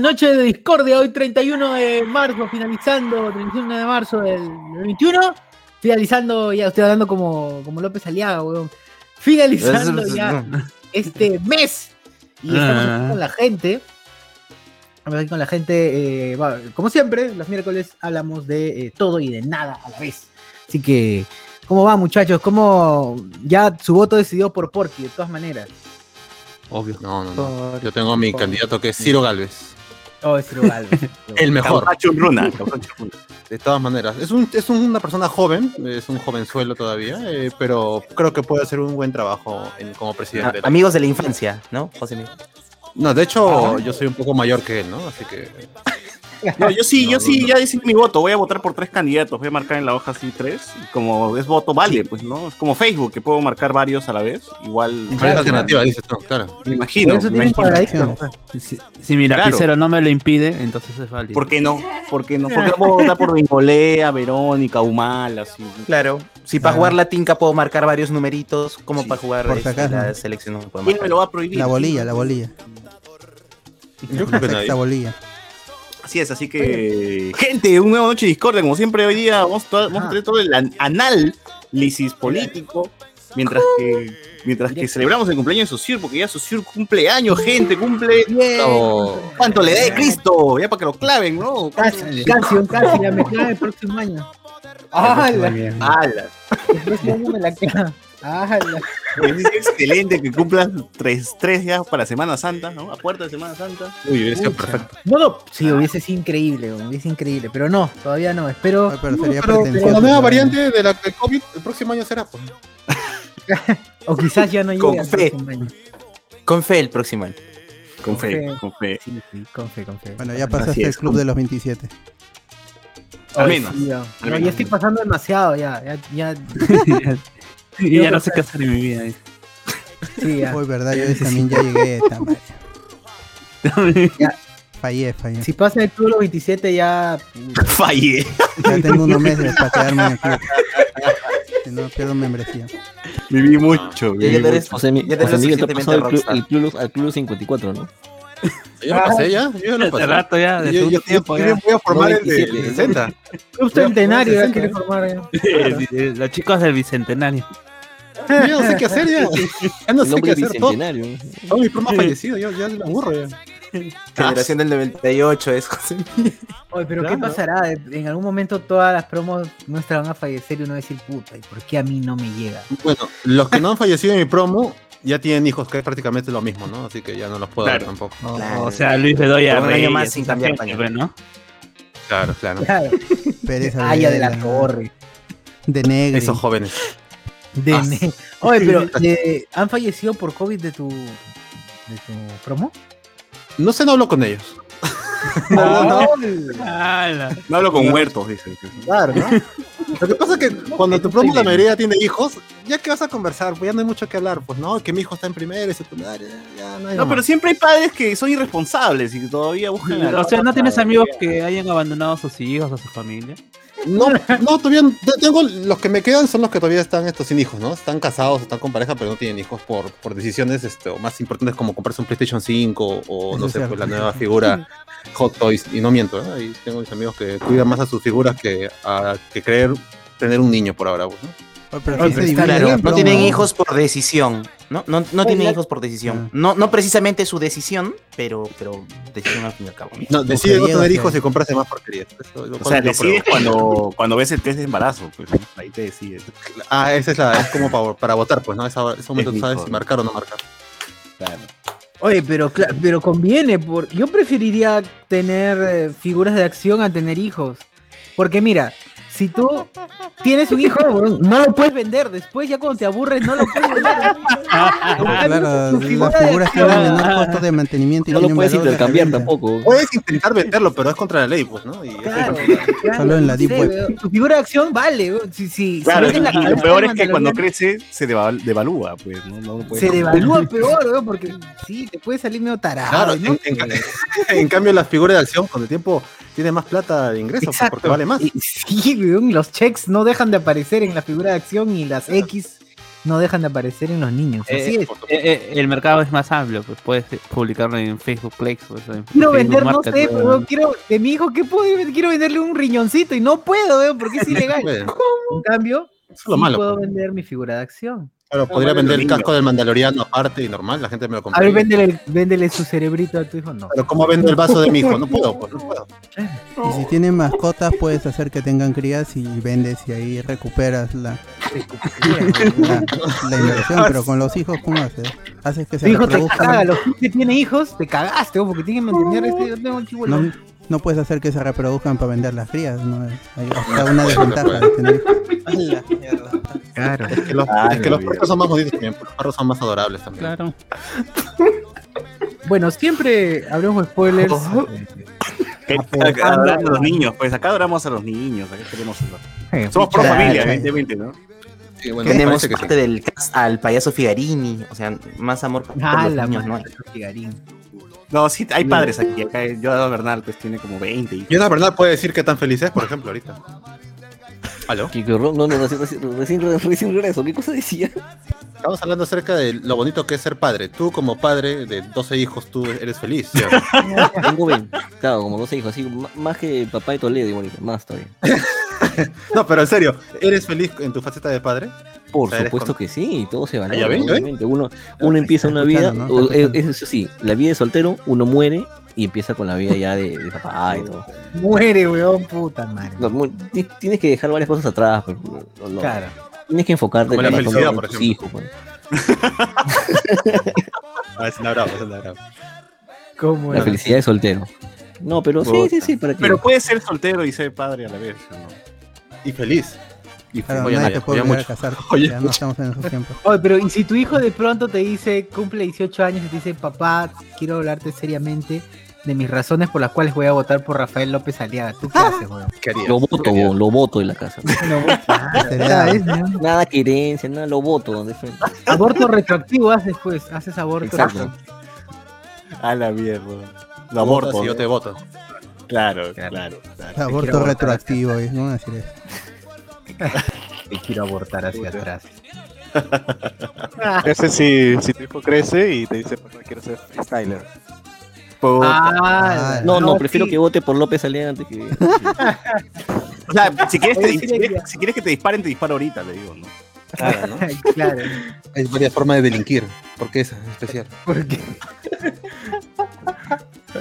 Noche de Discordia, hoy 31 de marzo, finalizando, 31 de marzo del 21, finalizando, ya estoy hablando como, como López Aliaga, weón, finalizando ya este mes. Y estamos aquí con la gente, estamos aquí con la gente, eh, como siempre, los miércoles hablamos de eh, todo y de nada a la vez. Así que, ¿cómo va muchachos? ¿Cómo ya su voto decidió por Porky, de todas maneras? Obvio. No, no, no. Yo tengo a mi candidato que es Ciro Galvez. Oh, es Ciro Galvez. El mejor. Churruna. De todas maneras. Es, un, es una persona joven, es un jovenzuelo todavía, eh, pero creo que puede hacer un buen trabajo en- como presidente. Ah, amigos de la infancia, ¿no? José Miguel. No, de hecho, yo soy un poco mayor que él, ¿no? Así que. No, yo sí, No, yo no, sí, no. ya decidí mi voto. Voy a votar por tres candidatos. Voy a marcar en la hoja así tres. Y como es voto, vale, pues, ¿no? Es como Facebook, que puedo marcar varios a la vez. Igual. ¿Cuál es la alternativa? Dices tú, claro. Me imagino. Eso me imagino. Si, si mi Claro. lapicero no me lo impide, entonces es válido. ¿Por qué no? ¿Por qué no? Porque no puedo votar por Bengolea, Verónica, Humala, así. Claro. Si para Ah. jugar la tinca puedo marcar varios numeritos, como Sí, para jugar por si este, la selección no puedo ¿Quién me marcar. lo va a prohibir? La bolilla, la bolilla. Yo creo que La bolilla. Así es, así que. Gente, un nuevo noche de discordia. Como siempre, hoy día vamos, a- vamos a tener todo el an- análisis político. Mientras que, mientras que celebramos el cumpleaños de Sociur, porque ya Sociur cumple años, gente, cumple. Oh, ¿Cuánto le dé Cristo? Ya para que lo claven, ¿no? Casi, casi, un casi, ya me clava el próximo año. ¡Hala! ¡Hala! El próximo año me la. ¡Hala! Pues es excelente que cumplan tres, tres días para Semana Santa, ¿no? A puerta de Semana Santa. uy, hubiera sido perfecto. No, no, sí, hubiese sido increíble, hubiese sido increíble, pero no, todavía no, espero. Ay, pero sería Pero con pretencioso. la nueva variante de la del COVID, el próximo año será. Pues. O quizás ya no llegue Con fe. próximo año. Con fe el próximo año. Con fe, Con con fe. Sí, sí, con fe, con fe. Bueno, ya pasaste el club de los 27. Al menos. sí, ya. ya estoy pasando demasiado, ya, ya, ya, y ya no sé qué hacer en mi vida. sí, ya. Hoy, verdad, yo también ya llegué. esta madre. Fallé, fallé. Si pasa el club los 27 ya... Fallé. Ya tengo unos meses para quedarme en el club. Si no, pierdo membresía. Viví mucho. Ya, viví ya mucho. eres, José, ya José Miguel, te ha pasado el club, el club- al club 54, ¿no? Yo lo pasé ya, yo ya lo Hace pasé. rato ya, de Yo, yo, yo tiempo ya. voy a formar el de 97. 60. Club centenario ya 60, quiere formar ya. Eh, Los chicos del bicentenario. Yo ya no sé qué hacer ya. Ya no sé qué hacer. Todo, todo mi primo ha fallecido, yo ya me aburro ya. Generación del 98 es José. Oye, pero ¿qué pasará? En algún momento todas las promos nuestras van a fallecer y uno va a decir, puta, ¿y por qué a mí no me llega? Bueno, los que no han fallecido en mi promo ya tienen hijos, que es prácticamente lo mismo, ¿no? Así que ya no los puedo ver Claro. tampoco. O, Claro. o sea, Luis Bedoya un año más sin cambiar pañal. ¿no? Claro, claro. Claro, Pereza Aya de la Vela, Torre. De negro. Esos jóvenes. De Ah, ne- Oye, pero eh, ¿han fallecido por COVID de tu, de tu promo? No sé, no hablo con ellos. Ala. No hablo con muertos, dicen. Claro, ¿no? Lo que pasa es que cuando tu promo la mayoría tiene hijos, ya que vas a conversar, pues ya no hay mucho que hablar, pues no, que mi hijo está en primera y secundaria, ya no hay No, más. pero siempre hay padres que son irresponsables y que todavía buscan la O sea, ¿no tienes amigos que hayan abandonado a sus hijos, a su familia? No, no, todavía no- tengo los que me quedan son los que todavía están estos sin hijos, ¿no? Están casados, están con pareja, pero no tienen hijos por, por decisiones este, o más importantes como comprarse un PlayStation 5 o no sé, pues la nueva figura Hot Toys. Y no miento, ¿eh? Ahí tengo mis amigos que cuidan más a sus figuras que a que creer tener un niño por ahora, pues, ¿no? Pero sí Claro, no tienen hijos por decisión. No, no, no tienen hijos por decisión. Ah. No, no precisamente su decisión, pero, pero decisión al fin y al cabo. No, decide no tener hijos y comprarse más porquerías. O sea, decides cuando, cuando ves el test de embarazo, pues ahí te decides. Ah, esa es la, es como para, para votar, pues, ¿no? Esa, ese momento Es tú sabes mejor. si marcar o no marcar. Claro. Oye, pero, pero conviene, por... yo preferiría tener eh, figuras de acción a tener hijos. Porque mira, si tú tienes un hijo, no lo puedes vender. Después ya cuando te aburres, no lo puedes vender. Claro, Tu las figuras tienen menor costo de mantenimiento y No lo puedes intercambiar tampoco. Puedes intentar venderlo, pero es contra la ley, pues, ¿no? Y Claro, que- claro, Solo en la no deep web. Tu figura de acción vale. Si, si, si Claro, ves y, la y lo peor es que cuando crece se deval- devalúa, pues, ¿no? No lo se comprar. devalúa peor, weón, porque sí, te puede salir medio tarado. Claro, ¿no? en, en- en cambio las figuras de acción con el tiempo tiene más plata de ingresos pues, porque vale más. Sí, weón, los checks no dejan de aparecer en la figura de acción y las X no dejan de aparecer en los niños. Así Eh, es. Eh, eh, el mercado es más amplio, pues puedes publicarlo en Facebook Plex. Pues, en Quiero Facebook vender, no sé, pero quiero, de mi hijo, ¿qué puedo? Quiero venderle un riñoncito y no puedo, weón, porque es ilegal. Puede. En cambio, es lo sí malo. puedo pues. vender mi figura de acción. Claro, podría vender el casco del Mandaloriano aparte y normal, la gente me lo A compra. ver, véndele, véndele su cerebrito a tu hijo, no. Pero ¿cómo vendo el vaso de mi hijo? No puedo, pues, no puedo. Y si tienes mascotas, puedes hacer que tengan crías y vendes y ahí recuperas la, la, la inversión. Pero con los hijos, ¿cómo haces? Haces que se hijo te reproduzcan. caga, los que tiene hijos, te cagaste, porque tienen que mantener este, yo tengo un chibolo. No, no puedes hacer que se reproduzcan para vender las crías. ¿no? Hay hasta una desventaja de tener. Claro. Es que los, Ah, es que los perros son más bonitos también, pues, los perros son más adorables también. Claro. Bueno, siempre hablamos spoilers. Que- Aportando Adorando a a- los niños, pues acá adoramos a los niños, acá queremos Somos pro familia, evidentemente, ¿no? Sí, bueno, me Tenemos sí. parte del cast al payaso Figarini. O sea, más amor por Ah, los la niños no hay. No, sí, hay padres aquí. Acá yo Bernal pues tiene como 20. Y... Y una verdad puede decir qué tan feliz es, por ejemplo, ahorita. ¿Aló? ¿Qué, qué horror? No, no, recién, recién, recién, regreso. ¿Qué cosa decía? Estamos hablando acerca de lo bonito que es ser padre. Tú como padre de 12 hijos, tú eres feliz. ¿sí? Tengo 20. Claro, como 12 hijos, así, más que papá de Toledo y Mónica, más todavía. No, pero en serio, ¿eres feliz en tu faceta de padre? Por O sea, eres supuesto con- que sí, todo se valora. ya ven, obviamente. Uno, uno empieza una vida, eh, eso sí, la vida de soltero, uno muere y empieza con la vida ya de, de papá y todo. Muere, weón, puta madre. No, mu- ti- tienes que dejar varias cosas atrás. pues, no- no- Claro. Tienes que enfocarte Como la en felicidad, en por tus hijos. pues. Ah, es una brava, es una brava. ¿Cómo La no? felicidad de soltero. No, pero sí, sí, sí, para que. Pero puede ser soltero y ser padre a la vez. ¿no? Y feliz. Y Claro, Oye, nadie Naya, te puede oye, obligar a mucho. casarte. Oye, ya no estamos en esos tiempos. Oye, pero ¿y si tu hijo de pronto te dice, cumple 18 años y te dice, papá, quiero hablarte seriamente de mis razones por las cuales voy a votar por Rafael López Aliaga? ¿Tú qué haces, weón? Lo voto, lo voto de la casa. Ya es, ¿no? Nada que herencia, nada, lo voto de frente. Aborto retroactivo haces, pues. Haces aborto Exacto. retroactivo. A la mierda. Lo aborto. y yo te voto. Claro, Claro. claro. Aborto retroactivo, ¿eh? ¿no? Decir eso. Te quiero abortar hacia atrás. Ese si, si tu hijo crece y te dice, pues no quiero ser freestyler. Puta. Ah, No, no, prefiero sí. que vote por López Aliaga antes que. O sea, si quieres, te- Oye, sí si, le quieres, diría. si quieres que te disparen, te disparo ahorita, le digo, ¿no? Claro, ¿no? claro, Hay varias formas de delinquir. ¿Por qué esa en especial?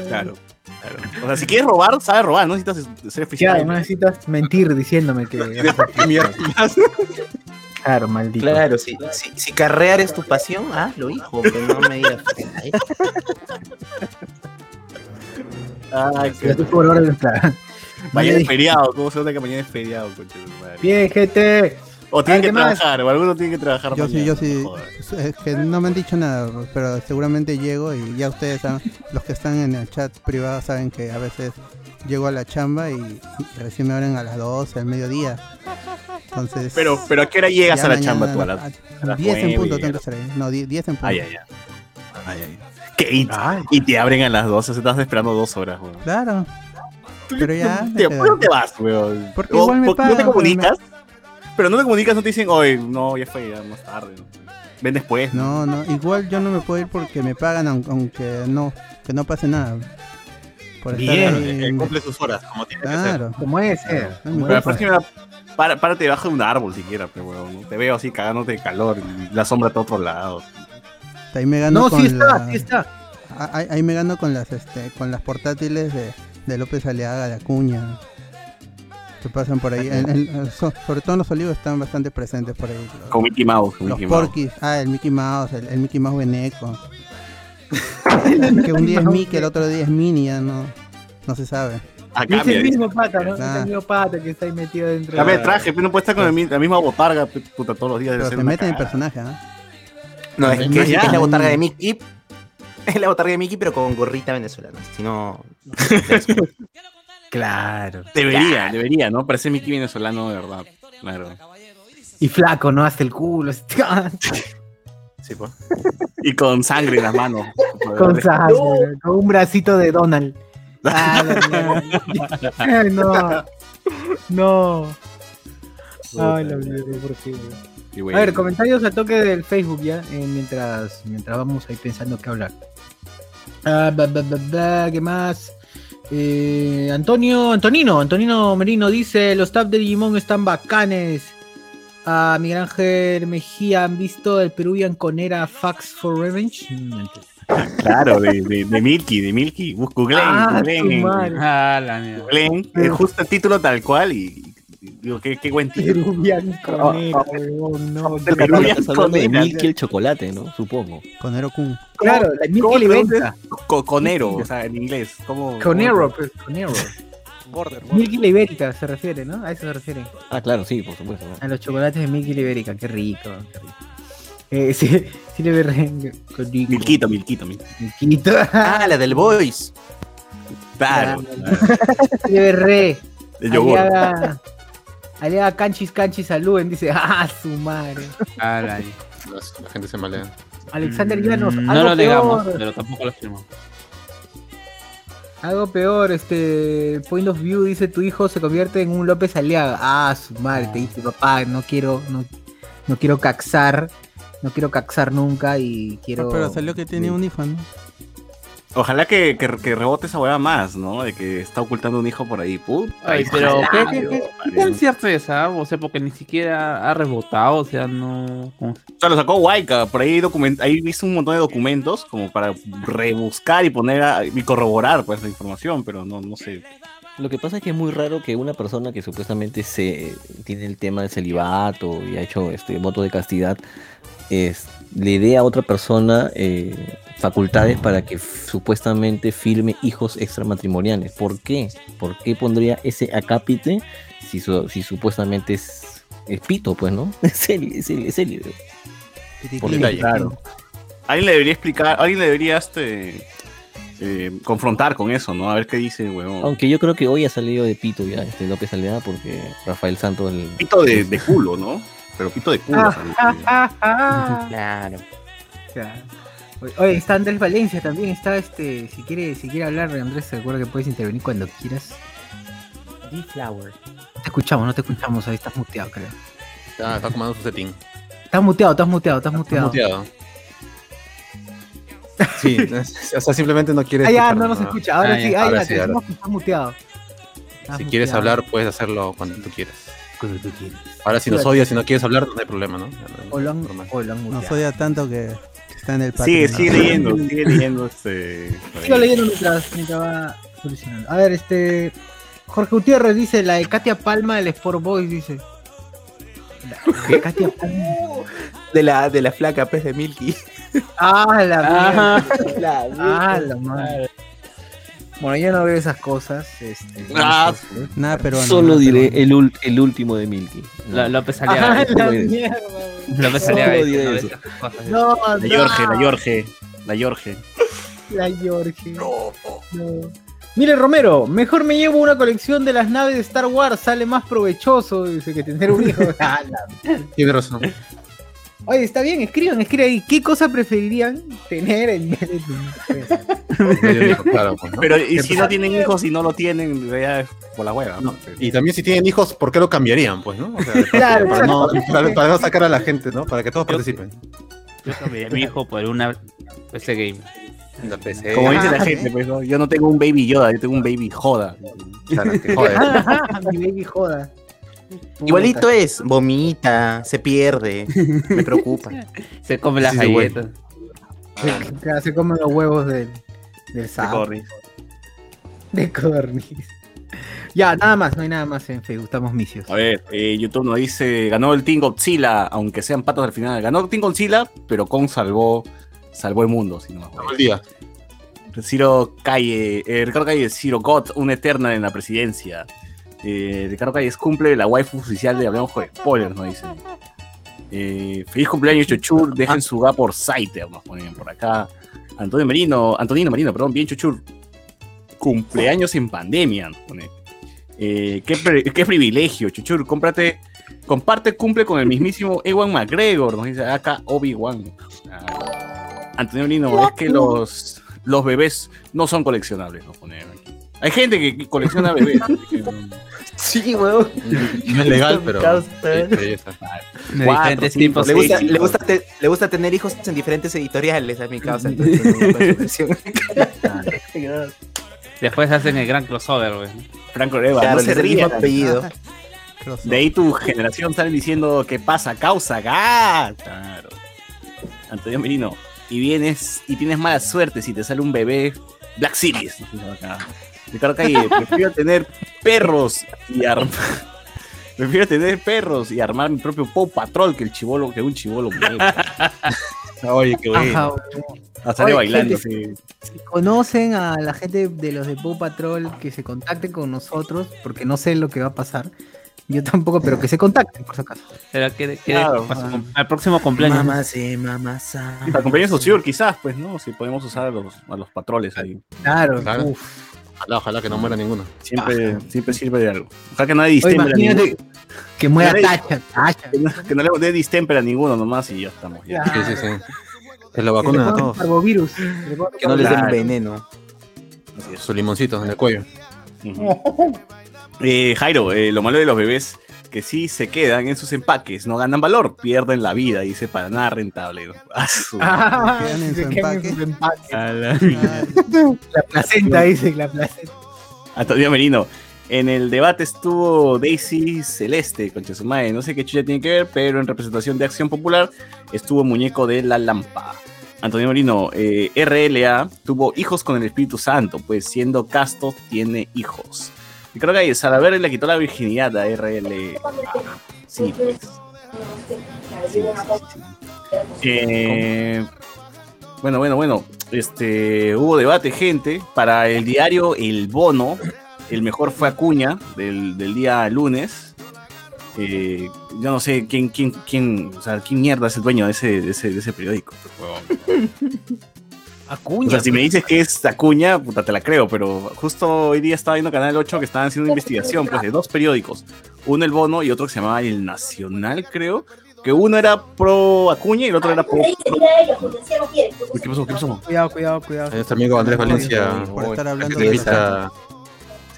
Claro. Claro. O sea, si quieres robar, sabes robar, no necesitas ser claro, freestyle. no necesitas mentir diciéndome que. Claro, maldito. Claro, si, si, si carrear es tu pasión, hazlo, hijo, que no me digas. Ay, entrar. Mañana es feriado, ¿cómo se nota que mañana es feriado, concha de tu madre? Bien, gente. O tienen que trabajar, o alguno tiene que trabajar Yo sí, yo sí. Es que no me han dicho nada, pero seguramente llego y ya ustedes saben, los que están en el chat privado saben que a veces llego a la chamba y, y recién me abren a las 12, al mediodía. Entonces. Pero, pero ¿a qué hora llegas a la mañana chamba tú? A las... a las 10 en punto tengo que estar ahí. No, 10 10 en punto. Ay, ay, ay. Ay, ay. ¿Qué? Y, y te abren a las 12, se estás esperando dos horas, weón. Claro. Pero ya. ¿Por qué te vas, weón? Porque igual me no te comunicas. Pero no te comunicas, no te dicen, oye, no, ya fue, ya más tarde. ¿no? Ven después. No, no, igual yo no me puedo ir porque me pagan aun- aunque no, que no pase nada. Por estar Bien, ahí, Eh, cumple sus horas, como tiene que ser. Claro. Como debe ser. No como me Pero la próxima, para, párate debajo de un árbol siquiera, pero. ¿no? Te veo así cagándote de calor y la sombra está a otro lado. Ahí me gano No, con sí está, la- sí está. Ahí, ahí me gano con las este, con las portátiles de, de López Aliaga, de Acuña. Pasan por ahí. En- en- so- sobre todo en los olivos están bastante presentes por ahí. Los, Con Mickey Mouse, con los Mickey Mouse. porquis. Ah, el Mickey Mouse, el, el Mickey Mouse Beneco. que un día es Mickey, el otro día es Minnie, ya no, no se sabe. Ah, Y es cambia, el mismo pata, ¿no? Es el mismo pata que está ahí metido dentro. Cambia de traje, pero no puede estar con el la misma botarga pu- puta, todos los días. Pero se meten en personaje. No, es, que ya. es la botarga de Mickey. Es la botarga de Mickey, pero con gorrita venezolana. Si no. Claro. Debería, debería, ¿no? Parece Mickey venezolano de verdad. Claro. Y flaco, ¿no? Hasta el culo. Sí, pues. Y con sangre en las manos. Con sangre, con un bracito de Donald. Ah, no. No. Ay, la mierda, ¿por qué? Y A bueno. ver, comentarios al toque del Facebook ya, eh, mientras, mientras vamos ahí pensando qué hablar. Ah, ba, ba, ba, ba, ¿Qué más? Eh, Antonio, Antonino, Antonino Merino dice, los tabs de Digimon están bacanes. A Miguel Ángel Mejía, ¿han visto el Peruvian Conera Fax for Revenge? Claro, de, de, de Milky, de Milky. Bus- Googleen, Ah, madre. Ah, la es justo el título tal cual y, y digo, qué, qué buen título. Peruvian Conera, huevón, no, De no. Peruvian hablando de. Milky el chocolate, ¿no? Supongo. Con Kun. Claro, la ¿Cómo Milky. Co- conero, o sea, en inglés. ¿Cómo, Conero, pues, Conero. Border, border. Milky Libérica se refiere, ¿no? A eso se refiere. Ah, claro, sí, por supuesto. ¿no? A los chocolates de Milky Libérica, qué rico. Qué rico. Eh, sí, sí le veré. Rico. Milquito, Milquito, Milquito. Milquito. Ah, la del Voice. Claro. Sí le veré. El yogur. Aliaga canchis canchis saluden, dice, ah, su madre. Ah, la gente se malea. Alexander Llanos, Mm, algo No lo negamos, peor, pero tampoco lo firmamos. algo peor, este, Point of View dice, tu hijo se convierte en un López Aliaga. Ah, su madre, te dice, papá, no quiero, no, no quiero caxar, no quiero caxar nunca y quiero... Pero salió que tiene un hijo, ¿no? Ojalá que, que, que rebote esa hueá más, ¿no? De que está ocultando un hijo por ahí. Puta, Ay, pero ¿qué, qué, qué, qué tan cierto es, ah? O sea, porque ni siquiera ha rebotado, o sea, no... O sea, lo sacó Waika, por ahí document ahí viste un montón de documentos como para rebuscar y poner a- y corroborar pues la información, pero no, no sé. Lo que pasa es que es muy raro que una persona que supuestamente se tiene el tema del celibato y ha hecho este voto de castidad es, le dé a otra persona eh, facultades para que supuestamente firme hijos extramatrimoniales. ¿Por qué? ¿Por qué pondría ese acápite si, su- si supuestamente es, es pito, pues, ¿no? Es el, es el, es el- por detalle. Claro. Alguien le debería explicar, alguien le debería este eh, confrontar con eso, ¿no? A ver qué dice, huevón. Aunque yo creo que hoy ha salido de pito ya este López Alea porque Rafael Santos el, Pito de, de culo, ¿no? Pero pito de culo. Ah, salió. ah, ah, ah. Claro. Claro. Oye, está Andrés Valencia también, está este, si quiere, si quiere hablar, Andrés, recuerda que puedes intervenir cuando quieras. D-Flower. No te escuchamos, no te escuchamos, ahí estás muteado, creo. Está, está comando su setting. Estás muteado, estás muteado, estás Está muteado. muteado. Sí, o sea, simplemente no quiere Ah, ya, no nos ¿no? escucha, ahora Ah, sí, ya, ah, ahora ya, sí, te ahora decimos que estás muteado. Estás Si quieres muteado. hablar, puedes hacerlo cuando tú quieras. Cuando tú quieras. Ahora, si nos odias y no quieres hablar, no hay problema, ¿no? O lo han, o lo han Nos odia tanto que está en el patio. Sigue, sigue leyendo, sigue leyendo este. Sigo leyendo mientras, mientras va solucionando. A ver, este. Jorge Gutiérrez dice la de Katia Palma del Sport Boys, dice. La de Katia Palma. De la, de la flaca, pez de Milky. Ah, la Ajá. mierda. Ah, la madre. Bueno, yo no veo esas cosas. Este, Ah, Nada peruano. Solo nada diré el, ul- el último de Milky. Lo- López Ah, Aliaga. la güey. mierda. López Solo Aliaga. diré dice, no. No, La no, Yorge, la Yorge, la Yorge. La Yorge. No. Mire, Romero, mejor me llevo una colección de las naves de Star Wars, sale más provechoso, dice que tener un hijo. Ah, la- Tienes razón. Oye, está bien, escriban, escriban ahí. ¿Qué cosa preferirían tener en vez de tener? Claro, pues, ¿no? Pero y si no tienen hijos y no lo tienen, ya es por la hueva. No, Y también si tienen hijos, ¿por qué lo cambiarían? Pues, ¿no? O sea, Claro, para, no, exacto. para, para no sacar a la gente, ¿no? Para que todos Yo- participen. Yo cambiaría a mi hijo por una PC Game. La PC. Como dice la gente, pues, ¿no? yo no tengo un baby Yoda, yo tengo un baby Joda. Claro, que joder. Mi baby joda. Igualito es. Vomita, se pierde. Me preocupa. Se come las Sí, galletas. Se, se comen los huevos del, del De sapo. Corny. De Cornis. Ya, nada más, no hay nada más en Facebook, estamos misios. A ver, eh, YouTube nos dice, ganó el Team Godzilla, aunque sean patos al final. Ganó el Team Godzilla, pero con salvó, salvó el mundo, si no el día. Ciro Calle, eh, Ricardo Calle, Ciro God, una eterna en la presidencia. Eh, Ricardo Calles cumple la waifu oficial de Hablamos con Spoilers, nos dice. Eh, feliz cumpleaños, Chuchur, dejen su ga por Saiter, nos ponen por acá. Antonio Merino, Antonino Merino, perdón, bien Chuchur. Cumpleaños en pandemia, nos pone. Eh, qué, qué privilegio, Chuchur, cómprate, comparte cumple con el mismísimo Ewan McGregor, nos dice acá Obi-Wan. Ah, Antonio Merino, es que los, los bebés no son coleccionables, nos pone. Hay gente que colecciona bebés. así que, Sí, weón. No es legal, pero. De diferentes tipos. Le gusta, le, gusta te- le gusta tener hijos en diferentes editoriales, a mi causa. Entonces. Después hacen el gran crossover, güey. Franco Reva, Claro, no se rían. apellido. De ahí tu generación salen diciendo ¿qué pasa? Causa gas. Claro. Antonio Merino. Y vienes y tienes mala suerte si te sale un bebé Black Series. Ricardo Calle, prefiero tener perros y armar. Prefiero tener perros y armar mi propio Paw Patrol que el chivolo, que un chivolo. Oye, qué bueno. Ah, Oye, bailando, gente, sí. si conocen a la gente de los de Paw Patrol que se contacten con nosotros, porque no sé lo que va a pasar. Yo tampoco, pero que se contacten, por si acaso. Pero Claro. para su cum- al próximo cumpleaños. Mamá sí, mamá. Y para cumpleaños social, quizás, pues, ¿no? Si podemos usar a los, a los patroles ahí. Claro, Claro. uf. Ojalá, ojalá que no muera ninguno. Siempre, siempre sirve de algo. Ojalá que Oye, distemper a ninguno. que muera Nadie- Tacha, Tacha. Que no, que no le dé distemper a ninguno nomás y ya estamos. Ya. Sí, sí, sí. Que lo vacunen a todos. Parvovirus. Que no les den veneno. Su limoncito en el cuello. Eh, Jairo, eh, lo malo de los bebés que sí se quedan en sus empaques, no ganan valor, pierden la vida, dice, para nada rentable. ¿no? Ah, su- Ah, Se quedan en su empaque. en su empaque. a la- Ah, La placenta, dice, la placenta. Antonio Merino. En el debate estuvo Daisy Celeste, concha su madre, no sé qué chucha tiene que ver, pero en representación de Acción Popular estuvo Muñeco de la Lampa. Antonio Merino, eh, RLA tuvo hijos con el Espíritu Santo, pues siendo casto tiene hijos. Y creo que ahí Salaverry le quitó la virginidad a RLA. Sí, pues. Eh, bueno, bueno, bueno. Este, hubo debate, gente. Para el diario El Bono, el mejor fue Acuña del, del día lunes. Eh, yo no sé quién, quién, quién, o sea, quién mierda es el dueño de ese, de ese, de ese periódico. Acuña. O sea, si me dices que es Acuña, puta, te la creo, pero justo hoy día estaba viendo Canal 8 que estaban haciendo una investigación pues, de dos periódicos. Uno el Bono y otro que se llamaba El Nacional, creo. Que uno era pro Acuña y el otro era pro... ¿Qué pasó? ¿Qué pasó? Cuidado, cuidado, cuidado. Nuestro amigo Andrés Valencia. por estar hablando de filtra.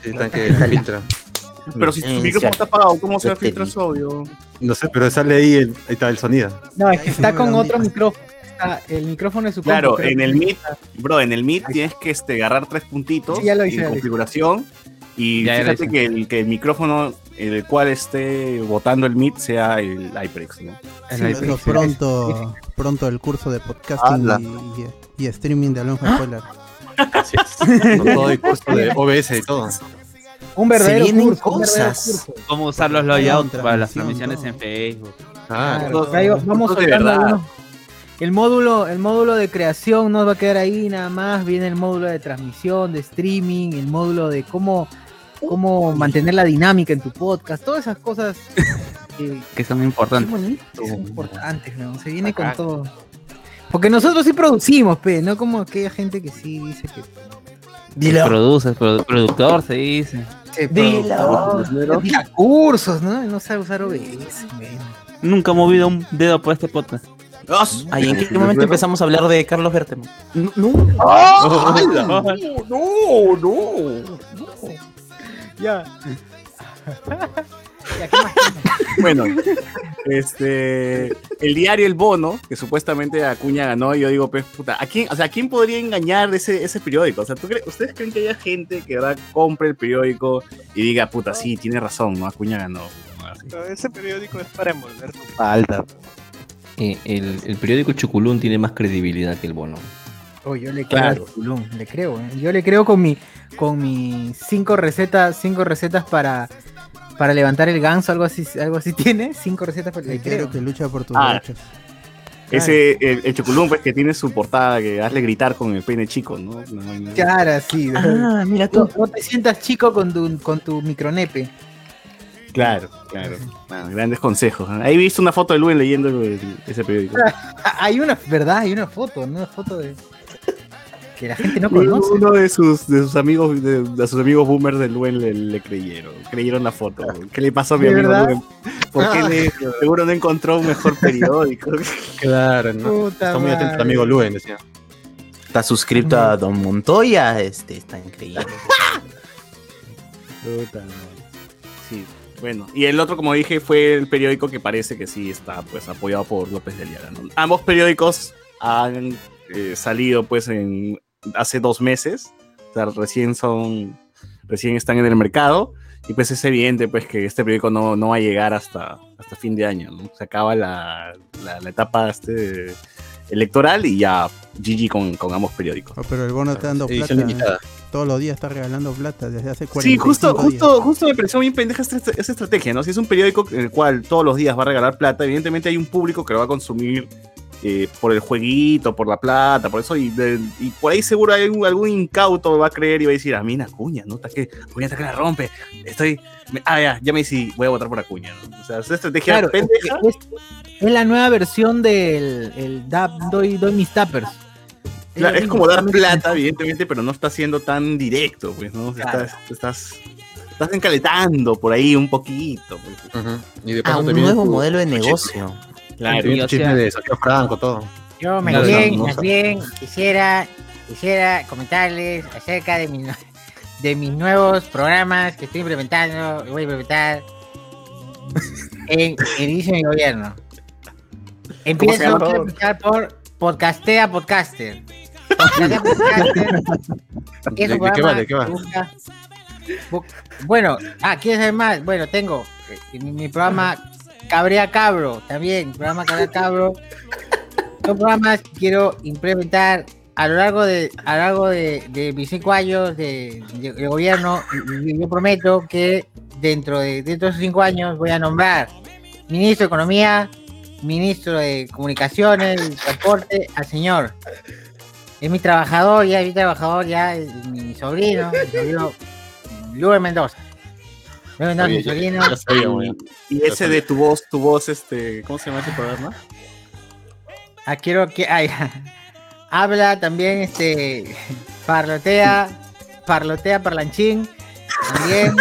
Sí, que filtra. Pero si tu Eh, micrófono está apagado, ¿cómo se va a filtrar su audio? No sé, pero sale ahí, el, ahí está el sonido. No, es que está con otro micrófono. Está el micrófono de su Claro, compu, en el Meet, bro, en el Meet tienes que este, agarrar tres puntitos Sí, ya lo hice, en ya configuración y Ya, fíjate que el, que el micrófono en el cual esté botando el Meet sea el HyperX, ¿no? Es Sí, diferencia. pronto, pronto el curso de podcasting y, y- y streaming de Alonso Spoiler. Así es. Con todo el curso de OBS y todo. Un verdadero vienen curso, un verdadero cosas. curso. Cómo usar los layouts para las todo. transmisiones en Facebook. Ah, Claro, ahí vamos soltando verdad. algunos. El módulo, el módulo de creación no va a quedar ahí nada más. Viene el módulo de transmisión, de streaming, el módulo de cómo, cómo mantener la dinámica en tu podcast, todas esas cosas que Que son importantes. son importantes, ¿no? Se viene con todo. Porque nosotros sí producimos, pe, no como aquella gente que sí dice que. Produces, produ- productor se dice. Dilo. Tira cursos, ¿no? No sabe usar OBS. Nunca he movido un dedo por este podcast. Ay, ¿en qué momento empezamos a hablar de Carlos Bertemo? No, no. No, no. Ya. Ya, ¿qué más? Bueno, este, el diario El Bono, que supuestamente Acuña ganó, yo digo, pues, puta, ¿a quién, o sea, ¿a quién podría engañar ese, ese periódico? O sea, ¿tú crees- ¿ustedes creen que haya gente que ¿verdad? compre el periódico y diga, puta, sí, tiene razón, ¿no? Acuña ganó. Así. Pero ese periódico es para envolver tu falda. Eh, el, el periódico Chuculún tiene más credibilidad que el bono. Oh, yo le creo Claro. al culón, le creo, ¿eh? Yo le creo con mi con mis cinco recetas, cinco recetas para para levantar el ganso, algo así, algo así tiene, cinco recetas para le creo. que lucha por tus Ah. derechos. Ese, el, el pues, que tiene su portada que hazle gritar con el pene chico, ¿no? No, no. Cara, sí. Ah, mira No, tú. no te sientas chico con tu, con tu micronepe. Claro, claro. Ah, grandes consejos. Ahí he visto una foto de Luen leyendo el- ese periódico. Ah, Hay una, ¿verdad? Hay una foto, ¿no? Una foto de que la gente no conoce. uno de sus, de sus amigos, de, de sus amigos boomers de Luen le, le creyeron. Creyeron la foto. ¿Qué le pasó a mi ¿De amigo? Luen? ¿Por qué le- seguro no encontró un mejor periódico? Claro, ¿no? Puta Está muy atento madre. el amigo Luen, decía. Está suscrito a Don Montoya, este, está increíble. Puta madre. Sí. Bueno, y el otro, como dije, fue el periódico que parece que sí está pues apoyado por López de Aliaga. ¿no? Ambos periódicos han eh, salido pues en hace dos meses, o sea, recién son, recién están en el mercado y pues es evidente pues que este periódico no, no va a llegar hasta, hasta fin de año, ¿no? Se acaba la, la, la etapa este, electoral y ya GG con, con ambos periódicos. Oh, pero el bono está dando plata. Edición limitada. Todos los días está regalando plata desde hace 45 Sí, justo, días. justo, justo me pareció bien pendeja esta, esta estrategia, ¿no? Si es un periódico en el cual todos los días va a regalar plata, evidentemente hay un público que lo va a consumir eh, por el jueguito, por la plata, por eso, y, de- y por ahí seguro hay un- algún incauto va a creer y va a decir, a mí Acuña, ¿no? Está que, Acuña está que la rompe, estoy, me- ah, ya, ya me decidí, voy a votar por Acuña, ¿no? O sea, es una estrategia Claro, es, pendeja. es- es la nueva versión del el dab- doy, doy mis tappers. Claro, es como dar plata, evidentemente, pero no está siendo tan directo, pues, ¿no? Claro. Estás, estás, estás encaletando por ahí un poquito, pues. Y de un nuevo tu- modelo de negocio. Claro, o sea- de Franco, todo. Yo más No, bien, no, más no. bien quisiera, quisiera comentarles acerca de, mi- de mis nuevos programas que estoy implementando, voy a implementar en el inicio de mi gobierno. Empiezo empezar por Podcastea Podcaster. ¿De- qué va? ¿De qué va? busca- Bueno, ah, ¿quieres saber más? Bueno, tengo eh, mi, mi programa Cabrea Cabro, también, programa Cabrea Cabro. Son programas que quiero implementar a lo largo de, a lo largo de, de mis cinco años de, de- de gobierno. y- y yo prometo que dentro de, dentro de esos cinco años voy a nombrar ministro de Economía, ministro de Comunicaciones y Transporte al señor. Es mi trabajador, ya es mi trabajador, ya es mi sobrino, mi sobrino Luis Mendoza. Luis Mendoza, mi Oye, sobrino. ya. Y ese de tu voz, tu voz, este, ¿cómo se llama ese programa? Ah, quiero que. ay, habla también, este. Parlotea. Parlotea parlanchín. También.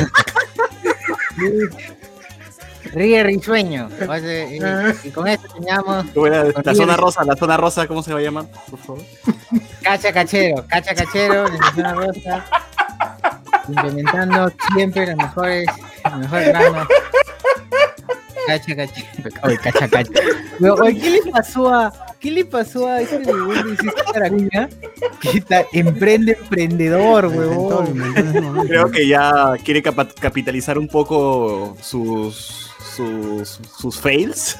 Y Ríe risueño. O sea, y, y con esto terminamos. La Con zona rosa, la zona rosa, ¿cómo se va a llamar? Por favor. Cacha cachero. Cacha cachero. de la zona rosa. Implementando siempre los mejores. Los mejores dramas. Cacha cachero. Oye, cacha cachero. Oye, ¿qué le pasó a. ¿Qué le pasó a ese huevón de César Caracuña? Que está emprende emprendedor, huevón. Creo que ya quiere capitalizar un poco sus, sus, sus fails,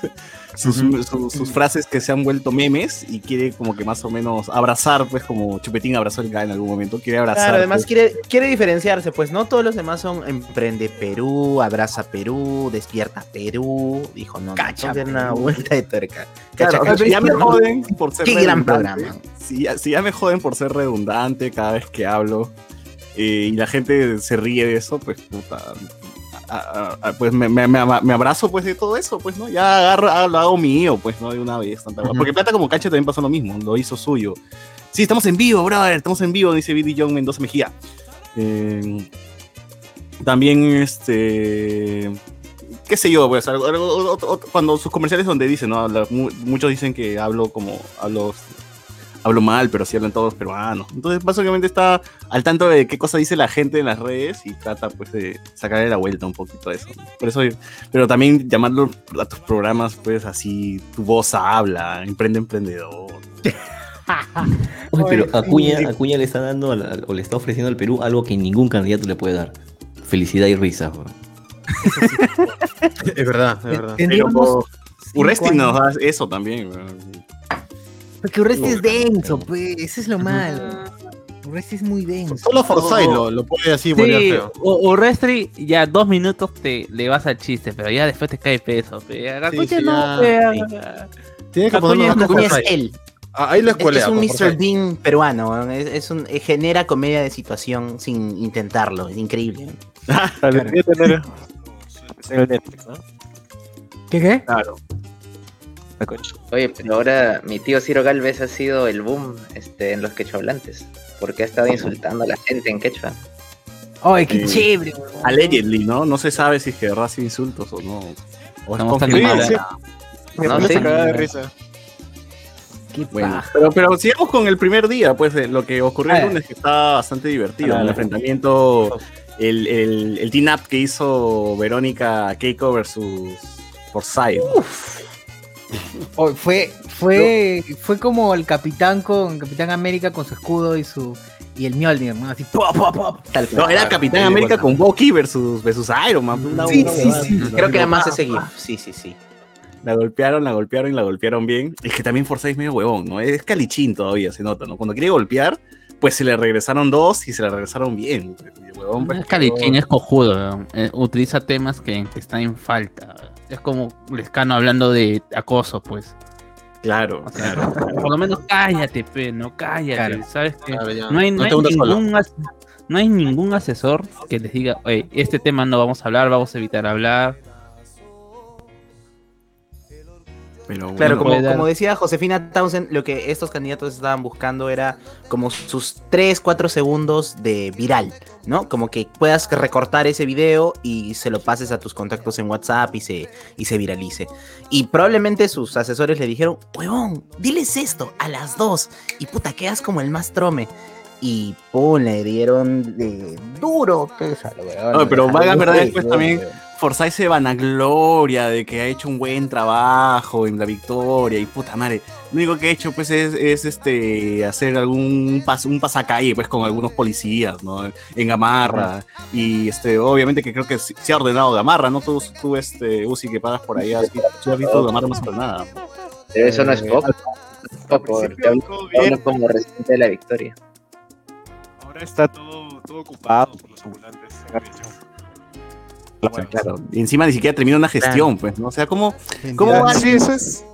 sus, sus, sus frases que se han vuelto memes y quiere como que más o menos abrazar, pues como Chupetín abrazó el GA en algún momento, quiere abrazar. Claro, además pues, quiere, quiere diferenciarse, pues no todos los demás son Emprende Perú, Abraza Perú, Despierta Perú. Dijo, no, no, Cacha dar una vuelta de tuerca. Claro, Cacha, si ya me cacha, joden por ser Qué gran redundante, programa. Si ya, si ya me joden por ser redundante cada vez que hablo eh, y la gente se ríe de eso, pues puta. A- a- a- pues me, me- abrazo pues de todo eso, pues, ¿no? Ya agarro, ah, lo hago mío, pues, ¿no? De una vez. tanta hueá. Porque Plata como Cancha también pasó lo mismo, lo hizo suyo. Sí, estamos en vivo, brother, estamos en vivo, dice Billy John Mendoza Mejía. Eh, también, este qué sé yo, pues algo- algo- otro- otro- cuando sus comerciales donde dicen, ¿no? Habla- mu- muchos dicen que hablo como, hablo, hablo mal, pero sí hablan todos peruanos. Entonces, básicamente está al tanto de qué cosa dice la gente en las redes y trata, pues, de sacarle la vuelta un poquito a eso. ¿no? Por eso, pero también llamarlo a tus programas, pues, así, tu voz habla, emprende emprendedor. Pero Acuña. Acuña le está dando o le está ofreciendo al Perú algo que ningún candidato le puede dar. Felicidad y risa. Es verdad, es verdad. Pero Tendríamos Urresti nos da eso también. Porque Urresti es denso, pues. Ese es lo malo. Urresti es muy denso. Solo Forsyth lo, lo puede así bolear Sí, feo. Restri, ya dos minutos te le vas al chiste, pero ya después te cae peso. pe. A la Sí, no, ya, Tiene que Acuña ponerlo Acuña es él. Ah, ahí lo Es, escuelea. es un Mr. Bean peruano, es, es un, eh, genera comedia de situación sin intentarlo, es increíble. ¿no? ¿Qué qué? Claro. La concha. Oye, pero ahora mi tío Ciro Galvez ha sido el boom este, en los quechuablantes. Porque ha estado insultando a la gente en quechua. Ay, qué Sí. chévere. Allegedly, ¿no? No se sabe si es que insultos o no. O. Sí, Me No, pone sí. cagada de risa. Qué Bueno, pero, pero sigamos con el primer día, pues de lo que ocurrió el Ah. lunes, que está bastante divertido. Ah, El enfrentamiento, el, el, el team up que hizo Verónica Keiko versus Forsyth. Oh, fue, fue, fue como el capitán con Capitán América con su escudo y su y el Mjolnir, ¿no? Así pop, pop, pop. Tal No, era Capitán América con Bucky versus, versus Iron Man. Sí, sí, sí. Creo que era más ese GIF. Sí, sí, sí. La golpearon, la golpearon y la golpearon bien. Es que también Forsyth es medio huevón, ¿no? Es calichín todavía, se nota, ¿no? Cuando quiere golpear, pues se le regresaron dos y se le regresaron bien. Huevón, No pues, es calichín, es cojudo. Eh, utiliza temas que, que están en falta. Es como Lescano hablando de acoso, pues. Claro, O sea, claro. Por lo menos cállate, pe, no cállate. Claro. ¿Sabes que Claro, no hay, no No ningún as- no hay ningún asesor que les diga, oye, este tema no vamos a hablar, vamos a evitar hablar. Pero Claro, como, decía Josefina Townsend, lo que estos candidatos estaban buscando era como sus 3, 4 segundos de viral, ¿no? Como que puedas recortar ese video y se lo pases a tus contactos en WhatsApp y se, y se viralice. Y probablemente sus asesores le dijeron, huevón, diles esto a las 2 y puta, quedas como el más trome. Y pum, le dieron de duro. a lo huevón, No, pero valga verdad, de- después también Forsyth se vanagloria de que ha hecho un buen trabajo en la victoria y puta madre. Lo único que ha hecho pues es, es, este hacer algún pas, un pasacalle pues con algunos policías, ¿no? En Gamarra. Y este, obviamente que creo que se ha ordenado Gamarra, ¿no? Tú, tú este, Uzi, que pagas por allá, si si has visto Gamarra no para nada. Pero eso no es Eh, poco. Es poco, como residente de la victoria. Ahora está todo, todo ocupado por los ambulantes en Claro. Y encima ni siquiera termina una gestión, pues, ¿no? O sea, ¿cómo, ¿Cómo alguien- sí, eso es.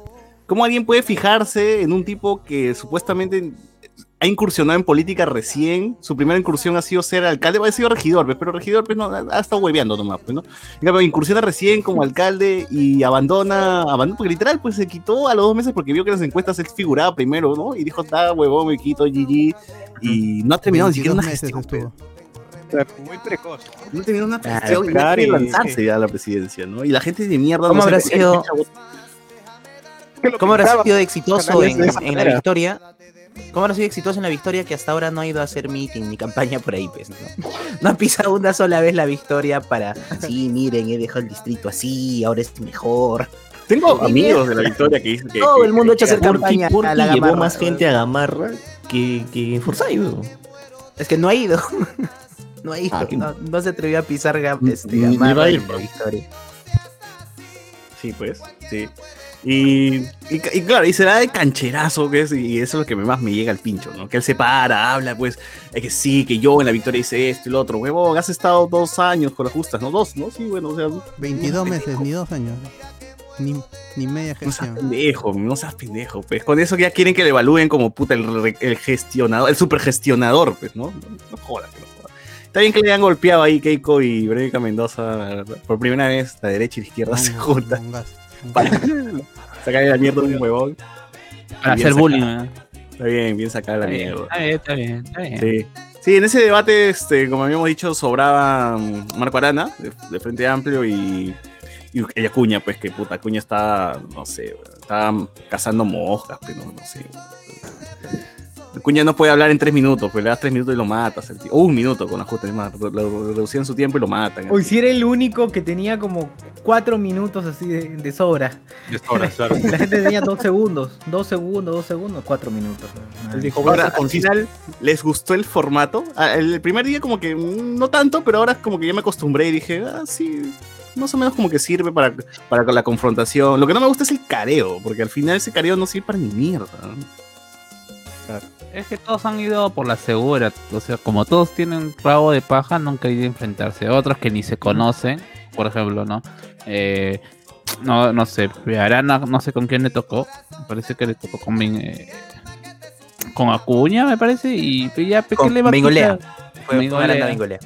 ¿Cómo alguien puede fijarse en un tipo que supuestamente ha incursionado en política recién? Su primera incursión ha sido ser alcalde, ha sido regidor, pues, pero regidor pues, no, ha estado hueveando nomás, pues, ¿no? Cambio, incursiona recién como alcalde y abandona, abandona, porque literal, pues se quitó a los dos meses porque vio que en las encuestas él figuraba primero, ¿no? Y dijo, está huevón, me quito, GG. Y no ha terminado ni siquiera 22 una gestión. estuvo. Muy precoz. No ha terminado una Claro, gestión y lanzarse ya a la presidencia, ¿no? Y la gente de mierda ¿Cómo no habrá sido- ¿Cómo habrá sido exitoso en, la victoria? ¿Cómo habrá sido exitoso en la victoria que hasta ahora no ha ido a hacer meeting ni campaña por ahí? Pues, ¿no? no ha pisado una sola vez la victoria para, sí, miren, he dejado el distrito así, ahora es mejor. Tengo amigos de la victoria que dicen que. Todo que- el mundo ha hecho que- hacer campaña Porque a la llevó más gente a Gamarra que, que Forsyth. Es que no ha ido. No ha ido. Ah, que- no, no se atrevió a pisar este, ni- ni va a ir, victoria. Sí, pues, sí. Y, y, y claro, y se da de cancherazo, que es, y eso es lo que más me llega al pincho, ¿no? Que él se para, habla, pues, es que sí, que yo en la victoria hice esto y lo otro, huevón, has estado dos años con las justas, ¿no? Dos, ¿no? Sí, bueno, o sea, 22 meses, ni dos años. Ni, ni media no seas gestión. pendejo, no seas pendejo, pues. Con eso ya quieren que le evalúen como puta el, re- el gestionador, el supergestionador, pues, ¿no? No, no jodas, que no jodas. Está bien que le han golpeado ahí Keiko y Verónica Mendoza por primera vez, la derecha y la izquierda se Un- juntan para sacarle la mierda de un huevón. Para hacer bullying. ¿eh? Está bien, bien sacada la mierda. está bien, está bien, está bien. Sí. Sí, en ese debate, este, como habíamos dicho, sobraba mm, Marco Arana, de, de Frente Amplio, y, y y Acuña, pues que puta, Acuña está, no sé, está cazando moscas, pero no, no sé. Acuña no puede hablar en tres minutos, pues le das tres minutos y lo matas. El tío. O un minuto con más, lo- lo reducían su tiempo y lo matan. Hoy sí era el único que tenía como cuatro minutos así de, de sobra. La gente tenía dos segundos, dos segundos, dos segundos, cuatro minutos. Él dijo, ahora, al final, ¿les gustó el formato? Ah, El primer día como que no tanto, pero ahora como que ya me acostumbré y dije, ah, sí, más o menos como que sirve para, para la confrontación. Lo que no me gusta es el careo, porque al final ese careo no sirve para ni mierda. Es que todos han ido por la segura. O sea, como todos tienen rabo de paja, nunca han ido a enfrentarse. Otros que ni se conocen, por ejemplo, ¿no? Eh, no, no sé, Arana, no sé con quién le tocó. Me parece que le tocó con, eh, con Acuña, me parece. Y pues ya, ¿qué Con le va a quitar? Fue, Bengolea.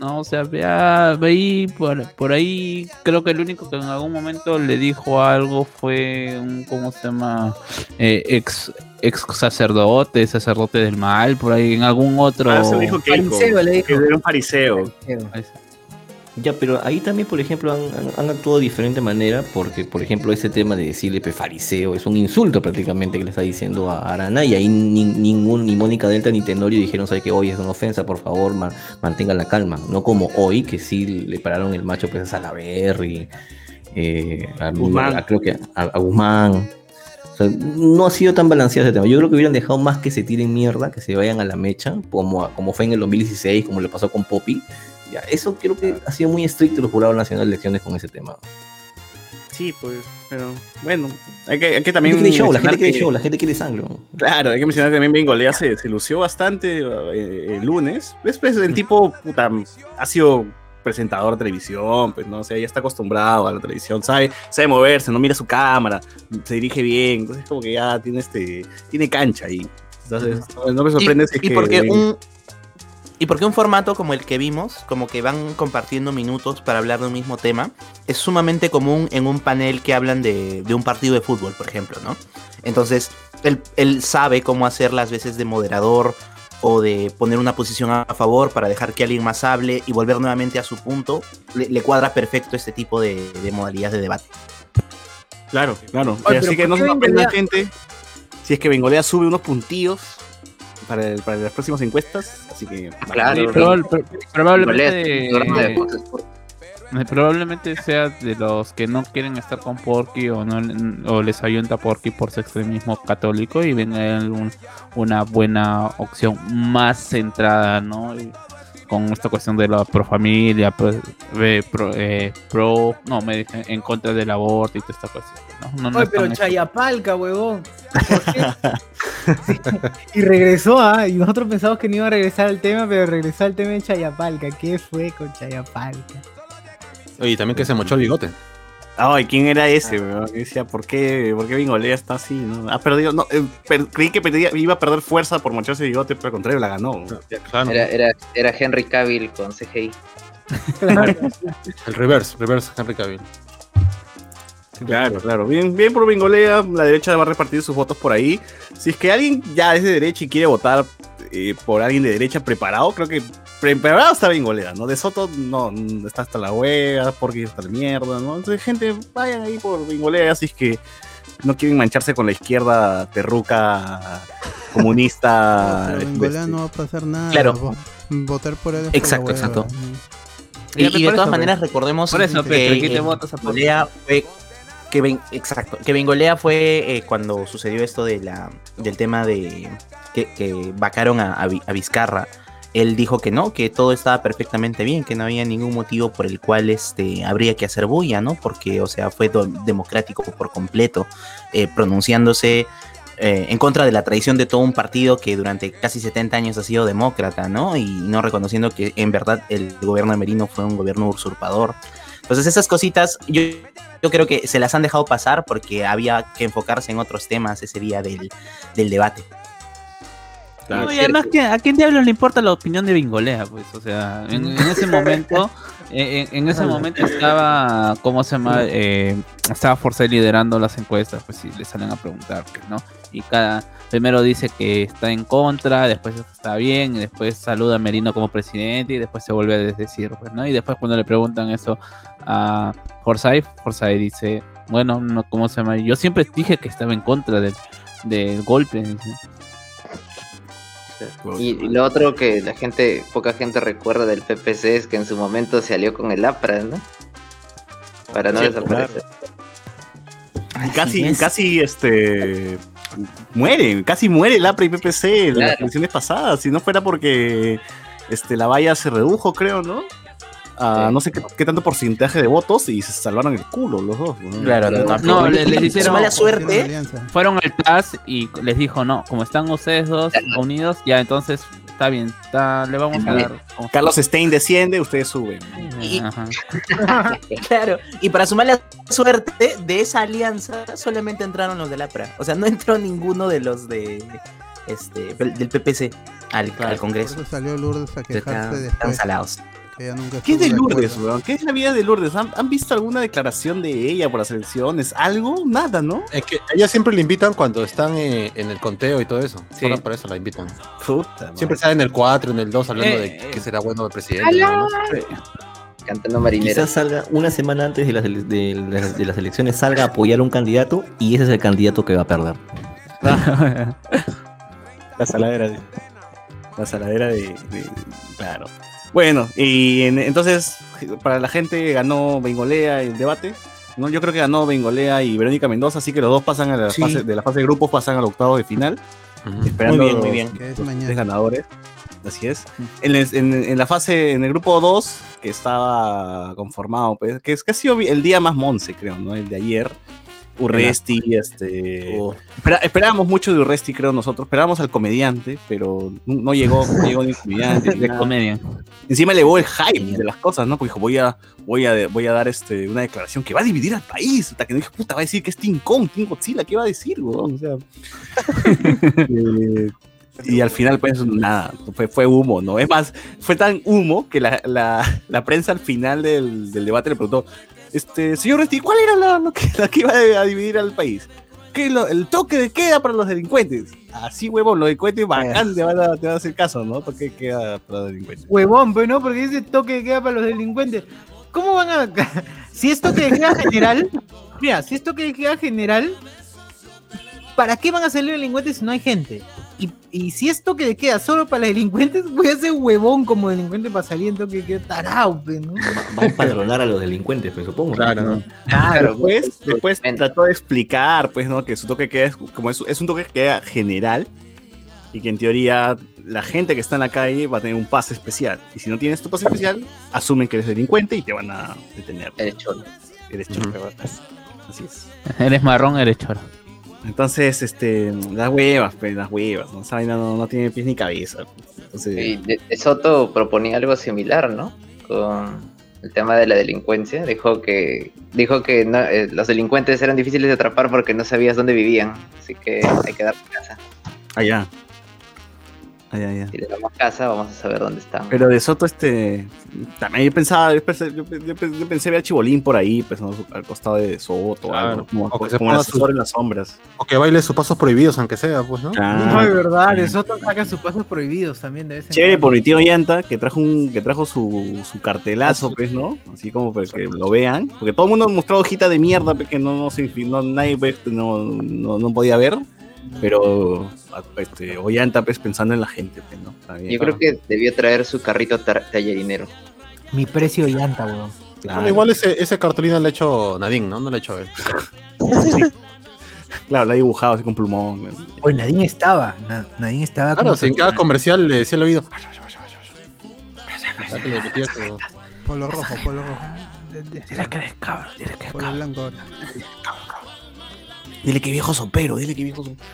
No, o sea, vea, ve ahí, por, por ahí, creo que el único que en algún momento le dijo algo fue un, ¿cómo se llama? Eh, ex, ex sacerdote, sacerdote del mal, por ahí en algún otro... Ah, eso dijo Keiko, Fariseo le dijo. que era un fariseo. Ya, pero ahí también, por ejemplo, han, han- han actuado de diferente manera, porque, por ejemplo, ese tema de decirle pe fariseo es un insulto prácticamente que le está diciendo a Arana, y ahí ni, ningún, ni Mónica Delta ni Tenorio dijeron, ¿sabes que Hoy es una ofensa, por favor, ma- mantenga la calma. No como hoy, que sí le pararon el macho pues, a Salaberry, eh, a, Guzmán. a- creo que a, a Guzmán. O sea, no ha sido tan balanceado ese tema. Yo creo que hubieran dejado más que se tiren mierda, que se vayan a la mecha, como, como fue en el 2016, como le pasó con Poppy. Ya, eso creo que ha sido muy estricto el Jurado Nacional de Elecciones con ese tema. Sí, pues, pero bueno, hay que, hay que La gente también. quiere show, la gente quiere show, la gente quiere sangre. Claro, hay que mencionar que también Bengolea se, se lució bastante eh, el lunes. Después el tipo puta, ha sido presentador de televisión, pues no, o sea, ya está acostumbrado a la televisión, sabe, sabe moverse, no mira su cámara, se dirige bien, entonces como que ya tiene este, tiene cancha ahí. Entonces, no me sorprende si es y que porque un y porque un formato como el que vimos, como que van compartiendo minutos para hablar de un mismo tema, es sumamente común en un panel que hablan de, de un partido de fútbol, por ejemplo, ¿no? Entonces, él, él sabe cómo hacer las veces de moderador o de poner una posición a favor para dejar que alguien más hable y volver nuevamente a su punto. Le, le cuadra perfecto este tipo de, de modalidad de debate. Claro, claro. Así que ¿por no se sorprenda, gente, si es que Bengolea sube unos puntillos para, el- para las próximas encuestas. Así que. Claro, Sí, pero- probable- pro- probablemente, eh, probablemente sea de los que no quieren estar con Porky o no o les ayunta Porky por su extremismo católico y ven a él un- una buena opción más centrada, ¿no? Y con esta cuestión de la pro familia, pro, eh, pro, eh, pro- no, me dije, en contra del aborto y toda esta cuestión. ¿no? No, no Oye, pero Chayapalca, huevón. ¿Por qué? Sí, Y regresó, ¿ah? Y nosotros pensamos que no iba a regresar al tema, pero regresó al tema de Chayapalca. ¿Qué fue con Chayapalca? Oye, también que se mochó el bigote. Ay, ¿quién era ese? weón? Decía, ¿por qué, ¿por qué Bengolea está así? No? Ha perdido, no, eh, per- creí que perdía- iba a perder fuerza por mocharse el bigote, pero al contrario, la ganó. Claro. Era, era, era Henry Cavill con CGI. El reverse, reverse Henry Cavill. Claro, claro. Bien, bien por Bengolea. La derecha va a repartir sus votos por ahí. Si es que alguien ya es de derecha y quiere votar eh, por alguien de derecha preparado, creo que preparado está Bengolea, ¿no? De Soto no, está hasta la hueva, porque está la mierda, ¿no? Entonces, gente, vayan ahí por Bengolea si es que no quieren mancharse con la izquierda terruca comunista. Pero este, Bengolea no va a pasar nada. Claro. vo- Votar por él es por Exacto, la exacto. Y, de todas eso, maneras recordemos Por eso, pe, que pero ¿qué te votas a por- Bengolea fue que Ben- exacto, que Bengolea fue eh, cuando sucedió esto de la del tema de que, que vacaron a, a Vizcarra. Él dijo que no, que todo estaba perfectamente bien, que no había ningún motivo por el cual este habría que hacer bulla, ¿no? Porque, o sea, fue democrático por completo, eh, pronunciándose eh, en contra de la tradición de todo un partido que durante casi 70 años ha sido demócrata, ¿no? Y no reconociendo que en verdad el gobierno de Merino fue un gobierno usurpador. Entonces esas cositas yo, yo creo que se las han dejado pasar porque había que enfocarse en otros temas ese día del, del debate. No, y además, que ¿a quién diablos le importa la opinión de Bingolea? Pues, o sea, en, en ese momento, en, en ese momento estaba, ¿cómo se llama? Eh, estaba Forza liderando las encuestas, pues si le salen a preguntar, pues, ¿no? Y cada, primero dice que está en contra, después está bien, y después saluda a Merino como presidente, y después se vuelve a desdecir, pues, ¿no? Y después cuando le preguntan eso a Forsyth, Forsyth dice, bueno, no, ¿cómo se llama? Yo siempre dije que estaba en contra del, del golpe. Y, y lo otro que la gente, poca gente recuerda del PPC es que en su momento se alió con el APRA, ¿no? Para no Sí, desaparecer. Casi, casi, este. Muere, casi muere el APRA y PPC en las elecciones pasadas. Si no fuera porque este, la valla se redujo, creo, ¿no? A no sé qué, qué tanto porcentaje de votos y se salvaron el culo los dos. ¿no? Claro, no, no, le- les hicieron mala suerte. Fueron al TAS y les dijo, no, como están ustedes dos unidos, ya entonces está bien, está, le vamos a dar. Carlos Stein desciende, ustedes suben. Y- claro, y para su mala suerte de esa alianza solamente entraron los del APRA. O sea, no entró ninguno de los de este del PPC al, al Congreso. Salió Lourdes a quejarse Están, después. están salados. Que ella nunca ¿Qué es de Lourdes, weón? ¿Qué es la vida de Lourdes? ¿Han, han visto alguna declaración de ella por las elecciones? ¿Algo? Nada, ¿no? Es que ella siempre le invitan cuando están eh, en el conteo y todo eso. Sí. Solo para eso la invitan. Puta, Siempre sale en el 4, en el 2 hablando Eh, de eh. que será bueno el presidente. ¿no? Cantando marinera. Quizás salga una semana antes de las, ele- de las- de las elecciones, salga a apoyar a un candidato y ese es el candidato que va a perder. La saladera. de- La saladera de, de- Claro. Bueno, y en- entonces, para la gente ganó Bengolea el debate. ¿no? Yo creo que ganó Bengolea y Verónica Mendoza, así que los dos pasan a la Sí. fase, de la fase de grupos, pasan al octavo de final. Esperando Muy bien, muy bien. los- Que es los mañana. tres ganadores. Así es. En, el- en- en la fase, en el grupo 2, que estaba conformado, pues, que, es, que ha sido el día más monce, creo, ¿no? El de ayer. Urresti, este. Oh. espera- esperábamos mucho de Urresti, creo nosotros. Esperábamos al comediante, pero no no llegó, no llegó ni el comediante. ni De comedia. Encima elevó el hype de las cosas, ¿no? Porque dijo, voy a, voy a, voy a dar este, una declaración que va a dividir al país. Hasta que no dije, puta, va a decir que es Team Kong, Team Godzilla, ¿qué va a decir, weón? O sea. eh, y al final, pues, nada, fue, fue humo, ¿no? Es más, fue tan humo que la, la, la prensa al final del, del debate le preguntó, este, señor Resti, ¿cuál era la, lo que, la que iba a dividir al país? ¿Qué, lo- el toque de queda para los delincuentes. Así, huevón, los delincuentes bacán te van a, te van a hacer caso, ¿no? Toque de queda para los delincuentes. Huevón, pues no, porque ese toque de queda para los delincuentes. ¿Cómo van a.? Si es toque de queda general, mira, si es toque de queda general, ¿para qué van a salir delincuentes si no hay gente? Y, y si es toque de queda solo para los delincuentes, voy a ser huevón como delincuente para salir en toque de queda tarao, pues, ¿no? Va a empadronar a los delincuentes, pues supongo. Claro, ¿no? Claro, después, pues, después trató de explicar, pues, ¿no? Que su toque queda es como es, es un toque de queda general y que en teoría la gente que está en la calle va a tener un pase especial. Y si no tienes tu pase especial, asumen que eres delincuente y te van a detener. Eres cholo. Eres chorro, Así es. Eres marrón, eres choro. Entonces, este, las huevas, pues, las huevas, ¿no? Esa no, no tiene pies ni cabeza. Entonces, Y de, de Soto proponía algo similar, ¿no? Con el tema de la delincuencia. Dijo que dijo que no, eh, los delincuentes eran difíciles de atrapar porque no sabías dónde vivían. Así que hay que dar casa. allá. Allá. Si le damos casa, vamos a saber dónde están. Pero de Soto, este. También yo pensaba, yo pensé, yo, yo- yo pensé ver a Chibolín por ahí, pues, ¿no? al costado de Soto, o Claro. algo, como, O que se como su- en las sombras. O que baile sus pasos prohibidos, aunque sea, pues, ¿no? Ah, No, es verdad, nosotros saca sus pasos prohibidos también de vez en Chévere por mi tío Llanta, que trajo un, que trajo su, su cartelazo, pues, ¿no? Así como para que lo vean. Porque todo el mundo mostró hojita de mierda, pues, que no, no, nadie pues, no, no, no podía ver. Pero este, Ollanta, pues, pensando en la gente, pues, ¿no? Está bien. Yo creo que debió traer su carrito tar- tallerinero. Mi precio llanta, weón. Claro. Bueno, igual ese, ese cartulina le ha hecho Nadine, ¿no? No le ha hecho él. Claro, lo ha dibujado así con plumón. Oye, Nadine estaba. Na- Nadine estaba Claro, si en cada comercial le decía el oído. Polo rojo, polo rojo. Dile que eres cabrón, dile que eres Polo blanco. Dile que viejo sopero, dile que viejo sopero.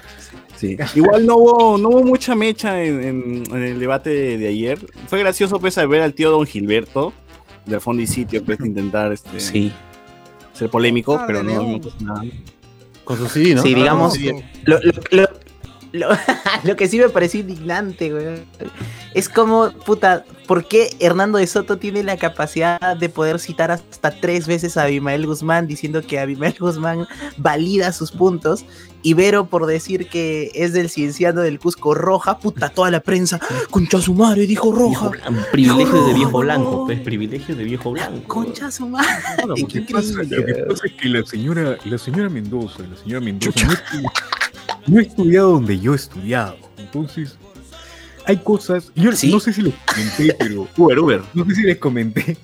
Sí. Igual no hubo, no hubo mucha mecha en, en- en el debate de, de ayer. Fue gracioso pues ver al tío Don Gilberto del fondo y sitio pues intentar este, Sí. ser polémico, Ah, pero no, no nada. Con su CD, ¿no? Sí, digamos, Ah, sí. Lo, lo, lo, lo- que sí me pareció indignante, güey. Es como, puta, ¿por qué Hernando de Soto tiene la capacidad de poder citar hasta tres veces a Abimael Guzmán diciendo que Abimael Guzmán valida sus puntos? Y Vero por decir que es del cienciano del Cusco roja, puta, toda la prensa, concha su madre, dijo roja. Privilegio de viejo blanco, pues privilegio de viejo blanco. Concha su madre. Lo qué que, pasa, increíble. lo que pasa es que la señora, la señora Mendoza, la señora Mendoza no, estu- no ha estudiado donde yo he estudiado. Entonces, hay cosas. Yo Sí. no sé si les comenté, pero. Uber, Uber. No sé si les comenté,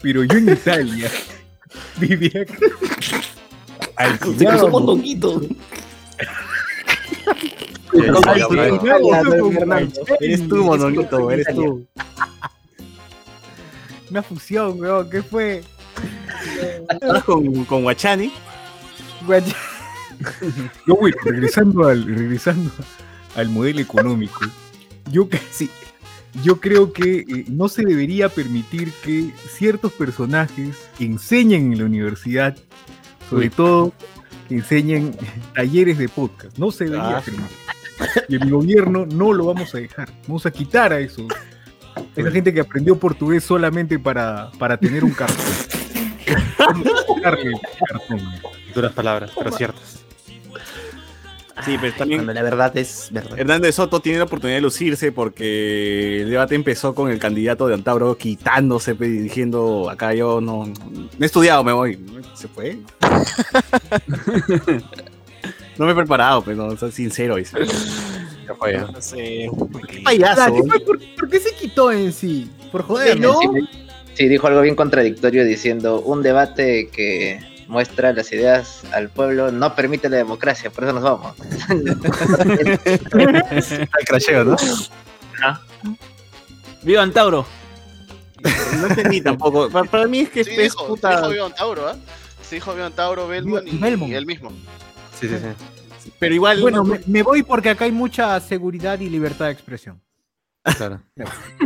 pero yo en Italia vivía. Se cruzó. Eres tú, mononito, eres tú. Una fusión, weón. ¿Qué fue? Estabas con, con Guachani. Bueno, regresando al, regresando al modelo económico, yo, sí, yo creo que eh, no se debería permitir que ciertos personajes enseñen en la universidad, sobre todo que enseñen talleres de podcast. No se debería Ah. permitir. Y en mi gobierno no lo vamos a dejar. Vamos a quitar a esos. Esa gente que aprendió portugués solamente para, para tener un cartón. Duras palabras, pero ciertas. Sí, pero también Cuando la verdad es verdad. Hernández Soto tiene la oportunidad de lucirse porque el debate empezó con el candidato de Antauro quitándose diciendo acá yo no, no he estudiado, me voy. ¿Se fue? no me he preparado, pero soy sincero. Dice. Ya fue. ya. No sé. Qué payaso. ¿qué fue? ¿Por, por qué se quitó en sí? Por joder, ¿no? Sí, dijo algo bien contradictorio diciendo un debate que muestra las ideas al pueblo no permite la democracia, por eso nos vamos. Al crasheo, ¿no? ¡Viva Antauro! No entendí tampoco. Para, para mí es que Sí, es dijo, puta. dijo Vivan Tauro, ¿ah? Sí, dijo Vivan Tauro, Belmont y, Belmont. y él mismo. Sí, sí, sí. Pero igual. Bueno, no- me, me voy porque acá hay mucha seguridad y libertad de expresión. Claro.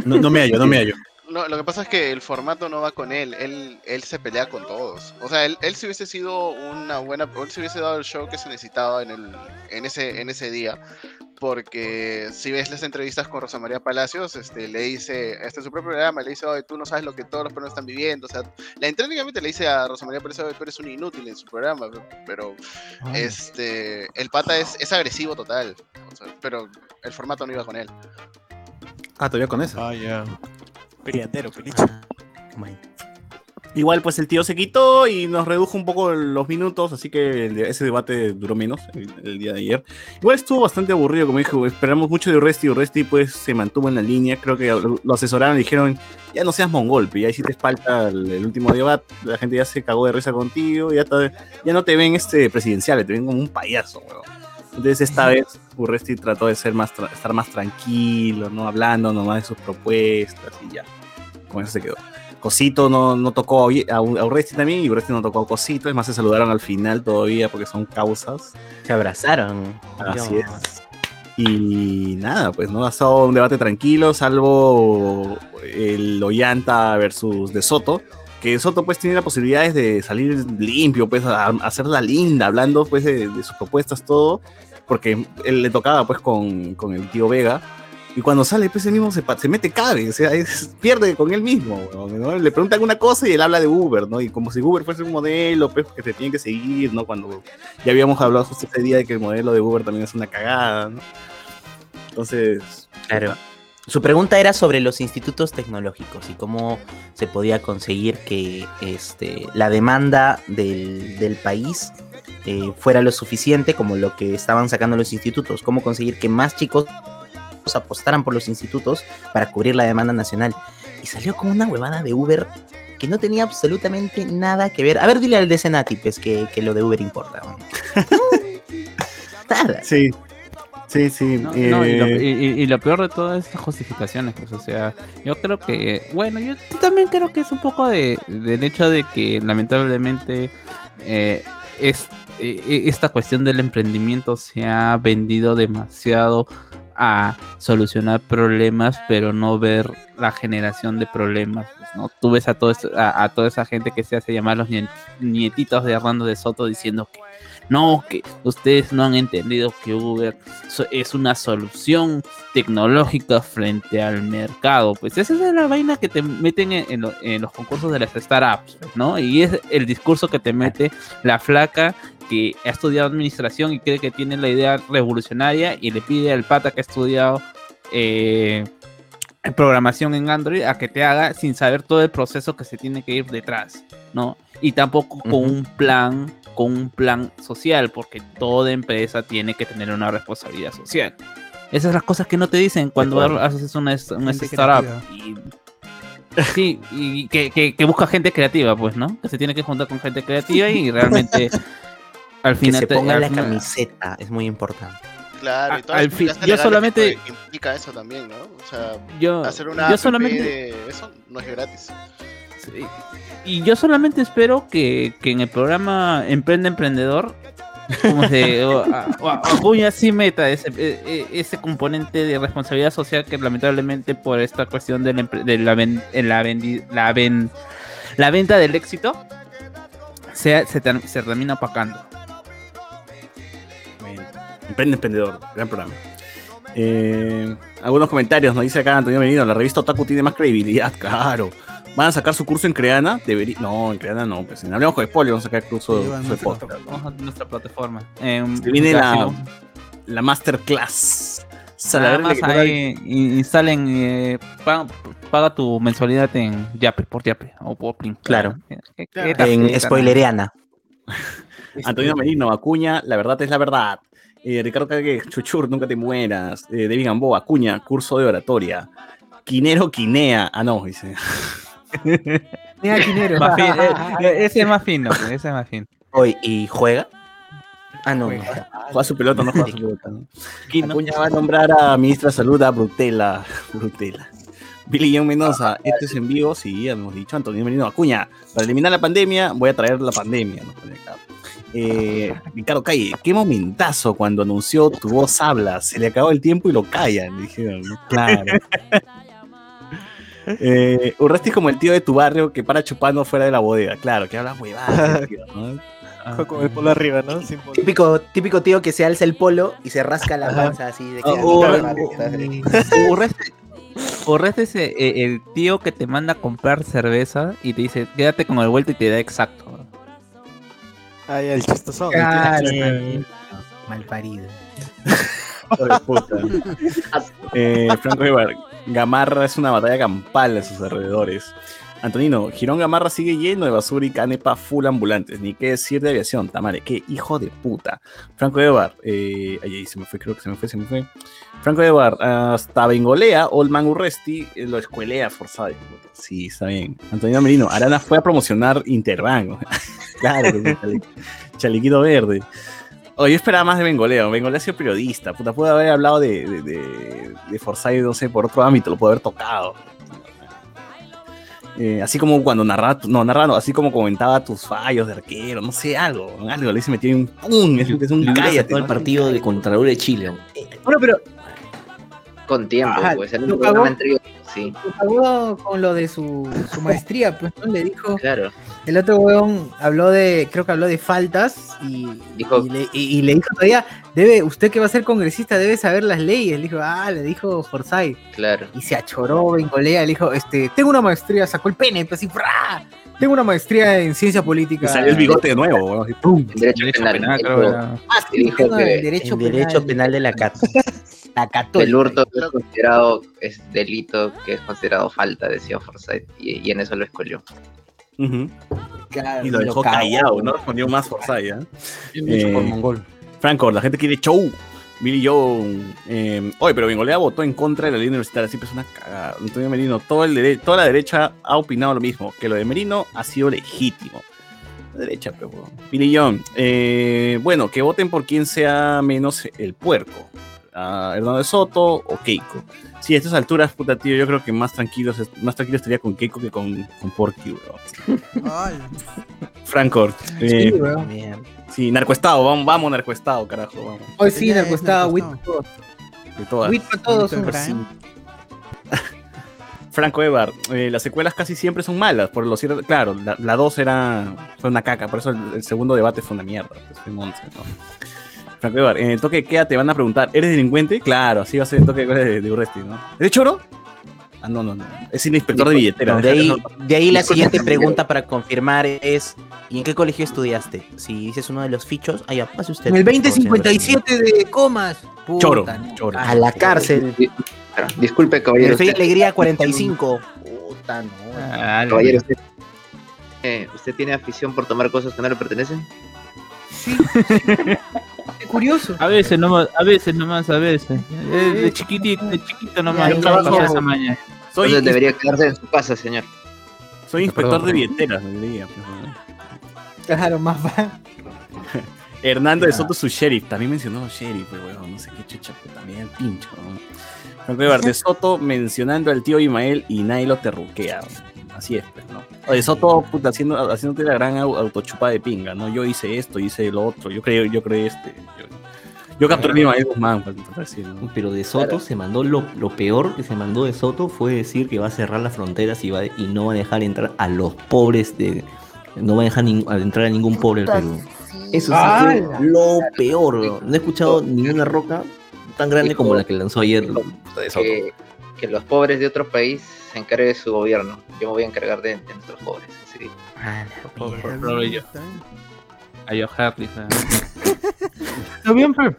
No, no me hallo, no me hallo. No, lo que pasa es que el formato no va con él, él, él se pelea con todos. O sea, él, él si hubiese sido una buena, él si hubiese dado el show que se necesitaba en, el, en, ese, en ese día, porque si ves las entrevistas con Rosa María Palacios, este, le dice, este es su propio programa, le dice, oye, tú no sabes lo que todos los peruanos están viviendo, o sea, la técnicamente le dice a Rosa María Palacios, "Oye, tú eres un inútil en su programa, pero este, el pata es, es agresivo total, o sea, pero el formato no iba con él. Ah, todavía con eso. Ah, ya. Pelicho. Igual, pues el tío se quitó y nos redujo un poco los minutos, así que el de- ese debate duró menos el, el día de ayer. Igual estuvo bastante aburrido, como dijo, esperamos mucho de Urresti, Urresti pues se mantuvo en la línea, creo que lo, lo asesoraron y dijeron, ya no seas mongol, pero ya hiciste falta el, el último debate, la gente ya se cagó de risa contigo, ya, te- ya no te ven este presidencial, te ven como un payaso, weón. Entonces esta vez Urresti trató de ser más estar más tranquilo, no hablando nomás de sus propuestas y ya. Con eso se quedó. Cosito no, no tocó a, a Urresti también y Urresti no tocó a Cosito. Es más, se saludaron al final todavía porque son causas. Se abrazaron. Así Dios. es. Y nada, pues no ha estado un debate tranquilo, salvo el Ollanta versus De Soto. Que Soto pues tiene las posibilidades de salir limpio, pues a, hacerla linda, hablando pues de, sus propuestas, todo. Porque él le tocaba pues con, con el tío Vega. Y cuando sale, pues él mismo se, se mete cabe, o sea, pierde con él mismo, ¿no? Le pregunta alguna cosa y él habla de Uber, ¿no? Y como si Uber fuese un modelo, pues, que se tiene que seguir, ¿no? Cuando ya habíamos hablado justo ese día de que el modelo de Uber también es una cagada, ¿no? Entonces, Claro. Su pregunta era sobre los institutos tecnológicos y cómo se podía conseguir que este, la demanda del, del país eh, fuera lo suficiente como lo que estaban sacando los institutos. Cómo conseguir que más chicos apostaran por los institutos para cubrir la demanda nacional. Y salió con una huevada de Uber que no tenía absolutamente nada que ver. A ver, dile al de Senati, pues, que, que lo de Uber importa. ¿no? nada. Sí, sí, sí. No, no, y, lo, eh, y- lo peor de todo es las justificaciones, pues, o sea, yo creo que, bueno, yo también creo que es un poco de, del hecho de que lamentablemente eh, es, eh, esta cuestión del emprendimiento se ha vendido demasiado a solucionar problemas, pero no ver la generación de problemas, pues, ¿no? Tú ves a, todo a, a toda esa gente que se hace llamar los nie- nietitos de Hernando de Soto diciendo que no, que ustedes no han entendido que Uber es una solución tecnológica frente al mercado. Pues esa es la vaina que te meten en, en lo- en los concursos de las startups, ¿no? Y es el discurso que te mete la flaca que ha estudiado administración y cree que tiene la idea revolucionaria y le pide al pata que ha estudiado eh, programación en Android a que te haga sin saber todo el proceso que se tiene que ir detrás, ¿no? Y tampoco con un plan, con un plan social, porque toda empresa tiene que tener una responsabilidad social. Esas son las cosas que no te dicen cuando haces una, startup. Y, sí, y que, que- que busca gente creativa, pues, ¿no? Que se tiene que juntar con gente creativa y realmente al Que final se te- ponga al la final- camiseta, es muy importante. Claro, y A- todas al fin- yo solamente- que implica eso también, ¿no? O sea, Yo- hacer una yo solamente- de eso no es gratis. Y yo solamente espero que, que en el programa Emprende Emprendedor, como se o- a- o- meta ese, e- e- ese componente de responsabilidad social que lamentablemente por esta cuestión de la, en la, venta del éxito se, se termina opacando. Emprende Emprendedor, gran programa. Eh, algunos comentarios, nos dice acá Antonio Benito, la revista Otaku tiene más credibilidad, claro. ¿Van a sacar su curso en Creana? Debería... No, en Creana no, pues en Hablemos con Spoiler, vamos a sacar el curso Sí, de podcast. ¿no? Vamos a nuestra plataforma. Em, Se viene la, la Masterclass. Nada más ahí in- instalen, eh, paga, paga tu mensualidad en Yape, por Yape o por Plin. Claro. ¿Qué- qué- Claro. qué tal? En spoileriana. Antonio Merino, Acuña, la verdad es la verdad. Eh, Ricardo Cague, Chuchur, nunca te mueras. Eh, David Gamboa, Acuña, curso de oratoria. Quinero Quinea. Ah, no, dice. Mira, eh, eh, ese es más fino, ese es más fino. Hoy, ¿y juega? Ah, no. no. Juega su pelota, no juega su pelota. ¿no? Acuña va a nombrar a ministra de Salud a Brutela. Brutela. Billy John Mendoza, este es en vivo, sí, ya hemos dicho. Antonio Merino, Acuña, para eliminar la pandemia, voy a traer la pandemia. acá. Eh, Ricardo Calle, qué momentazo cuando anunció tu voz habla, se le acabó el tiempo y lo callan, dijeron. ¿no? Claro. Eh, Urresti es como el tío de tu barrio que para chupando fuera de la bodega, claro, que habla huevadas. ¿no? Con el polo arriba, ¿no? Sin polo. Típico, típico tío que se alza el polo y se rasca la panza así de que Ah, "Ah, o- claro, o- estás ahí". Urreste, Urreste es eh, el tío que te manda a comprar cerveza y te dice, quédate con el vuelto y te da exacto. Ay, el chistosón. Claro, Sí. mal parido. Hijo de puta. Eh, Franco Ibar, Gamarra es una batalla campal a sus alrededores. Antonino, Girón Gamarra sigue lleno de basura y canepa full ambulantes. Ni qué decir de aviación, Tamare, qué hijo de puta. Franco Ebar, eh, ay, se me fue, creo que se me fue, se me fue. Franco Ebar, hasta Bengolea, Oldman Urresti eh, lo escuelea forzado. Sí, está bien. Antonino Merino, Arana fue a promocionar Interbank. claro, chalequito verde. Oye, yo esperaba más de Bengolea. Bengolea ha sido periodista. Puta, puede haber hablado de, de, de, de Forsyth, no sé, por otro ámbito, lo puede haber tocado. Eh, así como cuando narraba, tu- no, narraba, no, así como comentaba tus fallos de arquero, no sé, algo, algo, le hice metido un pum, es, es un cállate. sacado el partido de Contralor de Chile. Bueno, pero Con tiempo, Ajá, pues. Un programa anterior, sí. lo pagó con lo de su, su maestría, pues ¿no? le dijo. Claro. El otro weón habló de, creo que habló de faltas y, Dijo- y, le, y- y le dijo todavía, debe, usted que va a ser congresista debe saber las leyes. Le dijo, ah, le dijo Forsyth. Claro. Y se achoró Bengolea, le dijo, este, tengo una maestría, sacó el pene, pues así, ¡fra! Tengo una maestría en ciencia política. Y salió el bigote de nuevo, ¡pum! Derecho, penal. penal, creo que era. Ah, sí, dijo tengo que el derecho, En derecho penal, penal de la CAT. la católica. el hurto es considerado es delito que es considerado falta, decía Forsyth, y, y en eso lo escogió. Claro, Y lo dejó callado, ¿no? Respondió más Forsyth, ¿eh? Hecho por Eh, mongol. Franco, la gente quiere show. Billy Joe. Eh, oye, pero Bengolea votó en contra de la ley universitaria. Siempre es una cagada. Antonio Merino, todo el dere- toda la derecha ha opinado lo mismo. Que lo de Merino ha sido legítimo. La derecha, pero. bueno. Billy John. eh, bueno, que voten por quien sea menos el puerco. A Hernando de Soto o Keiko. Sí, a estas alturas, puta tío, yo creo que más tranquilos, más tranquilo estaría con Keiko que con, con Porky, weón. Ay, Franco. Sí, Eh, weón. Bien. sí, narcoestado, vamos, vamos, narcoestado, carajo, vamos. Hoy sí, narcostado, WIT para todos. De todas. WIT para todos. Franco Evar, eh, las secuelas casi siempre son malas, por lo cierto, claro, la, la 2 era fue una caca, por eso el, el segundo debate fue una mierda, pues, fue Monse, ¿no? Franco en el toque de queda te van a preguntar, ¿eres delincuente? Claro, así va a ser el toque de queda de, de Urresti, ¿no? ¿Eres choro? Ah, no, no, no, es el inspector de billetera. De ahí, de ahí la siguiente pregunta para confirmar es: ¿y en qué colegio estudiaste? Si dices uno de los fichos, allá pase usted. En el por favor, señor 2057 de comas. Puta, Choro, no. choro. A la cárcel. Disculpe, caballero. Soy Alegría 45. Puta, no. Ah, caballero, usted, eh, ¿usted tiene afición por tomar cosas que no le pertenecen? Sí. Qué curioso. A veces nomás, a veces nomás, a veces. Eh, De chiquitito, de chiquito nomás. Ya, yo ya. esa mañana. Soy, Entonces debería quedarse en su casa, señor. soy inspector Perdón, de billeteras, me diría, pues, ¿no? Claro, más va. Hernando de Soto, su sheriff. También mencionó sheriff, pero bueno, no sé qué chucha, pero también el pincho. ¿no? Franco de Soto mencionando al tío Imael y nadie lo terruquea. Así es, pues, ¿no? O de Soto, puta, haciendo, haciéndote la gran au- autochupa de pinga, ¿no? Yo hice esto, hice lo otro, yo creo, yo creí este. Yo, yo capturé a Imael Guzmán, ¿no? Pero de Soto se mandó lo, lo peor que se mandó de Soto fue decir que va a cerrar las fronteras y, va, y no va a dejar entrar a los pobres de. No va a dejar a entrar a ningún pobre al Perú. Eso sí fue lo peor. bro. No he escuchado ninguna roca tan grande como la que lanzó ayer puta de Soto. Que, que los pobres de otro país se encargue de su gobierno. Yo me voy a encargar de, de nuestros pobres. así dijo. Ah. A ah. Está bien, pues.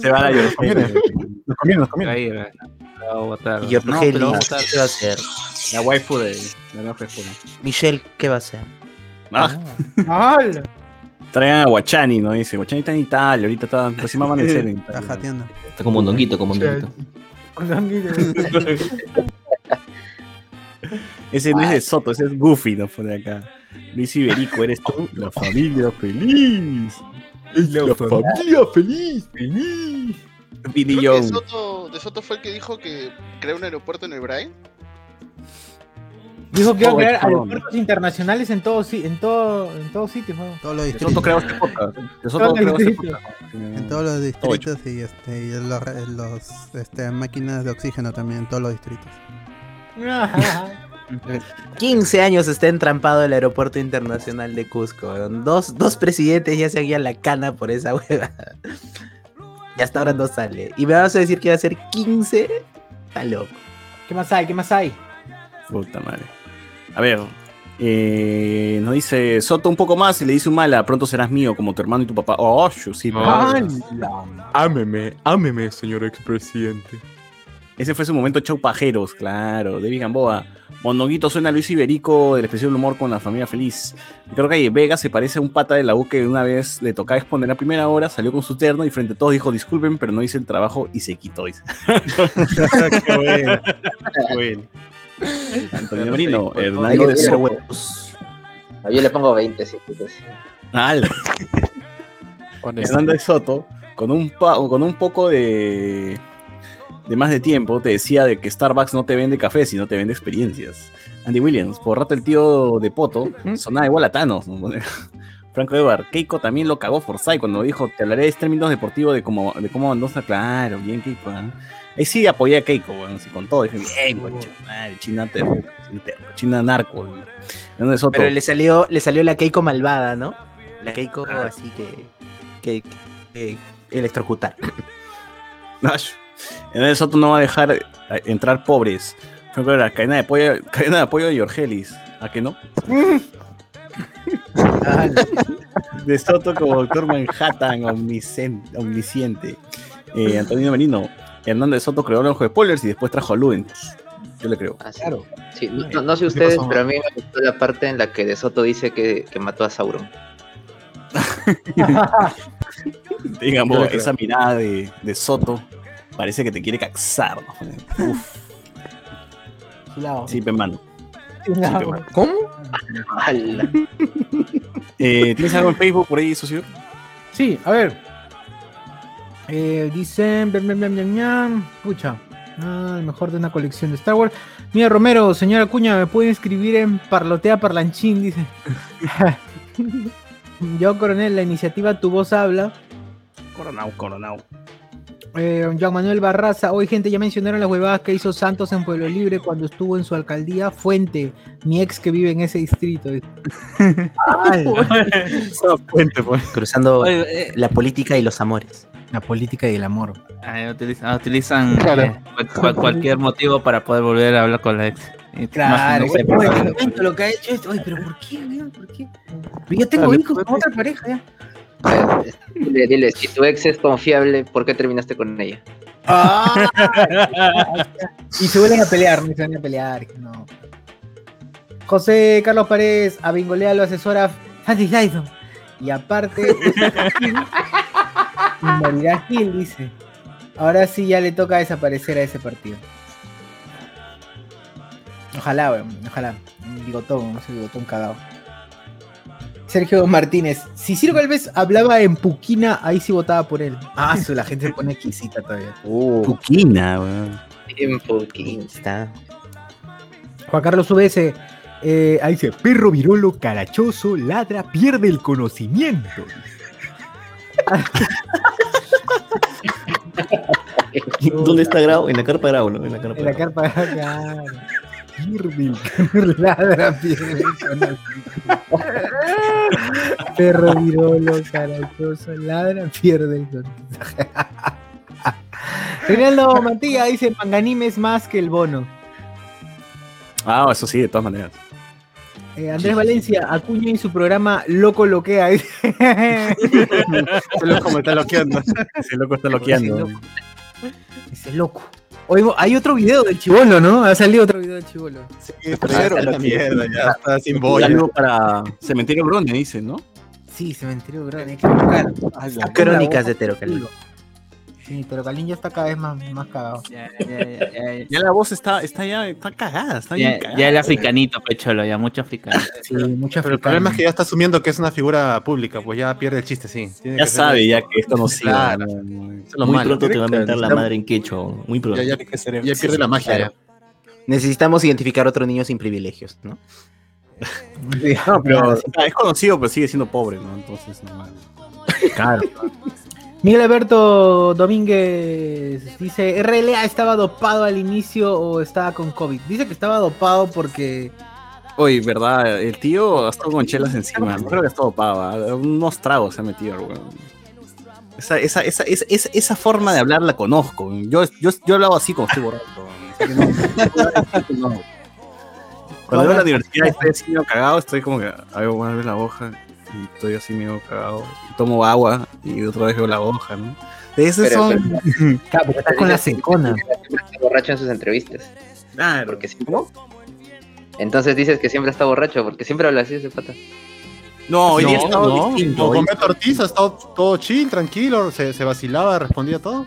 Se va a la Nos conviene, nos conviene, nos conviene. Ahí, la va a votar. Y yo, No, pero va a votar. ¿qué va a hacer? La waifu de la nueva. Michelle, ¿qué va a hacer? Ah, ¡Hala! traigan a Guachani, ¿no? Dice, Guachani está en Italia, ahorita está, recién va a amanecer en Está Italia. jateando. Está como mondonguito, como mondonguito. Ese no es de Soto, ese es Goofy, ¿no? Por acá. Luis Iberico, eres tú, la familia feliz. Es la, familia feliz, feliz. Billy Creo que de. Soto, de Soto fue el que dijo que creó un aeropuerto en el Brain. Dijo que iba a Oh, crear aeropuertos internacionales en todo, si- en todo, en todo sitio. ¿no? Todos los De distritos. Soto creó este podcast. De Soto Todos los creó este distritos. podcast. En todos los distritos y, este, y los, los este, máquinas de oxígeno también en todos los distritos. 15 años está entrampado el aeropuerto internacional de Cusco. Dos, dos presidentes ya se habían la cana por esa hueva. Y hasta ahora no sale. Y me vas a decir que va a ser 15. Está loco. ¿Qué más hay? ¿Qué más hay? Puta madre. A ver. Eh, nos dice Soto un poco más y le dice un mala, pronto serás mío como tu hermano y tu papá. Oh, yo sí, pero- Ámeme, ámeme, señor expresidente. Ese fue su momento chau pajeros, claro. David Gamboa. Monoguito suena a Luis Iberico del especial humor con la familia feliz. Creo que ahí Vega se parece a un pata de la U que una vez le tocaba exponer a primera hora, salió con su terno y frente a todos dijo disculpen, pero no hice el trabajo y se quitó. Qué bueno. Qué bueno. Antonio Marino, que de huevos. No, Yo le pongo 20, sí. pues. Ala. Hernando de Soto, con un, con un poco de, de más de tiempo, te decía de que Starbucks no te vende café, sino te vende experiencias. Andy Williams, por rato el tío de Poto, sonaba igual a Thanos. ¿no? Franco Edward, Keiko también lo cagó Forsyth cuando dijo, te hablaré de términos deportivos de cómo, de cómo Mendoza, claro, bien Keiko. ¿ah? Ahí sí apoyé a Keiko, bueno, así con todo, dije, bien, madre, China terco, China narco. Pero le salió, le salió la Keiko malvada, ¿no? La Keiko así que. que, que electrocutar. Ash. En el Soto no va a dejar eh, entrar pobres. La cadena de apoyo, cadena de apoyo de Yorgelis. ¿A que no? de Soto como Doctor Manhattan, omniscien- omnisciente. Eh, Antonio Merino. Hernández Soto creó el ojo de spoilers y después trajo a Luden. Yo le creo. Claro. Sí, no, sé ustedes, pero a mí me gustó la parte en la que De Soto dice que, que mató a Sauron. Digamos, esa mirada de, de Soto parece que te quiere caxar. ¿no? Uf. Sí, pe mano. Sí, pe, mano. ¿Cómo? Eh, ¿Tienes algo en Facebook por ahí, socio? Sí, a ver. Eh, dicen. Pucha. Ah, el mejor de una colección de Star Wars. Mira, Romero, señora Cuña, me pueden escribir en Parlotea Parlanchín, dice. Yo, coronel, la iniciativa Tu Voz Habla. Coronao, coronao. Eh, Juan Manuel Barraza, hoy gente ya mencionaron las huevadas que hizo Santos en Pueblo Libre cuando estuvo en su alcaldía. Fuente, mi ex que vive en ese distrito. Cruzando Oye, eh. la política y los amores. La política y el amor. Ah, utilizan, utilizan Claro. eh, cual- cual- cualquier motivo para poder volver a hablar con la ex. Claro, no sepa. oye, lo que ha hecho esto. Oye, pero ¿por qué? ¿Por qué? Yo tengo hijos con otra pareja ya. Dile, dile, si tu ex es confiable, ¿por qué terminaste con ella? y se vuelven a pelear, no se vuelven a pelear. No. José Carlos Paredes, a Bingolea lo asesora Fancy Dyson. Y aparte, es Gil, y morirá Gil, dice. Ahora sí ya le toca desaparecer a ese partido. Ojalá, weón, ojalá. Un bigotón, ese bigotón cagado. Sergio Martínez, si Ciro Galvez hablaba en Puquina, ahí sí votaba por él. Ah, su, la gente se pone exquisita todavía. Puquina, weón. Tiempo, está. Juan Carlos UBS, eh, ahí dice, perro virolo, carachoso, ladra, pierde el conocimiento. ¿Dónde está Grau? En la carpa de Grau, ¿no? En la carpa En la Grau. carpa, claro. El ladra, pierde el conocimiento. Perro virolo, carachoso, ladra, pierde el conocimiento. Reinaldo Mantilla dice, Manganime es más que el bono. Ah, eso sí, de todas maneras. Eh, Andrés Valencia, Acuña en su programa Loco Loquea. Ese loco me está loqueando. Ese loco está loqueando. Ese loco. Oye, hay otro video del chivolo, ¿no? Ha salido otro video del chivolo. Sí, pero la la mierda, ya está sin boya. saludo para Cementerio Brone, dice, ¿no? Sí, cementerio grande, hay que buscar. Crónicas de Terocalín. Sí, pero Calín ya está cada vez más, más cagado. Ya, ya, ya, ya, Ya la voz está, está ya, está cagada, está ya, bien cagada. ya el africanito, pecholo, ya mucho. Sí, mucha Pero el problema es que ya está asumiendo que es una figura pública, pues ya pierde el chiste, sí. Tiene Ya que ser- sabe ya que es conocido. Claro. no, no, Eso es lo Muy malo. pronto te va a mentar la Ya- madre en quechua. Muy pronto. Ya, ya, ya pierde la magia. Claro. Necesitamos identificar otro niño sin privilegios, ¿no? No, pero es conocido, pero sigue siendo pobre, ¿no? Entonces, normal. Claro. Miguel Alberto Domínguez dice, RLA estaba dopado al inicio o estaba con COVID. Dice que estaba dopado porque... Oye, verdad, el tío ha estado con chelas encima. No creo que ha estado pava. Unos tragos se ha metido, weón. Esa, esa, esa, esa, esa, esa forma de hablar la conozco. Yo, yo, yo hablaba así como estoy borracho. Cuando veo la universidad y estoy así cagado, estoy como que, a ver, voy a ver la hoja. Y estoy así medio cagado. Tomo agua y otra vez veo la hoja, ¿no? Esos Pero- son. Claro, porque estás con la secona. Siempre está borracho en sus entrevistas. Claro. Porque si Entonces dices que siempre está borracho, porque siempre habla así ese pata. No, hoy día No, ha estado no, distinto. no, hoy- con Beto Ortiz ha estado todo chill, tranquilo, se, se vacilaba, respondía todo.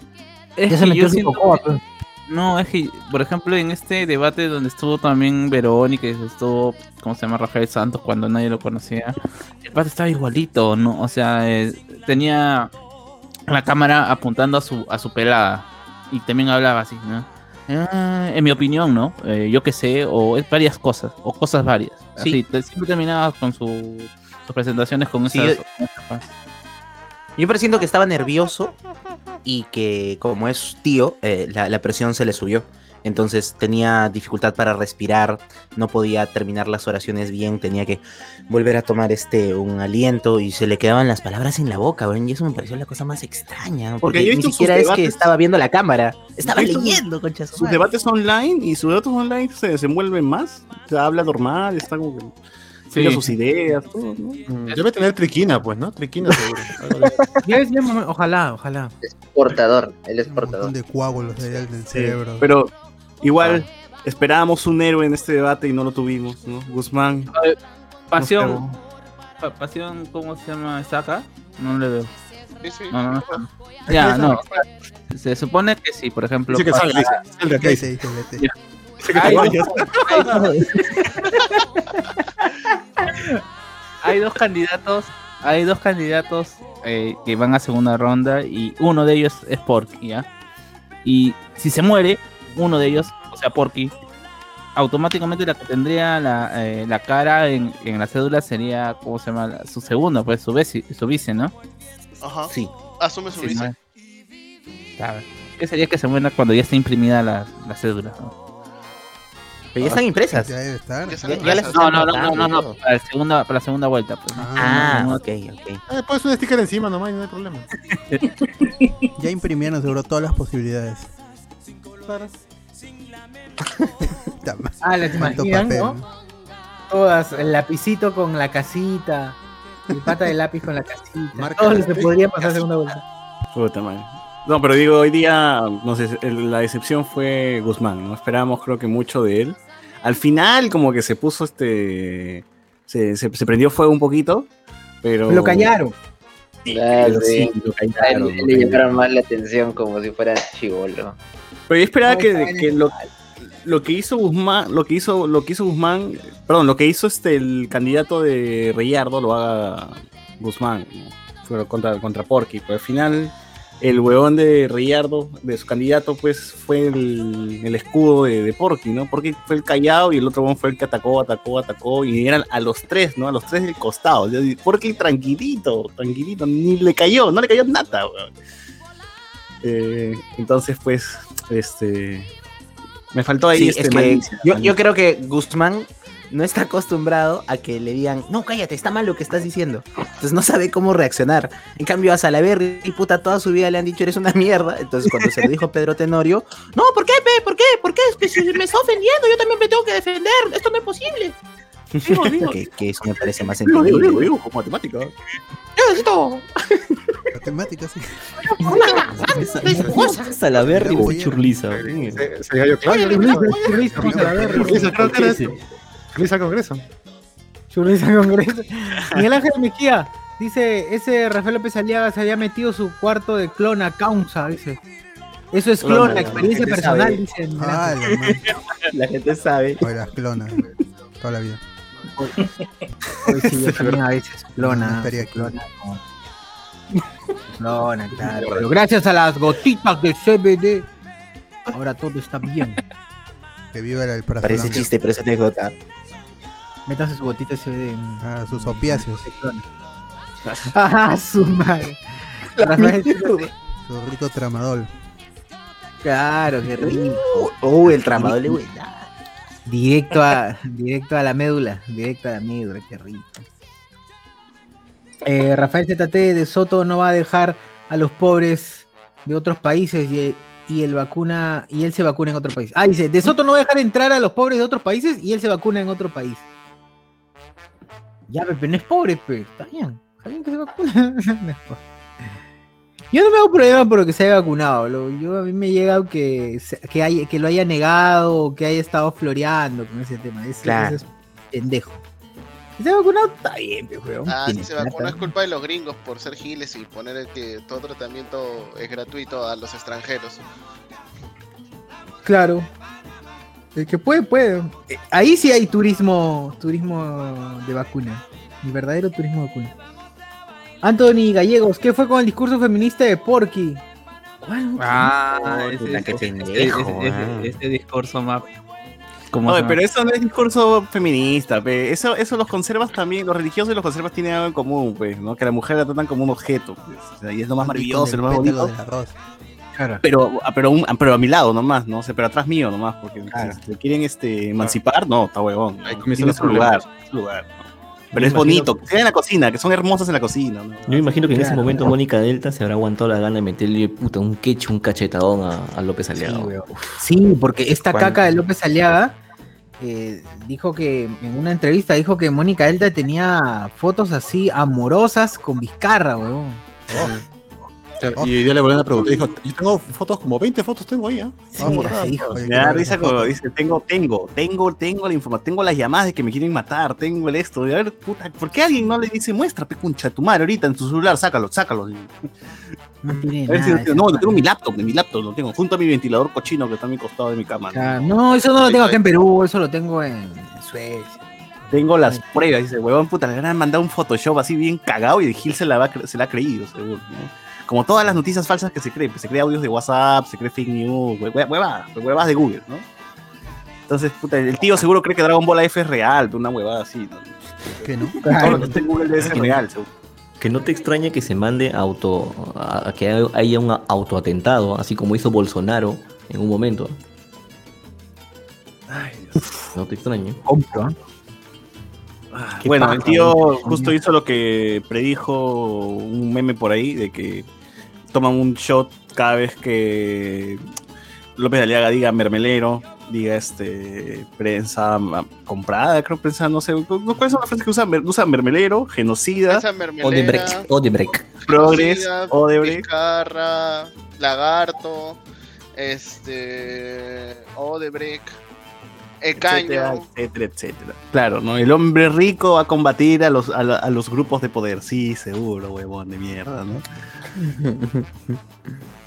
Es Ya se metió yo siento cocoa, que- pues. No, es que, por ejemplo, en este debate donde estuvo también Verónica y estuvo, ¿cómo se llama? Rafael Santos, cuando nadie lo conocía, el pata estaba igualito, ¿no? O sea, eh, tenía la cámara apuntando a su, a su pelada y también hablaba así, ¿no? Ah, en mi opinión, ¿no? Eh, yo qué sé, o es varias cosas, o cosas varias. Sí. Así, te- siempre terminaba con su, sus presentaciones con Sí, esas... yo- esas. Yo presiento que estaba nervioso y que como es tío, eh, la, la presión se le subió. Entonces tenía dificultad para respirar, no podía terminar las oraciones bien, tenía que volver a tomar este un aliento y se le quedaban las palabras en la boca, weón, y eso me pareció la cosa más extraña, Porque porque, yo he ni siquiera es que estaba viendo la cámara, estaba leyendo, concha su sus debates online y sus debates online se desenvuelven más. O sea, habla normal, está como que. Tiene sus ideas, todo, ¿no? Mm, Debe tener triquina, pues, ¿no? Triquina seguro. Ya es, ya, ojalá, ojalá. Es portador, él es Un montón de coágulos ahí del Sí, cerebro. Pero igual esperábamos un héroe en este debate y no lo tuvimos, ¿no? Guzmán. Pasión, pa- pasión, ¿cómo se llama? ¿Está acá? No le veo. Sí, sí. No, no, no. Ya, no. Se supone que sí, por ejemplo. Dice que salga, dice, hay dos candidatos, hay dos candidatos eh, que van a segunda ronda y uno de ellos es Porky, ¿ya? Y si se muere, uno de ellos, o sea, Porky, automáticamente la que tendría la, eh, la cara en, en la cédula sería, ¿cómo se llama? Su segundo, pues su vice, su vice ¿no? Ajá. Sí. Asume su Sí, vice. ¿Qué sería que se muera cuando ya está imprimida la, la cédula? ¿no? Pero ya están impresas. Ya debe estar. Ya Ya, están ya impresas. las No, no, no, no, no, todo. para, la segunda, para la segunda vuelta. Pues. Ah, No, no, ok, ok. Eh, pones un sticker encima nomás y no hay problema. Ya imprimieron seguro todas las posibilidades. Ah, ¿les cuánto imaginan, papel. no? Todas, el lapicito con la casita, el pata de lápiz con la casita. Marca Todos la se podrían pasar segunda vuelta. Puta madre. No, pero digo, hoy día, no sé, la decepción fue Guzmán, ¿no? Esperábamos creo que mucho de él. Al final como que se puso este... Se, se, se prendió fuego un poquito, pero... Lo callaron. Sí, Ah, pero sí. lo callaron, le callaron. llamaron más la atención como si fuera chivolo. Pero yo esperaba No, que, que lo, lo que hizo Guzmán, lo que hizo, lo que hizo Guzmán, perdón, lo que hizo este el candidato de Reyardo lo haga Guzmán, ¿no? Contra, contra Porky, pero al final el huevón de Reyardo, de su candidato, pues fue el, el escudo de, de Porky, ¿no? Porky fue el callado y el otro huevón fue el que atacó, atacó, atacó, y eran a los tres, ¿no? A los tres del costado. Porky tranquilito, tranquilito, ni le cayó, no le cayó nada, weón. Eh, entonces, pues, este. Me faltó ahí Sí, este es que malicia, yo, yo creo que Guzmán no está acostumbrado a que le digan, no, cállate, está mal lo que estás diciendo. Entonces no sabe cómo reaccionar. En cambio, a Salaverry, puta, toda su vida le han dicho, eres una mierda. Entonces cuando se lo dijo Pedro Tenorio, no, ¿por qué, pe? ¿Por qué? ¿Por qué? Es que si me está ofendiendo, yo también me tengo que defender. Esto no es posible. Que, que eso me parece más Digo, digo, entendible. digo, digo, como matemática. ¡Esto! Matemáticas, sí. Salaberry o Churliza. Se, la verga. Churliza, creo que era Sí, eso. Al Congreso. Churriza Congreso. Miguel Ángel Mejía dice, ese Rafael López Aliaga se había metido su cuarto de clona causa, dice. Eso es clona, Clona, experiencia la gente personal, sabe. dice. Ah, la. La gente sabe. Oye, las clonas. Toda la vida. Hoy sí, yo también a veces clona. No clona. Clona, claro. Pero gracias a las gotitas de CBD, ahora todo está bien. Que viva el Parece chiste, pero es anécdota. Métase su gotita de CBD. en- Ah, sus opiáceos. Ah, su madre. Su rico tramadol. Claro, qué rico. Uh, el tramador le buena. Directo a, directo a la médula, directo a la médula, qué rico. Eh, Rafael ZT de Soto no va a dejar a los pobres de otros países y, y el vacuna y él se vacuna en otro país. Ah, dice, de Soto no va a dejar entrar a los pobres de otros países y él se vacuna en otro país. Ya, pe, pero no es pobre, pe. Está bien. Está bien que se. No pobre. Yo no me hago problema por lo que se haya vacunado. lo- yo a mí me llega que, que, que lo haya negado o que haya estado floreando con ese tema. Ese, Claro. ese es pendejo. Si se ha vacunado, está bien, pe, weón. Ah, si se plata. vacuna es culpa de los gringos por ser giles y poner que todo tratamiento es gratuito a los extranjeros. Claro. El que puede, puede. Eh, Ahí sí hay turismo, turismo de vacuna. El verdadero turismo de vacuna. Anthony Gallegos, ¿qué fue con el discurso feminista de Porky? ¿Cuál? Ah, ese, pendejo, ese- ese- ah. ese discurso más. ¿cómo Oye, se llama? pero eso no es discurso feminista, pe. Eso, eso los conservas también, los religiosos y los conservas tienen algo en común, pues, ¿no? Que a la mujer la tratan como un objeto, pues. O sea, y es lo más maravilloso, lo más bonito. Pero, ah, pero, un- pero a mi lado nomás, ¿no? O sea, pero atrás mío nomás, porque Claro. si te quieren este, emancipar, no, está huevón. ¿no? Ahí su lugar, su lugar, ¿no? Pero es bonito, que sean en la cocina, que son hermosas en la cocina, ¿no? Yo me imagino que en ese momento Mónica Delta se habrá aguantado la gana de meterle puta un queche, un cachetadón a, a López Aliaga. Sí, porque esta ¿Cuándo? caca de López Aliaga eh, dijo que en una entrevista dijo que Mónica Delta tenía fotos así amorosas con Vizcarra, weón. Y hoy día le volvieron a preguntar. Dijo, yo tengo fotos, como 20 fotos tengo ahí, ¿ah? Sí, Me da risa cuando dice, tengo, tengo, tengo, tengo la información, tengo las llamadas de que me quieren matar, tengo el esto, de a ver, puta, ¿por qué alguien no le dice, muestra, pecuncha, tu madre ahorita en tu celular, sácalo, sácalo? No tiene si no, tengo en mi laptop, mi laptop lo tengo, junto a mi ventilador cochino que está a mi costado de mi cama. ¿no? No, eso no lo tengo acá en Perú, eso lo tengo en, Suecia. Tengo las pruebas, dice, huevón, puta, le han mandado un Photoshop así bien cagado y Gil se la, va se la ha creído, seguro, ¿no? Como todas las noticias falsas que se creen, pues, se cree audios de WhatsApp, se cree fake news, hue- hue- huevadas, huevadas de Google, ¿no? Entonces, puta, el tío seguro cree que Dragon Ball F es real, una huevada así, ¿no? ¿Qué no? Todo lo que está en Google debe ser real, seguro. Que no te extrañe que se mande auto a, a que haya un autoatentado, así como hizo Bolsonaro en un momento. No te extrañe. Compro, ¿eh? Bueno, paja, el tío justo hizo lo que predijo un meme por ahí, de que toman un shot cada vez que López de Aliaga diga mermelero, diga este prensa comprada, creo prensa, no sé, ¿cuáles son las frases que usan? Usan mermelero, genocida, Odebrecht, Odebrecht. progres, Odebrecht. Vizcarra, Lagarto, este, Odebrecht, etcétera, Ecaño. etcétera, etcétera. Claro, ¿no? El hombre rico va a combatir a los, a, la- a los grupos de poder. Sí, seguro, huevón de mierda, ¿no?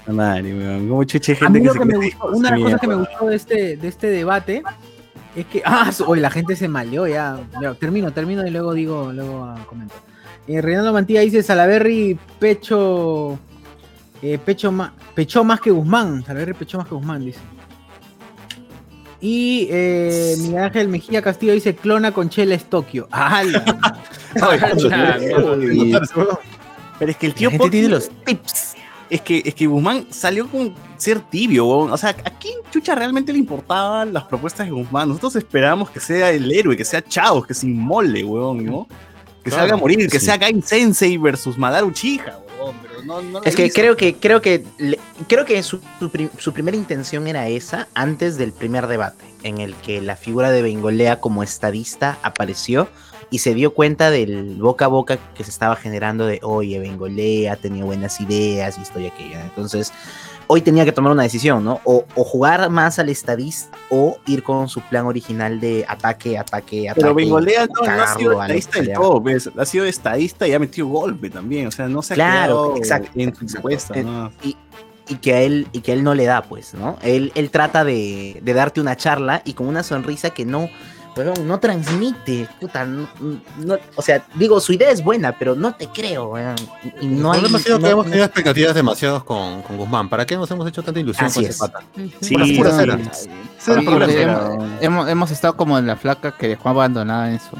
Madre, weón. Como chuche A gente mí que lo se que me cree gustó, una de las cosas que me mierda. gustó de este, de este debate es que, ah, oye, la gente se maleó ya. Ya, termino, termino y luego digo, luego ah, comento. Eh, Reinaldo Mantilla dice Salaberry pecho, eh, pecho más, pecho más que Guzmán. Salaberry pecho más que Guzmán, dice. Y eh, Miguel Ángel Mejía Castillo dice clona con Chela es Tokio. ¡Hala! Pero es que el tío La gente Pocky- tiene los tips. Es que, es que Guzmán salió con ser tibio, weón. O sea, ¿a quién chucha realmente le importaban las propuestas de Guzmán? Nosotros esperábamos que sea el héroe, que sea Chaos, que se inmole, weón, ¿no? Que Claro, salga a morir, que sí. sea Gain Sensei versus Madaru Uchiha, weón. Pero no, no la Es que creo que creo que creo que su, su su primera intención era esa antes del primer debate, en el que la figura de Bengolea como estadista apareció y se dio cuenta del boca a boca que se estaba generando de oye, Bengolea tenía buenas ideas y esto y aquello. Entonces, hoy tenía que tomar una decisión, ¿no? O, o jugar más al estadista o ir con su plan original de ataque, ataque, ataque. Pero Bengolea no, no ha sido estadista del todo, ¿ves? ha sido estadista y ha metido golpe también, o sea, no se ha Claro, quedado exacto, en su Eh, ¿no? y, y que a él y que a él no le da pues no él, él trata de, de darte una charla y con una sonrisa que no weón, no transmite puta, no, no- o sea digo su idea es buena pero no te creo weón. y El no hay problema ha sido que hemos tenido expectativas demasiadas con, con Guzmán. ¿Para qué nos hemos hecho tanta ilusión Así con es. ese pata? Sí, Pura- cera. Hemos, hemos, hemos estado como en la flaca que dejó abandonada en su,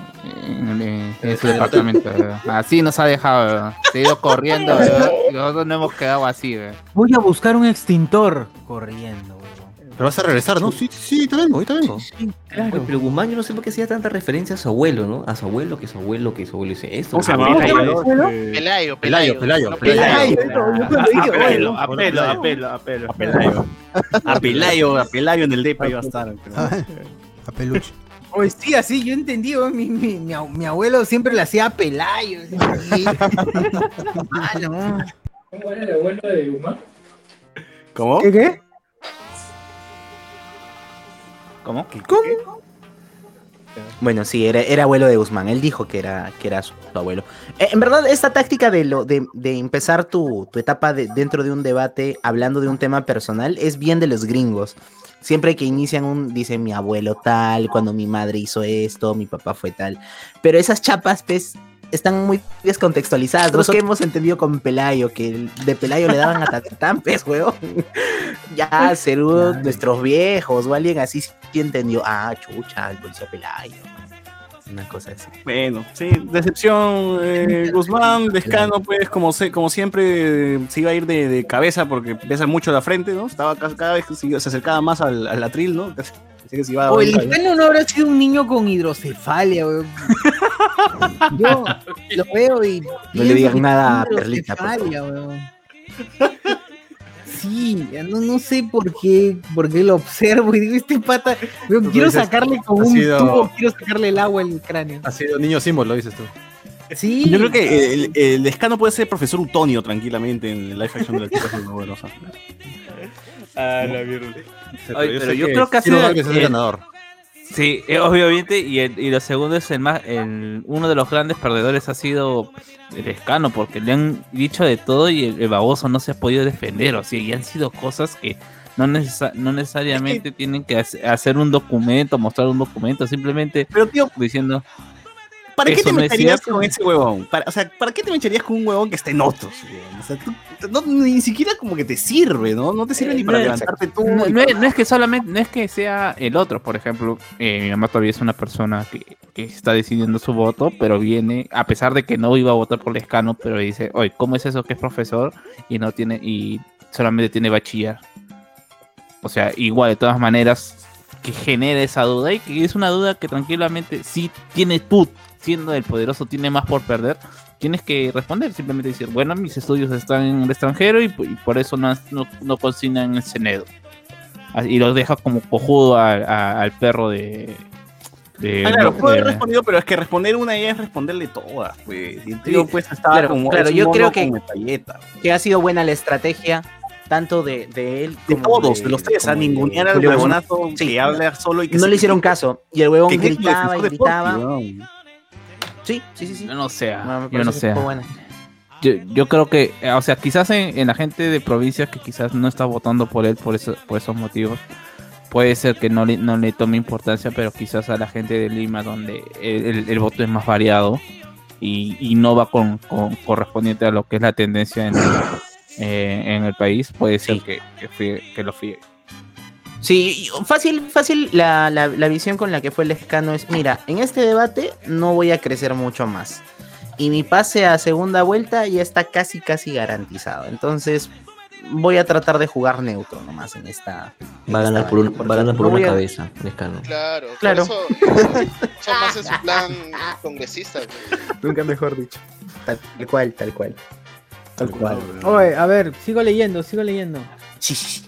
en, en- en su departamento. ¿verdad? Así nos ha dejado, ¿verdad? se ha ido corriendo ¿verdad? y nosotros no hemos quedado así. ¿verdad? Voy a buscar un extintor corriendo. Pero vas a regresar, ¿no? Sí, sí, te vengo, ahorita vengo. Oye, pero Guzmán, yo no sé por qué hacía tanta referencia a su abuelo, ¿no? A su abuelo, que su abuelo, que su abuelo dice esto. ¿Cómo se que su llamaba? abuelo- Pelayo, Pelayo, Pelayo, No, Pelayo. Apelo, apelo, apelo, apelo. A Pelayo. A Pelayo, a Pelayo en el depa iba a estar. A peluche. Pues sí, así yo entendí, weón, mi, mi, mi, mi abuelo siempre le hacía a Pelayo. así. Ah, no. ¿Cómo era el abuelo de Guzmán? ¿Cómo? ¿Qué qué? ¿Cómo? bueno sí era, era abuelo de Guzmán. Él dijo que era que era su, su abuelo. Eh, en verdad esta táctica de lo de, de empezar tu, tu etapa de- dentro de un debate hablando de un tema personal es bien de los gringos. Siempre que inician un, dicen mi abuelo tal, cuando mi madre hizo esto, mi papá fue tal. Pero esas chapas, pues, están muy descontextualizadas. Nosotros que hemos entendido con Pelayo, que de Pelayo le daban a Tatatán, pues, weón. ya, Cerú, nuestros viejos o alguien así sí entendió. Ah, chucha, el policía Pelayo. Una cosa así. Bueno, sí, decepción. eh, Guzmán, Descano, pues, como, se, como siempre, se iba a ir de, de cabeza porque pesa mucho la frente, ¿no? Estaba ca- cada vez que se, se acercaba más al, al atril, ¿no? Casi- Así que se iba a O el Lizano no habrá sido un niño con hidrocefalia, weón. Yo lo veo y. No le que nada a Perlita, weón. Sí, no, no sé por qué, por qué lo observo y digo, este pata, weón, quiero dices, sacarle con un sido- tubo, quiero sacarle el agua al cráneo. Ha sido niño símbolo, dices tú. Sí. Yo creo que el, el Descano puede ser profesor Utonio tranquilamente en el live action de la chica superpoderosa. Ah, la mierda. Oye, pero yo que creo que ha sido el el- ganador. Sí, eh, obviamente, y, el- y lo segundo es el más, el, uno de los grandes perdedores ha sido el escano, porque le han dicho de todo y el, el baboso no se ha podido defender, o sea, y han sido cosas que no, necesa- no necesariamente tienen que hace- hacer un documento, mostrar un documento, simplemente diciendo... ¿Para qué "Eso te no es meterías cierto". con ese huevón? Para, o sea, ¿para qué te meterías con un huevón que está en otros? huevón? O sea, tú- no- ni siquiera como que te sirve, ¿no? No te sirve ni para no, levantarte tú. No, es, que solamente, no es que sea el otro, por ejemplo, eh, mi mamá todavía es una persona que, que está decidiendo su voto, pero viene, a pesar de que no iba a votar por Lescano, pero dice, oye, ¿cómo es eso que es profesor y no tiene, y solamente tiene bachiller? O sea, igual, de todas maneras, que genera esa duda y que es una duda que tranquilamente, si tienes tú, siendo el poderoso, tiene más por perder, tienes que responder, simplemente decir, bueno, mis estudios están en el extranjero y, y por eso no, no, no consignan el Senedo. Así- Y los deja como cojudo al, a- al perro de... de- Ah, claro, de- puedo haber respondido, pero es que responder una idea es responderle todas, pues. Y el tío, Sí, pues, estaba claro, como. claro, yo creo que-. Que ha sido buena la estrategia, tanto de, de él De como todos, de los tres, a de ningunear al huevonazo que habla solo y que no se- le hicieron caso. Y el huevón gritaba y de gritaba. Sí, sí, sí, sí. Yo no sé, No, me yo no sé. buena. Yo, yo creo que, eh, o sea, quizás en, en la gente de provincias que quizás no está votando por él por, eso, por esos motivos, puede ser que no le, no le tome importancia, pero quizás a la gente de Lima, donde el, el- el voto es más variado y, y no va con, con- correspondiente a lo que es la tendencia en, eh, en el país, puede ser que, que, que lo fíe. Sí, fácil, fácil la, la, la visión con la que fue el escano es, mira, en este debate no voy a crecer mucho más. Y mi pase a segunda vuelta ya está casi, casi garantizado. Entonces voy a tratar de jugar neutro nomás en esta... en Va a ganar esta por, un- vaina, porque va a ganar por no una a- cabeza, Lescano. Claro, Claro. Por eso, eso más es su plan congresista. Nunca mejor dicho. Tal cual, tal cual. Tal cual. Oye, a ver, sigo leyendo, sigo leyendo.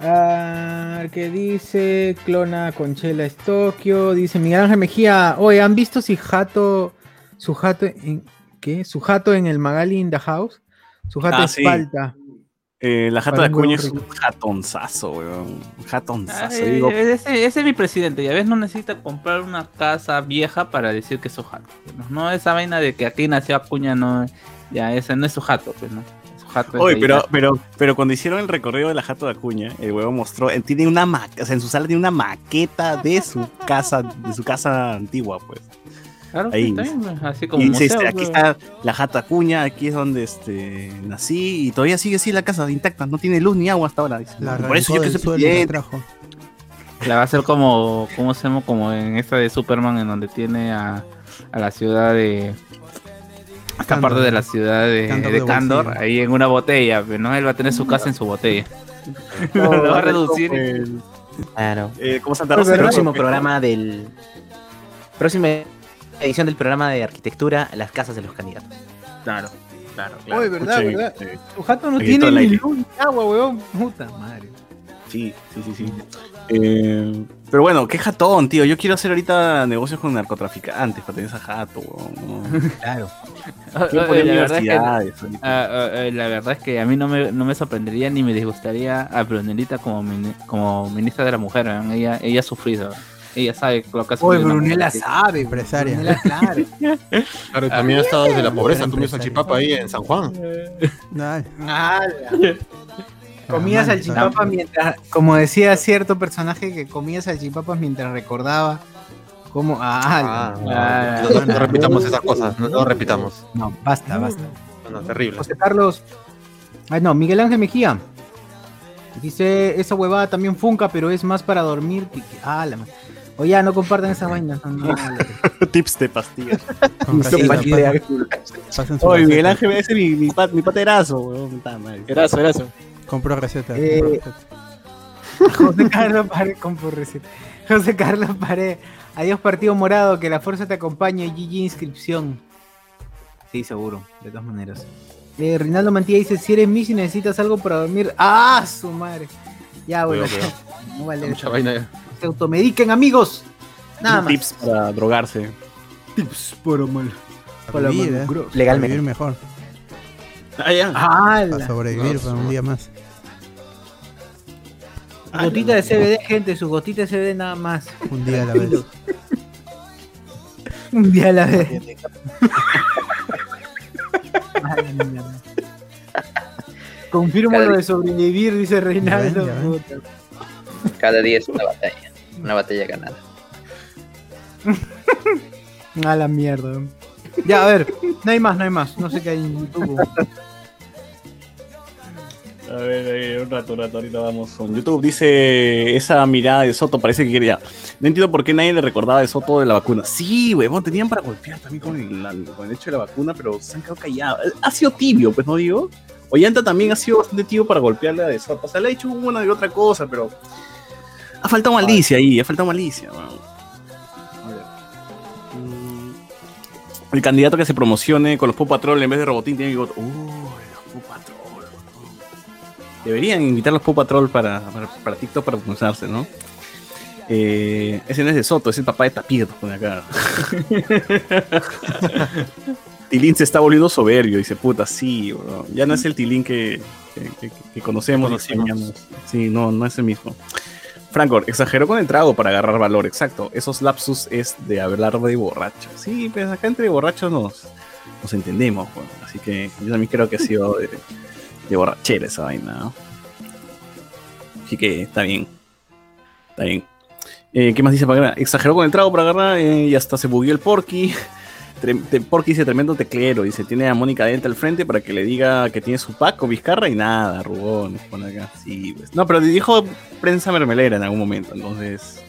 Ah, ¿Qué dice? Clona Conchela es Tokio. Dice Miguel Ángel Mejía. Oye, ¿han visto si Jato. Su jato en. ¿Qué? Su jato en el Magali in the House? Su jato Ah, es sí. falta. Eh, la jata Para de Acuña es un jatonzazo, weón. Un jatonzazo. Ay, digo, ese, ese es mi presidente, ya ves, no necesita comprar una casa vieja para decir que es su jato. No, No, esa vaina de que aquí nació Acuña, no, ya ese no es su jato, pues, ¿no? Jato Oye, pero, pero, pero cuando hicieron el recorrido de la jato de Acuña, el huevo mostró, tiene una ma- o sea, en su sala tiene una maqueta de su casa, de su casa antigua, pues. Claro, Ahí. está bien, así como Y museo, este, aquí pues. está la jata Acuña, aquí es donde este, nací, y todavía sigue así la casa intacta, no tiene luz ni agua hasta ahora. dice. La Por eso yo que presidente. trajo. La va a hacer como, ¿cómo se llama? Como en esta de Superman, en donde tiene a, a la ciudad de. Esta parte de la ciudad de bolsillo. ahí en una botella, pero no, él va a tener su casa en su botella. Lo va a reducir. Claro. Eh, ¿Cómo Santa El Rosa? próximo programa del. Próxima edición del programa de arquitectura, las casas de los candidatos. Claro, claro, Oye, ¿verdad, verdad? eh, Su jato no tiene el ni luz ni agua, weón. Puta madre. Sí, sí, sí, sí. Eh, pero bueno, qué jatón, tío. Yo quiero hacer ahorita negocios con narcotraficantes para tener esa jato. ¿no? Claro. ¿Quién Oye, pone la, verdad es que, ahorita? ah, ah, ah, la verdad es que a mí no me, no me sorprendería ni me disgustaría a Brunelita como, mini- como ministra de la mujer. ¿eh? Ella, ella ha sufrido. Ella sabe lo que ha Oye, sufrido una Brunella sabe, Empresaria. Brunella, claro. Claro, y también ha estado desde la pobreza, comió salchipapa ahí en San Juan. Ala. Comía Ah, salchipapas mientras, como decía cierto personaje que comía salchipapas mientras recordaba cómo. Ah, Ah, no, no, no repitamos esas cosas, no, no repitamos. No, basta, basta. No, no, terrible. José Carlos. Ay, no, Miguel Ángel Mejía. Dice, esa huevada también funca, pero es más para dormir que... que- Ah, la ya, no compartan esas vainas. malas. Tips de pastillas. Oye, Miguel. Ángel, ese es mi, mi, pat- mi paterazo, weón. puta madre. Erazo, erazo. Compró receta. Eh, compró receta. José Carlos Pared, compro receta. José Carlos Pared. Adiós partido morado, que la fuerza te acompañe. GG inscripción. Sí, seguro, de todas maneras. Eh, Rinaldo Mantilla dice, si eres y necesitas algo para dormir. ¡Ah, su madre! Ya, bueno. No vale Mucha vaina ya. Se automediquen, amigos. Nada más. Tips para drogarse. Tips para mal. Para vivir, eh. Gross. Para Legalmente. vivir mejor. Ah, ya. ¡Hala! Para sobrevivir para un día más. Gotita de CBD, gente, su gotita de CBD nada más. Un día a la vez. Un día a la vez. Ay. Confirmo lo de sobrevivir, dice Reinaldo. Cada día es una batalla. Una batalla ganada. A la mierda. Ya, a ver, no hay más, no hay más. No sé qué hay en YouTube. A ver, eh, un rato, un rato, ahorita vamos con YouTube. Dice, esa mirada de Soto parece que quería... No entiendo por qué nadie le recordaba de Soto de la vacuna. Sí, huevón, tenían para golpear también con el, la- con el hecho de la vacuna, pero se han quedado callados. Ha sido tibio, pues, ¿no digo? Ollanta también ha sido bastante tibio para golpearle a de Soto. O sea, le ha hecho una de otra cosa, pero... Ha faltado malicia ahí, ha faltado malicia. Mm, El candidato que se promocione con los Pop Patrol en vez de Robotín tiene los Pop Patrol. Deberían invitar a los Pop Patrol para, para, para TikTok para promocionarse, ¿no? Eh, ese no es de Soto, es el papá de Tapir, pone acá. Tilín se está volviendo soberbio, dice, puta, sí, bro. Ya no es el Tilín que, que, que- que conocemos. extrañamos. Sí, no, no es el mismo. Franco, exageró con el trago para agarrar valor, exacto. Esos lapsus es de hablar de borracho. Sí, pues acá entre borrachos nos, nos entendemos, bueno. así que yo también creo que ha sido de, de borrachera esa vaina. Así que está bien. Está bien. Eh, ¿Qué más dice para acá? Exageró con el trago para agarrar eh, y hasta se bugueó el Porky. Porky dice tremendo teclero. Dice, tiene a Mónica Dente al frente para que le diga que tiene su pack con Vizcarra y nada, Rubón. Acá. Pues. No, pero dijo prensa mermelera en algún momento, entonces.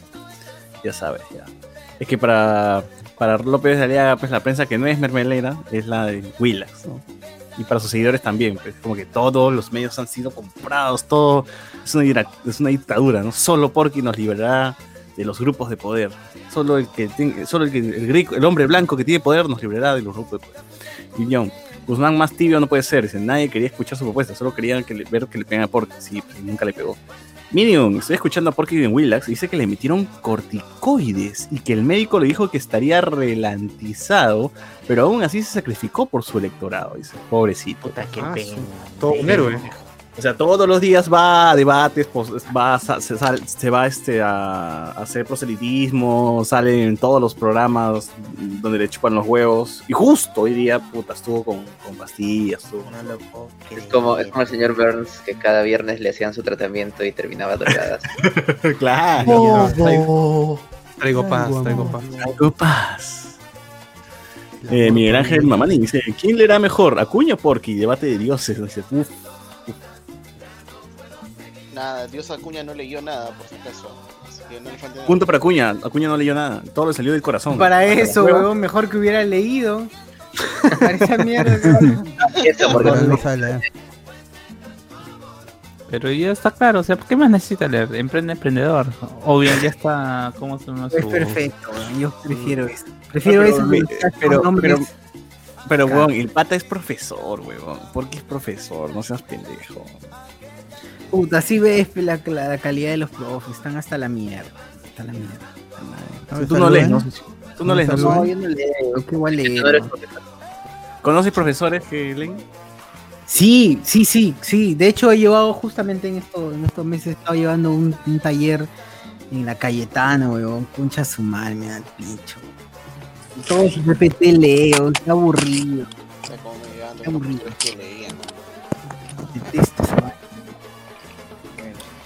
Ya sabes, ya. Es que para, para López de Aliaga, pues la prensa que no es mermelera es la de Willax, ¿no? Y para sus seguidores también, pues como que todos los medios han sido comprados, todo es una, es una dictadura, ¿no? Solo Porky nos liberará de los grupos de poder. Solo el que tiene- solo el, que, el, rico- el hombre blanco que tiene poder nos librará de los grupos de poder. John, Guzmán más tibio no puede ser. Dice, nadie quería escuchar su propuesta, solo querían que le- ver que le pegan a Porky. Sí, pues, nunca le pegó. Minion, estoy escuchando a Porky en Willax. Dice que le metieron corticoides y que el médico le dijo que estaría relantizado, pero aún así se sacrificó por su electorado. Dice, pobrecito. Ah, pena. su- todo un héroe. O sea, todos los días va a debates, pues, va se, sal- se va este, a, a hacer proselitismo, sale en todos los programas donde le chupan los huevos. Y justo hoy día, puta, estuvo con, con pastillas. Estuvo. Es como, es como el señor Burns que cada viernes le hacían su tratamiento y terminaba drogadas. claro. Traigo paz, traigo paz. Traigo paz. Eh, Miguel Ángel Mamani dice: ¿Quién le era mejor? ¿Acuña o Porky? Debate de dioses. Dice, uf, Nada, Dios Acuña no leyó nada, por si acaso. No le falta nada. punto para Acuña. Acuña no leyó nada. Todo le salió del corazón. Para eso, weón, mejor que hubiera leído. Para esa mierda, no sale. Pero ya está claro, o sea, ¿qué más necesita leer? Emprende emprendedor. O bien ya está, ¿cómo se llama? Es perfecto, weón. Yo prefiero eso. Prefiero No, eso. pero, pero, pero, pero, weón, el pata es profesor, weón. Porque es profesor, no seas pendejo. Puta, así ves la, la, la calidad de los profes. Están hasta la mierda. Hasta la mierda. Si tú no lees, ¿no? Tú no lees, ¿no? No, yo no leo. Qué igual leo. ¿Conoces profesores que leen? Sí, sí, sí, sí. De hecho, he llevado justamente en, esto, en estos meses, he estado llevando un, un taller en la Cayetana, weón. Concha su madre, me da el pincho. Todo su PPT leo, qué aburrido. Qué aburrido. Detesto esa.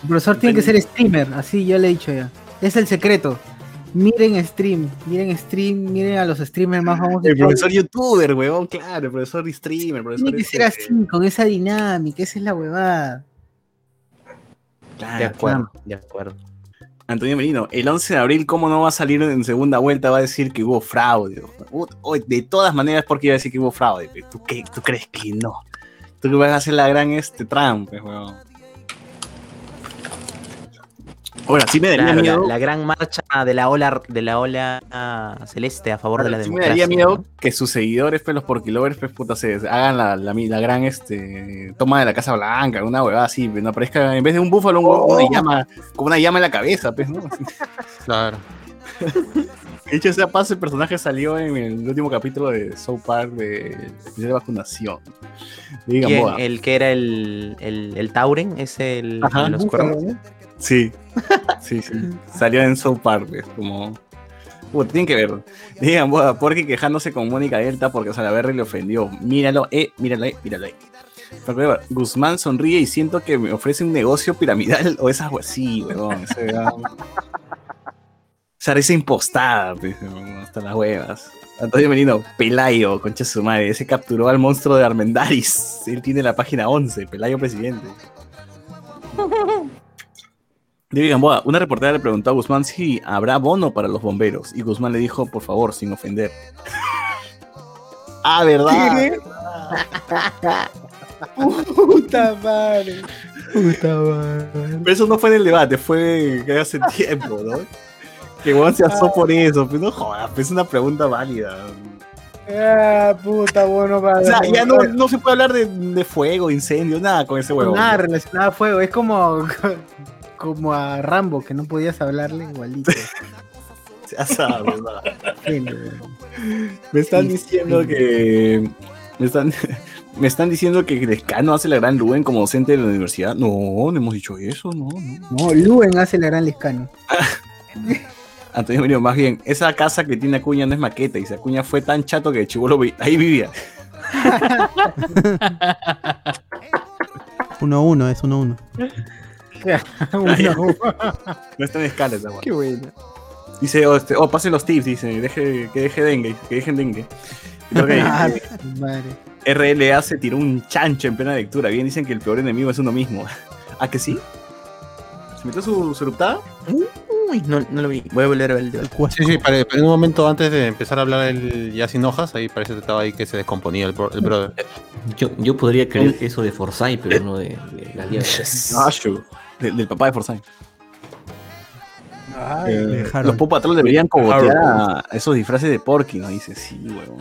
El profesor tiene que ser streamer, así yo le he dicho ya. Es el secreto. Miren stream, miren stream, miren a los streamers más famosos. El profesor youtuber, weón, claro, el profesor streamer, profesor Tiene que este- ser así, con esa dinámica, esa es la huevada. Claro, De acuerdo, claro. de acuerdo. Antonio Merino, el 11 de abril, ¿cómo no va a salir en segunda vuelta? Va a decir que hubo fraude. De todas maneras, porque iba a decir que hubo fraude. ¿Tú, qué, ¿Tú crees que no? Tú que vas a hacer la gran este, Trump, pues, weón. Ahora, sí me daría Claro, miedo. la gran marcha de la ola de la ola celeste a favor de la Sí me democracia. daría miedo ¿no? que sus seguidores, pues, los porquilovers, pues, puta, se hagan la, la, la gran este, toma de la Casa Blanca, una huevada así, pues, no aparezca en vez de un búfalo, un- Oh. una llama, con una llama en la cabeza, pues, ¿no? Claro. De hecho, ese paso el personaje salió en el último capítulo de South Park de especial de vacunación. Digan, ¿Quién? boa. El que era el, el, el Tauren, es el Ajá. de los Búfalo, cuernos. Sí, sí, sí. Salió en South Park, como. Puta, tienen que ver. Digan, boa, porque quejándose con Mónica Delta porque Salaverry le ofendió. Míralo, eh, míralo, eh, míralo, eh. Guzmán sonríe y siento que me ofrece un negocio piramidal o esas así, weón. Ese, weón. Esa impostada, pues, hasta las huevas. Antonio Merino, Pelayo, concha su madre. Ese capturó al monstruo de Armendaris. Él tiene la página 11, Pelayo presidente. David Gamboa, una reportera le preguntó a Guzmán si habrá bono para los bomberos. Y Guzmán le dijo, por favor, sin ofender. ah, ¿verdad? Puta madre. Puta madre. Pero eso no fue en el debate, fue que hace tiempo, ¿no? Que Juan se asó por eso. Pues no jodas, pues es una pregunta válida. Ah, puta, bueno, para. O sea, ya no, no se puede hablar de, de fuego, incendio, nada con ese huevo. Nada relacionado a fuego. Es como, como a Rambo, que no podías hablarle igualito. Ya sabes, ¿verdad? Genio, Me están diciendo que. Me están, me están diciendo que Lescano hace la gran Luen como docente de la universidad. No, no hemos dicho eso, no, no. No, Luen hace la gran lescano. Antonio Merino, más bien, esa casa que tiene Acuña no es maqueta. Y si Acuña fue tan chato que Chibolo vi- ahí vivía. 1-1, es 1-1. No está en escala esa Qué bueno. Dice, oh, este, oh, pasen los tips, dice, deje, que deje dengue, que dejen dengue. Ok, Ah, madre. RLA se tiró un chancho en plena lectura. Bien dicen que el peor enemigo es uno mismo. ¿Ah, que sí? ¿Se metió su, su eruptada? Uy, no, no lo vi. Voy a volver a ver el debate. Sí, sí, pare- en un momento antes de empezar a hablar el ya sin hojas, ahí parece que estaba ahí que se descomponía el, bro- el brother. Yo, yo podría creer eso de Forsyth, pero no de, de Galeano. Ah, del, del papá de Forsyth. Eh, los Paw Patrol deberían cogotear a esos disfraces de Porky, ¿no? Dice, sí, huevón.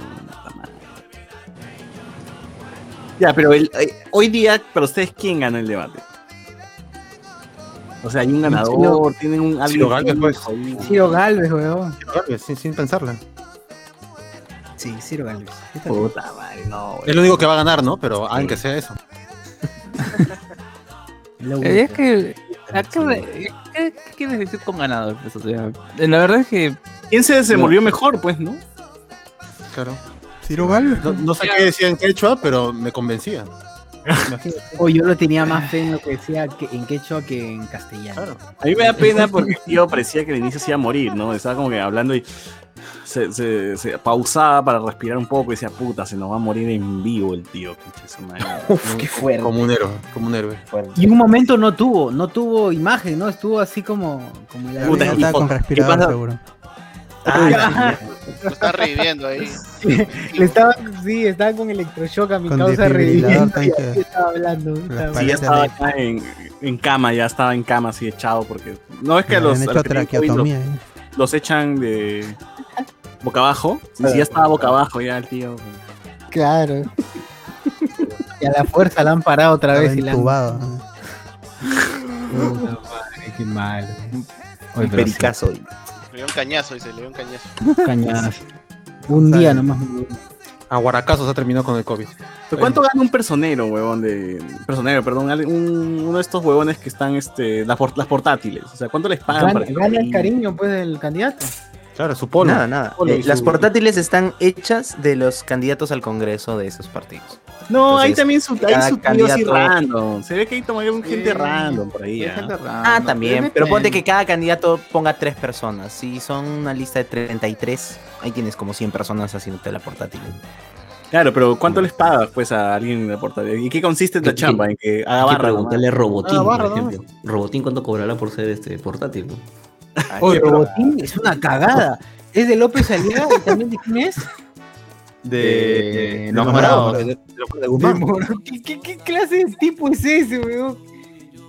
Ya, pero el- eh, hoy día, para ustedes, ¿quién ganó el debate? O sea, hay un ganador, tienen un alguien. Ciro Galvez, pues. Ciro Galvez, weón. Galvez, sin, sin pensarla. Sí, Ciro Galvez. Puta madre, no, Es lo único que va a ganar, ¿no? Pero alguien que sea eso. Eh, Es que. ¿a ¿Qué, qué- qué quieres decir con ganador? Pues, o sea, eh, la verdad es que. ¿Quién se desenvolvió mejor, pues, no? Claro. Ciro Galvez. No, no sé qué decía en quechua, pero me convencía. O yo lo tenía más fe en lo que decía que en quechua que en castellano. A mí me da pena porque el tío parecía que al inicio se iba a morir, ¿no? Estaba como que hablando y se, se- se pausaba para respirar un poco y decía, puta, se nos va a morir en vivo el tío. pinche su madre". Uf, qué fuerte. Como un héroe, como un héroe. Y un momento no tuvo, no tuvo imagen, ¿no? Estuvo así como, como el Puta, estaba con ¿qué respirador seguro. Lo está reviviendo ahí. Le estaba, sí, estaba con electroshock a mi Con causa reviviendo y tanque. así estaba hablando. Las estaba- Sí, ya estaba acá en, en cama, ya estaba en cama así echado porque no es que los, ¿eh? los echan de boca abajo. Y si ya estaba boca abajo ya el tío. Claro. Y a la fuerza la han parado otra Estaba vez y la han... Puta madre, qué mal. Un pericazo. Le dio un cañazo, dice, le dio un cañazo. Cañazo. Un día nomás. A Guaracazos ha terminado con el COVID. ¿Pero ¿Cuánto gana un personero, huevón? De, personero, perdón, un- uno de estos huevones que están, este, las, las portátiles. O sea, ¿cuánto les pagan Gana, para que gana el cariño, pues, del candidato. Claro, su polo. Nada, nada. Polo Eh, las portátiles están hechas de los candidatos al Congreso de esos partidos. No, hay Entonces, también su, hay su así candidato- random. Se ve que todavía un gente random por ahí. ¿ah? Ah, también. Pero ponte que cada candidato ponga tres personas. Si son una lista de 33, ahí tienes como 100 personas haciéndote la portátil. Claro, pero ¿cuánto les pagas pues a alguien de portátil? ¿Y qué consiste la ¿Qué- chamba? En que haga Hay que barra. preguntarle a. Robotín, Ah, barra, por ejemplo. Robotín, ¿cuánto cobrará por ser este portátil? no? Oye, Robotín es una cagada. Es de López Aliaga y también de quién es? De, los morados. De. ¿Qué, clase de tipo es ese, weón?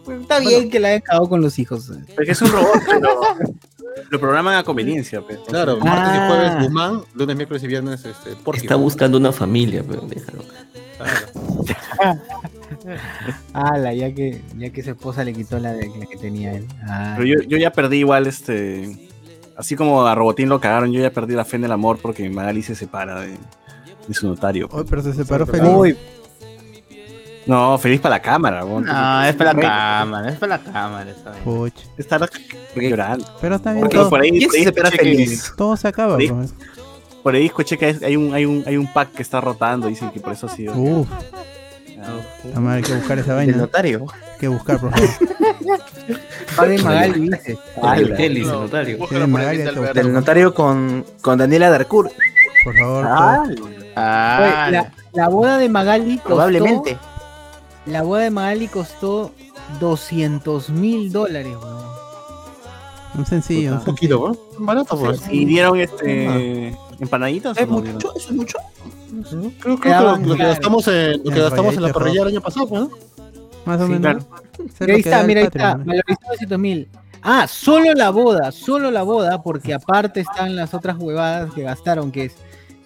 Pues está bien que la hayan cagado con los hijos. Porque es un robot, pero lo programan a conveniencia. pues. Claro, Ah. martes y jueves Guzmán, lunes, miércoles y viernes este, Porky. Está buscando una familia, pero déjalo. Ala, ya que, ya que su esposa le quitó la, de, la que tenía él. Ah. Pero yo, yo ya perdí igual este. Así como a Robotín lo cagaron, yo ya perdí la fe en el amor porque Magali se separa de, de su notario. Hoy, pero se separó feliz. Uy, No, feliz para la cámara. No, es para la cámara, es para la cámara. está llorando. Pero está bien, Porque todo, por ahí, ¿Quién por se ahí que- feliz? todo se acaba. Sí. pues. por ahí escuché que hay un, hay, un, hay un pack que está rotando. Dicen que por eso ha sido. Uf. La madre, hay que buscar esa ¿Del vaina. notario? Hay que buscar, por favor. padre Magali dice. El Kelly, el notario. Búscalo por el. Del notario con, con Daniela Darcourt. Por favor. Ah. Ah, Oye, la, la boda de Magali costó, probablemente. La boda de Magali costó 200 mil dólares, weón. Un sencillo. Un poquito, ¿no? Barato, pues. ¿Y dieron este empanaditas? ¿Es mucho? ¿Eso es mucho? Creo, creo que lo, lo que gastamos en, lo que gastamos en la parrilla el año pasado, ¿no? Más o Sí, menos. Mira, ahí está, mira, ahí está, valorizado 200 mil. Ah, solo la boda, solo la boda, porque aparte están las otras huevadas que gastaron, que es,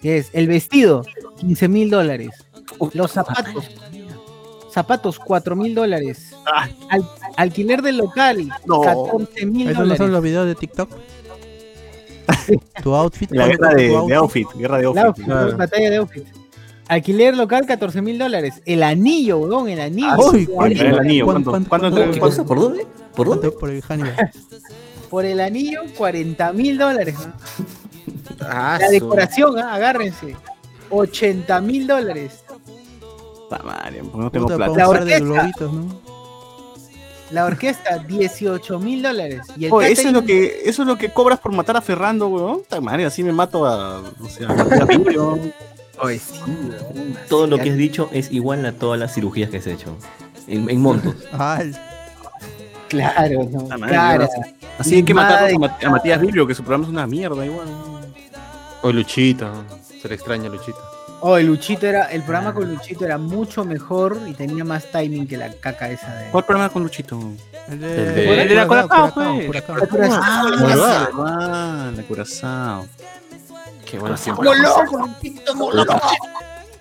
que es el vestido, 15 mil dólares. Los zapatos, zapatos, 4 mil dólares. Ah. Al- alquiler del local, No. 14 mil ¿Esos no dólares. son los videos de TikTok? Tu outfit. La ¿cuánto guerra de, tu de outfit? outfit. Guerra de La outfit. outfit, claro. batalla de outfit. Alquiler local, 14 mil dólares. El anillo, weón, el anillo. Uy, El ¿cuánto? El anillo, ¿Cuánto- ¿cuánto? cuánto- ¿Cuánto- cuánto-. ¿Por dónde? ¿Por dónde? por el Hannibal? Por el anillo, 40 mil dólares. Ah, La decoración, ah, agárrense. 80 mil dólares. Madre, porque no tengo plata. de orquesta. globitos, ¿no? La orquesta, 18 mil dólares. Y el Oye, eso es lo que eso es lo que cobras por matar a Ferrando, weón. Puta madre, así me mato a, o sea, a Matías Vidrio. Oye, sí, weón. Todo lo que has dicho es igual a todas las cirugías que has hecho. En, en montos. Claro, no, madre, cara. Así hay que Limada matar de a, Mat- a Matías Vidrio, que su programa es una mierda igual. Hoy Luchita, se le extraña Luchita. Oh, el Luchito era, el programa con Luchito era mucho mejor y tenía más timing que la caca esa de. ¿Cuál programa con Luchito? El de- el de la Curazao, pues. Curazao. La Curazao. Ah, La Curazao. Qué buenos tiempos.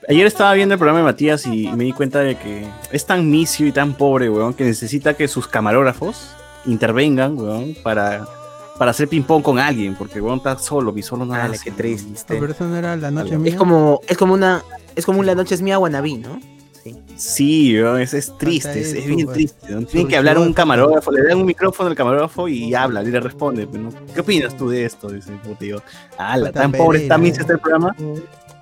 Ayer estaba viendo el programa de Matías y me di cuenta de que es tan misio y tan pobre, weón, que necesita que sus camarógrafos intervengan, weón, para, para hacer ping-pong con alguien, porque weón está solo, y solo no Dale, qué triste. Pero eso no era la noche Es mía. como, es como una, es como un La Noche es Mía wannabe, ¿no? Sí, weón, es, es triste, es, es bien triste. weón. Tienen que hablar a un camarógrafo, le dan un micrófono al camarógrafo y habla, y le responde. pues, ¿no? ¿Qué opinas tú de esto? Dice, digo, ala, tan pobre, está el programa,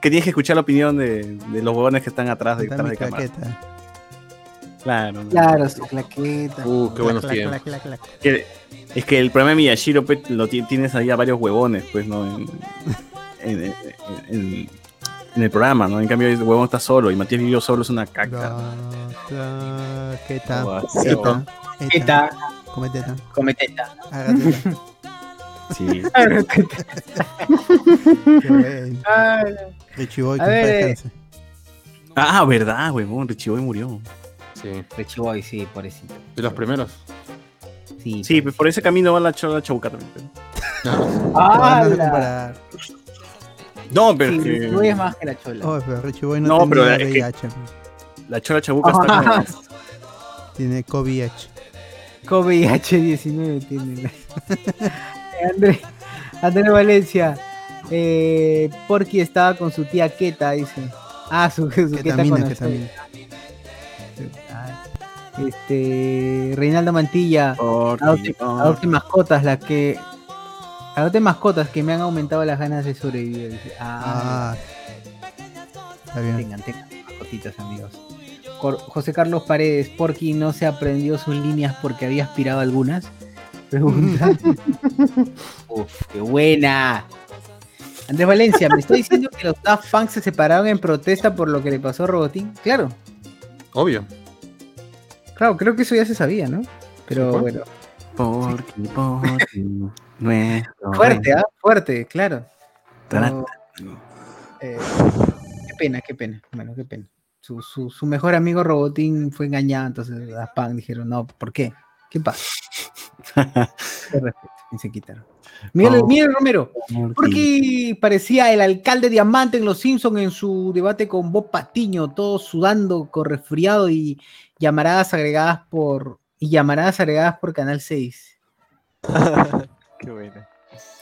que tienes que escuchar la opinión de, de los huevones que están atrás de, mi de cámara. Claro. Claro, su claqueta. Uh, qué buenos Clac, tiempos. clac, clac, clac. Que- es que el problema de Miyashiro pues, lo ti- tienes ahí a varios huevones, pues, ¿no? En, en- en- en- en el programa, ¿no? En cambio, el huevón está solo y Matías Vivió solo es una caca. Claqueta. Oh, Eta. Eta. Come teta. Come teta. Haga teta. Sí. Qué Richie Boy, que eh. Ah, verdad, huevón, Richiboy murió. Sí. Richie Boy, sí, pobrecito. De los primeros. Sí, Sí, pues por ese camino va la, ch- la chabuca también. No, comparar. No, pero Sí, es que Richie Boy es más que la chola. Oh, pero Richie Boy no, No, tiene pero es que- la chola chabuca está como... Tiene COVID. COVID-19 tiene. André, André Valencia. Eh, Porky estaba con su tía Keta, dice. Ah, su, su Keta Ketamina, con ketamina. Este, Reinaldo Mantilla. Porky, Adopte, mascotas, las que. Adopte mascotas que me han aumentado las ganas de sobrevivir. Ah, Ah. Está bien. tengan, tengan mascotitas, amigos. Cor- José Carlos Paredes, Porky no se aprendió sus líneas porque había aspirado algunas. Pregunta. Uf, qué buena. Andrés Valencia, ¿me está diciendo que los Daft Punk se separaron en protesta por lo que le pasó a Robotín? Claro, Obvio. Claro, creo que eso ya se sabía, ¿no? Pero bueno, Porky, Porky, nuestro fuerte. ¿ah? Fuerte, claro. No, eh, qué pena, qué pena. Bueno, qué pena. Su, su, su mejor amigo Robotín fue engañado, entonces Daft Punk dijeron, no, ¿por qué? ¿Qué pasa? Y se quitaron. Miguel, Oh. Miguel Romero, porque parecía el alcalde Diamante en Los Simpsons en su debate con Bob Patiño, todo sudando, con resfriado y llamaradas agregadas por y llamaradas agregadas por Canal 6. Qué buena.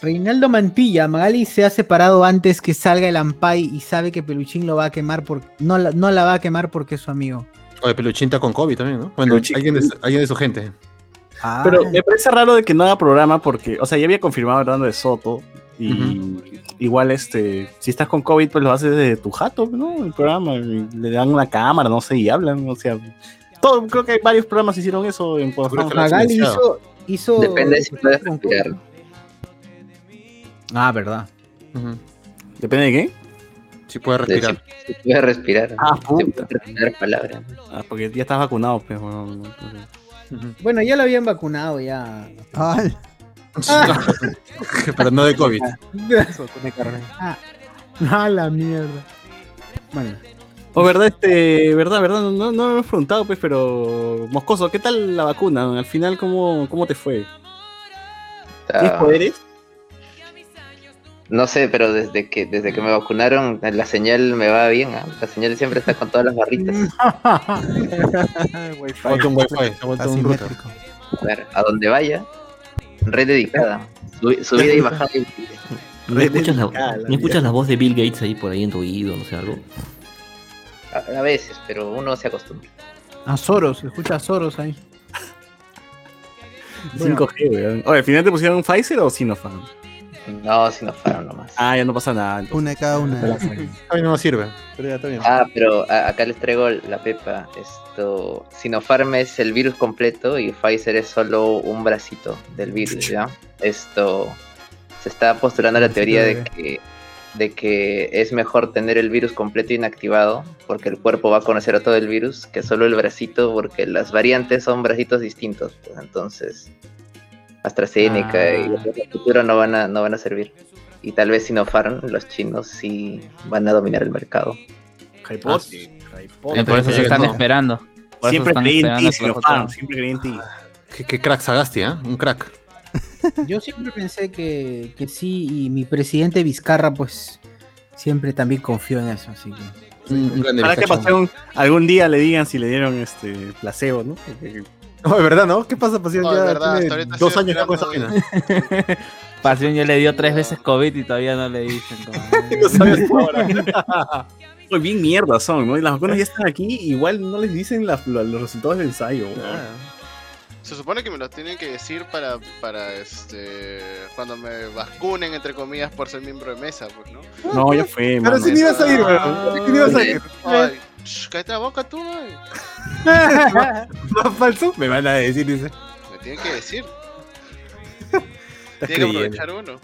Reinaldo Mantilla, Magali se ha separado antes que salga el Ampay y sabe que Peluchín lo va a quemar por no la, no la va a quemar porque es su amigo. Oye, Peluchín está con COVID también, ¿no? Bueno, de, alguien de su gente. Pero me parece raro de que no haga programa porque, o sea, ya había confirmado hablando de Soto y igual este, si estás con COVID pues lo haces desde tu jato, ¿no? El programa, le dan una cámara, no sé, y hablan, o sea, todo, creo que varios programas hicieron eso en. Magali hizo, hizo Depende si puedes respirar. Ah, verdad. ¿Depende de qué? Si puede respirar. Si puedes respirar. Ah, Si puta. puedes respirar palabras. Ah, porque ya estás vacunado, pues, bueno, entonces- Bueno, ya lo habían vacunado ya. Ay, Pero no de COVID. Ah, ah, la mierda. Bueno, O verdad, este, verdad, verdad, no, no, no me hemos preguntado, pues, pero Moscoso, ¿qué tal la vacuna? Al final, ¿cómo, cómo te fue? ¿Tienes Ah, poderes? No sé, pero desde que desde que me vacunaron, la señal me va bien. ¿ah? La señal siempre está con todas las barritas. Se ha vuelto un wifi, se ha vuelto un router. A ver, a donde vaya, red dedicada. Subi- subida y bajada. ¿No escuchas, la, la ¿no escuchas la voz de Bill Gates ahí por ahí en tu oído, no sé, algo? A, a veces, pero uno se acostumbra. a Soros, escucha a Soros ahí. Bueno. 5G, weón. Oye, ¿al final te pusieron Pfizer o Sinopharm? No, si no fueron nomás. Ah, ya no pasa nada. entonces. una de cada una. A mí no me sirve. Pero ya está bien. Ah, pero a- acá les traigo la pepa. Esto, Sinopharm es el virus completo y Pfizer es solo un bracito del virus, ¿ya? Esto se está postulando la teoría de que de que es mejor tener el virus completo inactivado porque el cuerpo va a conocer a todo el virus que solo el bracito porque las variantes son bracitos distintos, pues entonces AstraZeneca y Ah. los de futuro no van a no van a servir. Y tal vez Sinopharm, los chinos sí van a dominar el mercado. Hypote, Eh, por eso se están esperando. Por Siempre creí en ti, Sinopharm, otros- siempre creí en ti. Qué, qué crack Sagasti, ¿ah? Un crack. Yo siempre pensé que, que sí, y mi presidente Vizcarra, pues, siempre también confió en eso, así que. Un, un grande Para que bizcacho. Pasión algún día le digan si le dieron este placebo, ¿no? No, de verdad, ¿no? ¿Qué pasa, Pasión? No, ya verdad, tiene dos años ya con esa vaina. Pasión ya le dio tres veces COVID y todavía no le dicen. No sabes ahora. Pues bien mierda son, ¿no? Y las vacunas ya están aquí, igual no les dicen la- la- los resultados del ensayo. ¿no? Se supone que me lo tienen que decir para, para este cuando me vacunen, entre comillas, por ser miembro de mesa, pues, ¿no? No, ya fue, Pero mano. si ni ibas a ir, weón. Si ni ibas a ir. Ay, shh, cállate la boca tú. ¿Más falso? Me van a decir, dice. Me tienen que decir. Tiene que aprovechar uno.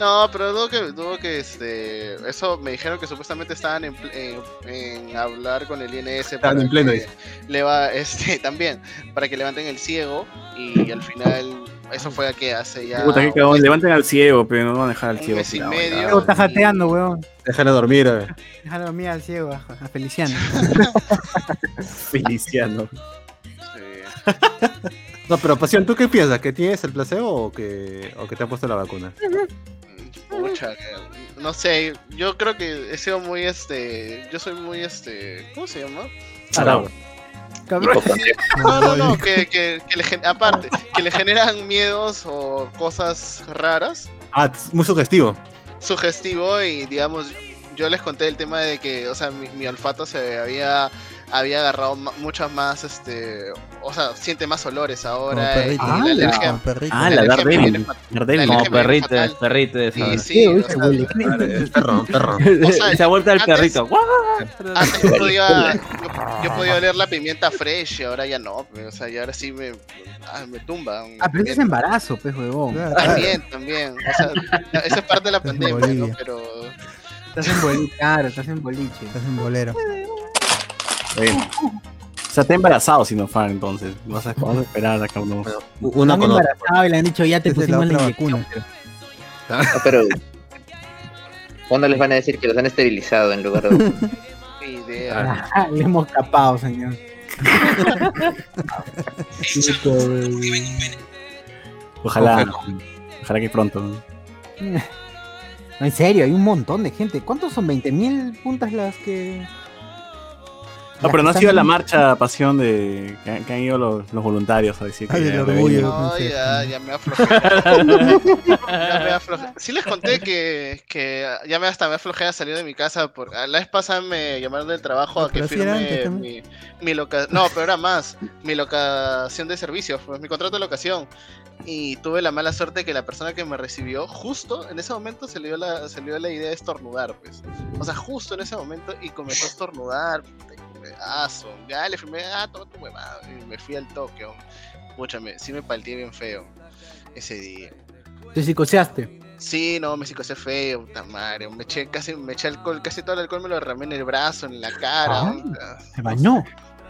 No, pero dudo que, dudo que este, eso me dijeron que supuestamente estaban en, en- en hablar con el INS Estaban en pleno, dice. le va, este, también, para que levanten el ciego y al final eso fue que hace ya Puta, qué cagón. Levanten al ciego, pero no van a dejar al ciego. mes y medio. está jateando, weón. Déjale dormir, a ver. Déjalo dormir al ciego, a, a Feliciano. Feliciano. No, pero Pasión, ¿tú qué piensas? ¿Que tienes el placebo o que, o que te han puesto la vacuna? Pucha, no sé, yo creo que he sido muy este, yo soy muy este, ¿cómo se llama? No, no, no, que, que, que le gen- aparte, que le generan miedos o cosas raras, Ah, muy sugestivo. sugestivo y digamos, yo les conté el tema de que, o sea, mi, mi olfato se había había agarrado muchas más, este, o sea, siente más olores ahora. perrito. la Ah, como perrito. Ah, la Daredevil. Daredevil. la Como perrito, perrito Sí, sí, o sea, El perro, perro. o sea, Se ha vuelto antes- perrito. Antes yo podía, yo, yo podía oler la pimienta fresh y ahora ya no, pues, o sea, y ahora sí me, ah, me tumba. Ah, pero ese es embarazo, pues, huevón. También, también, o sea, esa es parte de la pandemia, ¿no? Pero Estás en boliche, claro, estás en boliche. Estás en bolero. Bien. O sea, está embarazado Sinopharm, entonces. Vas a, vamos a esperar acá unos. Una Están con otra. embarazados y le han dicho, ya te la pusimos la, inyección. vacuna. No, pero. ¿Cuándo les van a decir que los han esterilizado en lugar de.? qué idea. Ah, Le hemos capado, señor. Ojalá. Ojalá que pronto. ¿no? No, en serio, hay un montón de gente. ¿Cuántos son? ¿20.000 puntas las que.? No, pero no ha sido la marcha pasión de que, han- que han ido los, los voluntarios a decir que Ah, del ya orgullo. No, ya, ya me aflojé. ya me aflojé. Sí les conté que, que ya me hasta me aflojé a salir de mi casa. Por, a la vez pasada me llamaron del trabajo No, a que firme antes mi, mi loca... No, pero era más. Mi locación de servicios, pues mi contrato de locación. Y tuve la mala suerte que la persona que me recibió, justo en ese momento se le dio la, se le dio la idea de estornudar, pues. O sea, justo en ese momento y comenzó a estornudar. puta, Ah, son, ya le firmé, ah, toma tu huevada. Y me fui al toque, hombre. Escúchame, sí me palteé bien feo ese día. Te psicoseaste. Sí, no, me psicosé feo, puta madre. Me eché casi, me eché alcohol, casi todo el alcohol me lo derramé en el brazo, en la cara. Ah. Se bañó.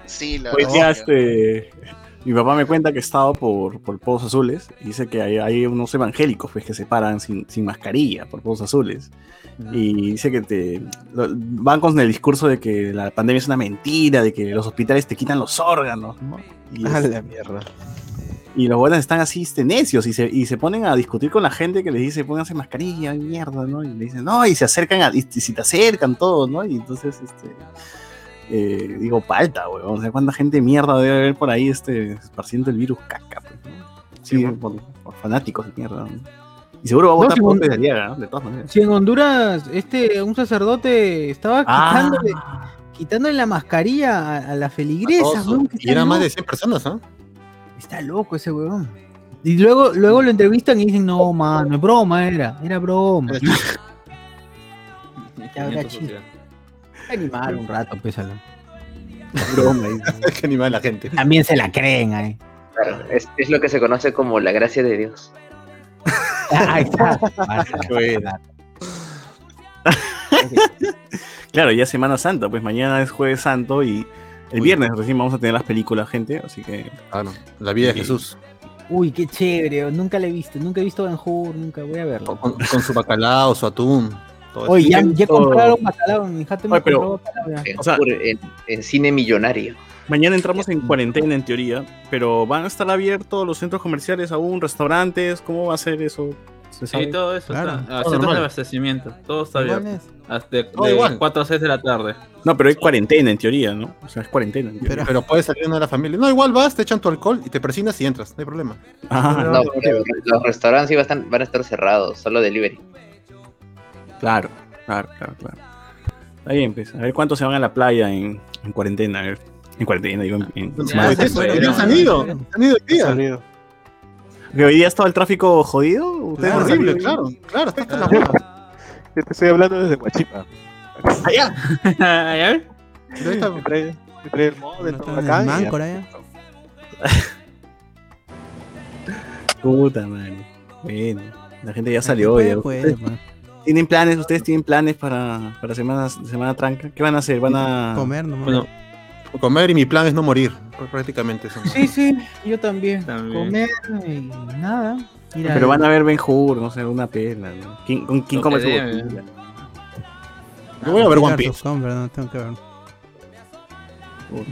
Sí, la Hoy verdad. Mi papá me cuenta que he estado por, por Pozos Azules y dice que hay, hay unos evangélicos pues, que se paran sin, sin mascarilla por Pozos Azules. Y dice que te lo- van con el discurso de que la pandemia es una mentira, de que los hospitales te quitan los órganos. ¿no? Y, A es- la mierda. y los buenos están así este, necios y se, y se ponen a discutir con la gente que les dice pónganse mascarilla, mierda, ¿no? Y le dicen, no, y se acercan, a, y, y si te acercan todos, ¿no? Y entonces, este, eh, digo, palta, weón. O sea, cuánta gente de mierda debe haber por ahí este, esparciendo el virus caca, pues, ¿no? Sí, por, por fanáticos de mierda. ¿no? Y seguro va a No, votar si por de Aliaga, ¿no? De todas maneras. Si en Honduras, este, un sacerdote estaba Ah. quitándole, quitándole la mascarilla a, a la feligresa, weón, Y eran más de loco. 100 personas, ¿ah? Está loco ese weón. Y luego, luego lo entrevistan y dicen, no, mano, es broma, era, era broma. Chiste. Animar un rato, pésalo. Broma, y- Qué animal la gente. También se la creen, ahí. Claro, es, es lo que se conoce como la gracia de Dios. Ahí está. Claro, ya es Semana Santa, pues mañana es Jueves Santo y el viernes recién vamos a tener las películas, gente, así que Claro, la vida de. Jesús. Uy, qué chévere, nunca la he visto, nunca he visto Ben Hur, nunca voy a verlo. Con, con su bacalao, su atún. Todo Oye, ya, ya compraron bacalao, mi jato me Oye, pero- bacalao ya. O sea, en, en cine millonario. Mañana entramos en cuarentena en teoría, pero ¿van a estar abiertos los centros comerciales aún, restaurantes? ¿Cómo va a ser eso? ¿Se sabe? Sí, todo eso Claro, está. todo Ah, centros de abastecimiento, todo está abierto. Hasta de, Todo de igual. 4 a 6 de la tarde. No, pero hay cuarentena en teoría, ¿no? O sea, es cuarentena. en teoría. Pero, puedes salir de la familia. No, igual vas, te echan tu alcohol y te persinas y entras, no hay problema. Ah, No, pero los restaurantes sí van a estar- van a estar cerrados, solo delivery. Claro, claro, claro, claro. Está bien, pues. A ver cuántos se van a la playa en, en cuarentena. A ver. En cuarentena, digo. En, en Ya, Semana día se han ido, se han ido hoy día. ¿Que hoy día estaba el tráfico jodido? ¿Ustedes Claro, no horrible, claro, claro, está hasta la. Yo te estoy hablando desde Huachipa. Allá. ¿Allá? Me trae, me trae el mod de todo en el acá. ya. Máncora, ya. Puta madre. Bueno, la gente ya salió. ya. puede, ¿Ustedes pues. ¿Tienen planes? ¿Ustedes tienen planes para, para semana, semana tranca? ¿Qué van a hacer? ¿Van a Comer nomás. Bueno, Comer y mi plan es no morir. pr- Prácticamente eso. Sí, sí, yo también. También. Comer y nada. Pero van a ver Ben Hur, no sé, una pela. ¿no? ¿Quién, ¿Con quién come su botella? Yo voy a ver One Piece. hombres, no tengo que ver.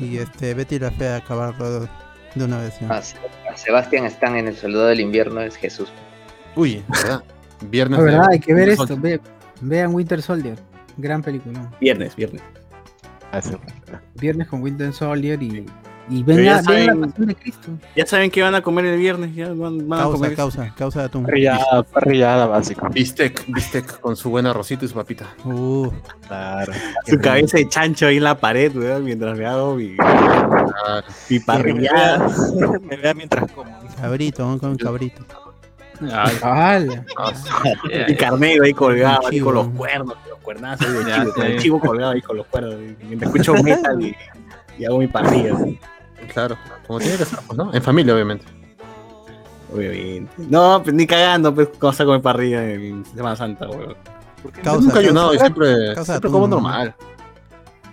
Y este, Betty la Fea acabar todo de una vez. Ah, a Sebastián Stan en El Soldado del Invierno es Jesús. Uy, ¿verdad? Viernes. La verdad, de- hay que ver esto. ve- vean Winter Soldier. Gran película. Viernes, viernes. Viernes con Winter Soldier y, y vean la saben- pasión de Cristo. Ya saben qué van a comer el viernes. Ya van, van a Causa, comer. causa, causa de atún. Parrillada, parrillada básica. Bistec, bistec con su buen arrocito y su papita. Uh, Claro. Su cabeza de chancho ahí en la pared, weón, mientras me hago mi, Ah, mi parrillada. Me vea mientras como. cabrito, vamos con cabrito. Ay, ¡Hala! Mi carnero ahí colgado, ahí con los cuernos, los cuernazos de chivo, con el chivo colgado ahí con los cuernos. y Mientras escucho metal y, y hago mi parrilla. Claro, como tiene que ser, pues, ¿no? En familia, obviamente. Obviamente. No, pues ni cagando, pues, cómo saco mi parrilla en Semana Santa, weón. Yo Causa, nunca he ayunado y causa- siempre, causa siempre como ¿no? normal.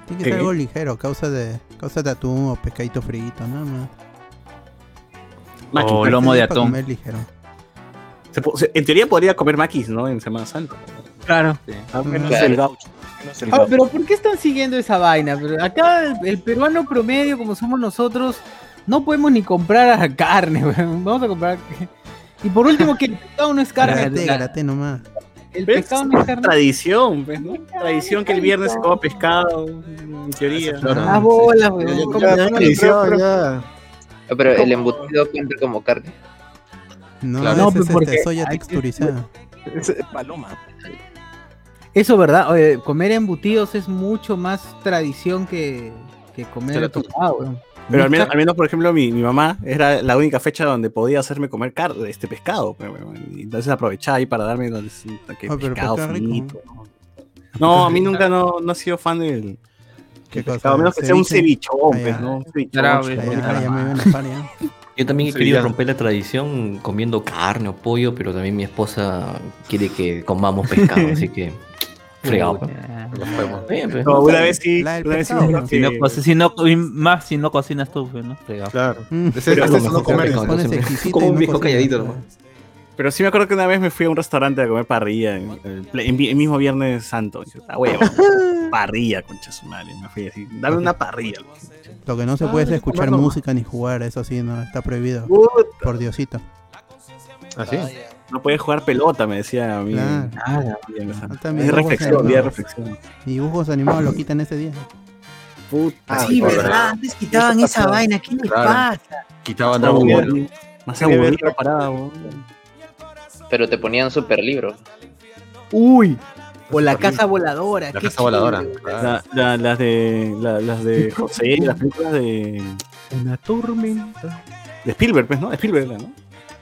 Tiene que ser algo ligero, causa de, causa de atún o pescadito frito, nada más. O lomo de atún. comer ligero. Se po- se- en teoría podría comer maquis, ¿no? En Semana Santa. Claro. Al menos Claro. el gaucho. menos el Ah, pero ¿por qué están siguiendo esa vaina? Pero acá el, el peruano promedio, como somos nosotros, no podemos ni comprar carne, weón. Vamos a comprar. Y por último, que el pescado no es carne. Grate, grate nomás. El pescado no es carne. Tradición, pues, ¿no? Tradición que el viernes se coma pescado, en teoría. Ah, bolas, Ya, weón. Ah, Pero el embutido cuenta como carne. No, Claro. No, es pues, este, porque soya texturizada. Es paloma. Eso, ¿verdad? Oye, comer embutidos es mucho más tradición que, que comer weón. Pero al menos, al menos, por ejemplo, mi, mi mamá era la única fecha donde podía hacerme comer car este pescado. entonces aprovechaba ahí para darme donde- que Ah, pescado frito. ¿no? No, a mí nunca no, no he sido fan del ¿Qué pescado, cosa? a menos que sea un cevichón, Ah, pues, ya. ¿no? Un cevichón, Claro, Ya, me iba a. Yo también he Sí, querido ya. romper la tradición comiendo carne o pollo, pero también mi esposa quiere que comamos pescado, así que fregado. pues. Pues. No, una vez sí, una vez Si no, si y más si no cocinas tú, pues, ¿no? Fregado. Claro. Mm, Pero es no comer. pones Como un viejo calladito, pues. Pero sí me acuerdo que una vez me fui a un restaurante a comer parrilla en el, en mismo Viernes Santo. Y yo, "Ah, huevo, parrilla, concha su madre. Me fui así, dame una parrilla. Lo que no se Ah, puede es escuchar música ni jugar, eso sí, no, está prohibido. Puta, Por Diosito. Así. No puedes jugar pelota, me decía a mí. Claro. Nada. Ah, Es reflexión, día reflexión. Y dibujos animados lo quitan ese día. Puta, Sí, por ¿verdad? Antes quitaban esa vaina. ¿Qué les Claro. pasa? Quitaban Más Dragon Ball. más aburrido parada, weón. Pero te ponían super libro. Uy. O la casa voladora. La casa voladora. La- la- las de la- las de José, las películas de, Una tormenta. de Spielberg, pues, ¿no? Spielberg, ¿no?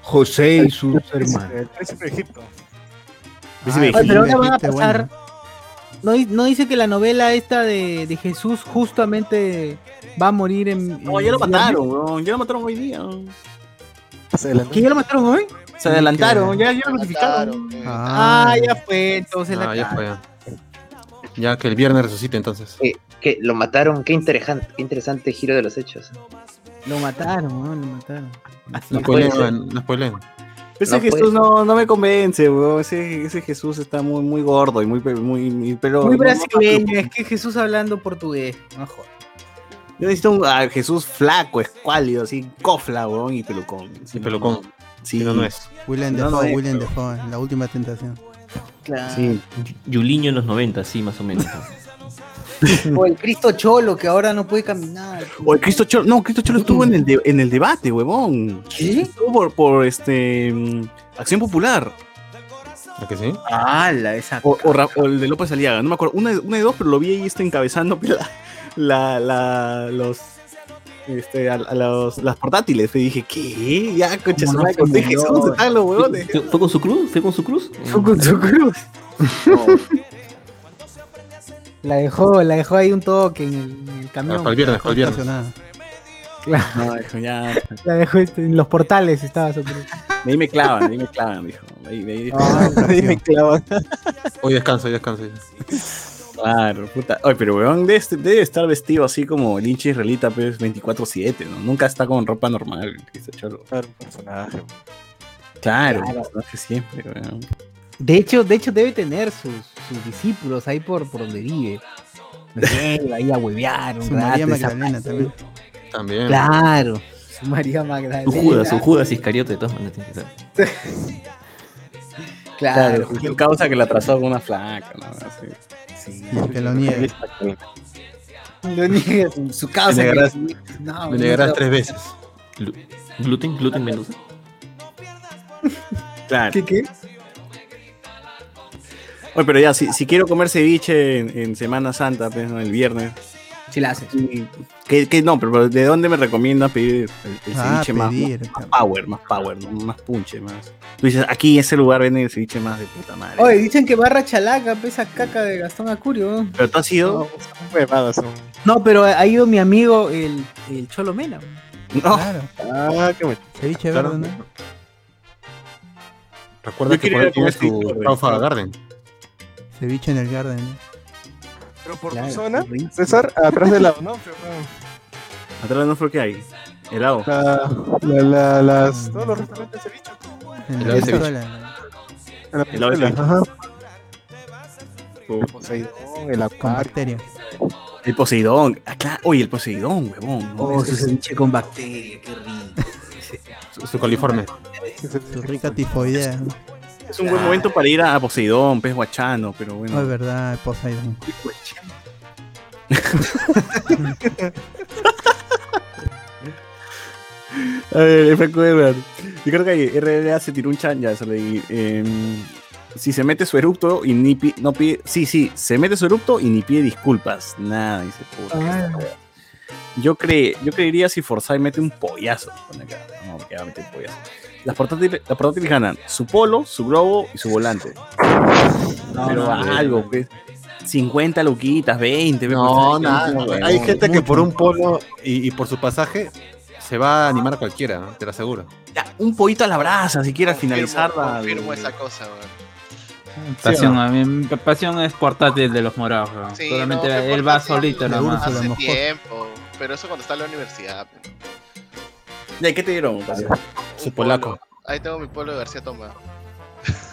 José y sus hermanos. El príncipe de Egipto. Príncipe de Oye, pero ahora van a pasar. ¿No, no dice que la novela esta de, de Jesús justamente va a morir en. No, en ya lo mataron, weón. Ya lo mataron hoy día. ¿Que ya lo mataron hoy? Se adelantaron, ya, ya lo notificaron. Ah, Ah, ya fue, entonces la Ah, ya cara. fue. ya. Ya que el viernes resucite entonces. Que, que lo mataron, qué interesante, qué interesante giro de los hechos. Lo mataron, weón, lo mataron. No spoileen, no spoileen. Ese No Jesús no, no me convence, weón. Ese, ese Jesús está muy, muy gordo y muy, muy, muy- pero Muy no- brasileño, es que Jesús hablando portugués. No. Yo necesito un a Jesús flaco, escuálido, así, cofla, weón, y pelucón. Y pelucón. Sí, Si no, no es. William No, no William pero- Defoe, en la última tentación. Claro. Sí. Yuliño en los 90, sí, más o menos. O el Cristo Cholo que ahora no puede caminar. O el Cristo Cholo, no, Cristo Cholo estuvo en el, de- en el debate, huevón. ¿Qué? Estuvo por, por este mm, Acción Popular. ¿A que sí? ¡Hala! Esa. O, o Ra- o el de López Aliaga, no me acuerdo. Una, de- una de dos, pero lo vi ahí este, encabezando la, la, la- los, este, a, a los, las portátiles. Y dije, ¿qué? Ya, coche, ¿Cómo no murió? Jesús, están los huevones. ¿Fue, con su cruz? ¿Fue con su cruz? Fue con su cruz. La dejó, la dejó ahí un toque en el, en el camión. Para el viernes, para el viernes. Estacionada. Claro, No, dijo, ya. la dejó este, en los portales estaba su cruz. De ahí me clavan, de ahí me clavan, dijo. De ahí, de ahí, Ah, de ahí me clavan. Hoy descanso, hoy descanso. Claro, puta. Oye, pero weón, debe, est- debe estar vestido así como el hincha israelita, pues 24-7, ¿no? Nunca está con ropa normal, Cristo Cholo. Claro, un personaje. Claro, Claro. personaje siempre, weón. De hecho, de hecho debe tener sus, sus discípulos ahí por, por donde vive. Lleva ahí a huevear un Su María Magdalena también. También. Claro. Su María Magdalena. Su Judas, su Judas Iscariote de todas maneras. Claro. Claro, causa que la trazó con una flaca, ¿no? Así. Sí. Que lo niegue. Lo niega su, causa. Me negarás- que- no, Me no negarás creo. tres veces. Glu- Gluten, gluten Mendoza. Claro. ¿Qué, qué? Oye, pero ya, si, si quiero comer ceviche en, en Semana Santa, pues, ¿no? el viernes. Si la haces. ¿Qué, qué- no, pero ¿de dónde me recomiendan pedir el, el Ah, ceviche más, pedir, más power, más power, ¿no? más punche, más? Tú dices, aquí en ese lugar venden el ceviche más de puta madre. Oye, dicen que barra chalaca, pesa caca de Gastón Acurio. Pero tú has ido. No, pero ha ido mi amigo el, el Cholo Mena. No. Claro. Ah, qué bueno. Ceviche Claro. verde, ¿no? Recuerda Yo que por ahí ir a comer tiene su ceviche, Raufa güey. Garden. Ceviche en el garden, ¿no? Pero por Claro, tu zona, qué. César, atrás del lado, ¿no? Atrás no fue que hay. Helado. La, la, la- las, todos los restaurantes de ceviche. El la de ceviche. Helado de ceviche. Ajá. Uf. Poseidón, el Con acuario. El Poseidón. Ah, claro. Oye, el Poseidón, huevón. ¿no? Oh, su ceviche con bacteria, qué rico. Su, su coliforme. Su rica tifoidea. ¿No? Es un buen momento para ir a Poseidón, pez guachano, pero No, bueno. es verdad, Poseidón. A ver, Franco Edward. Yo creo que RLA se tiró un chan, ya se leí. em, si se mete su erupto y ni pi- no pide. Sí, sí, se mete su erupto y ni pide disculpas. Nada, dice puta. Ah. Yo, cre, yo creería si Forsyth mete un pollazo. No, que va a meter un pollazo. Las portátiles, las portátiles ganan su polo, su globo y su volante. Pero algo, pues. 50 luquitas, 20. pues, No, nada. no, Hay gente que por un polo y, y por su pasaje se va a animar a cualquiera, ¿no? te lo aseguro. Ya, un pollito a la brasa, si quiere al finalizar. la- Confirmo esa cosa, weón. Pasión, a mí, pasión es portátil de los morados. weón. Sí, Solamente no, él va solito nomás. Úrsula, Hace tiempo. Pero eso cuando está en la universidad. ¿qué te dieron? Su Un polaco. polo. Ahí tengo mi pueblo de García Toma.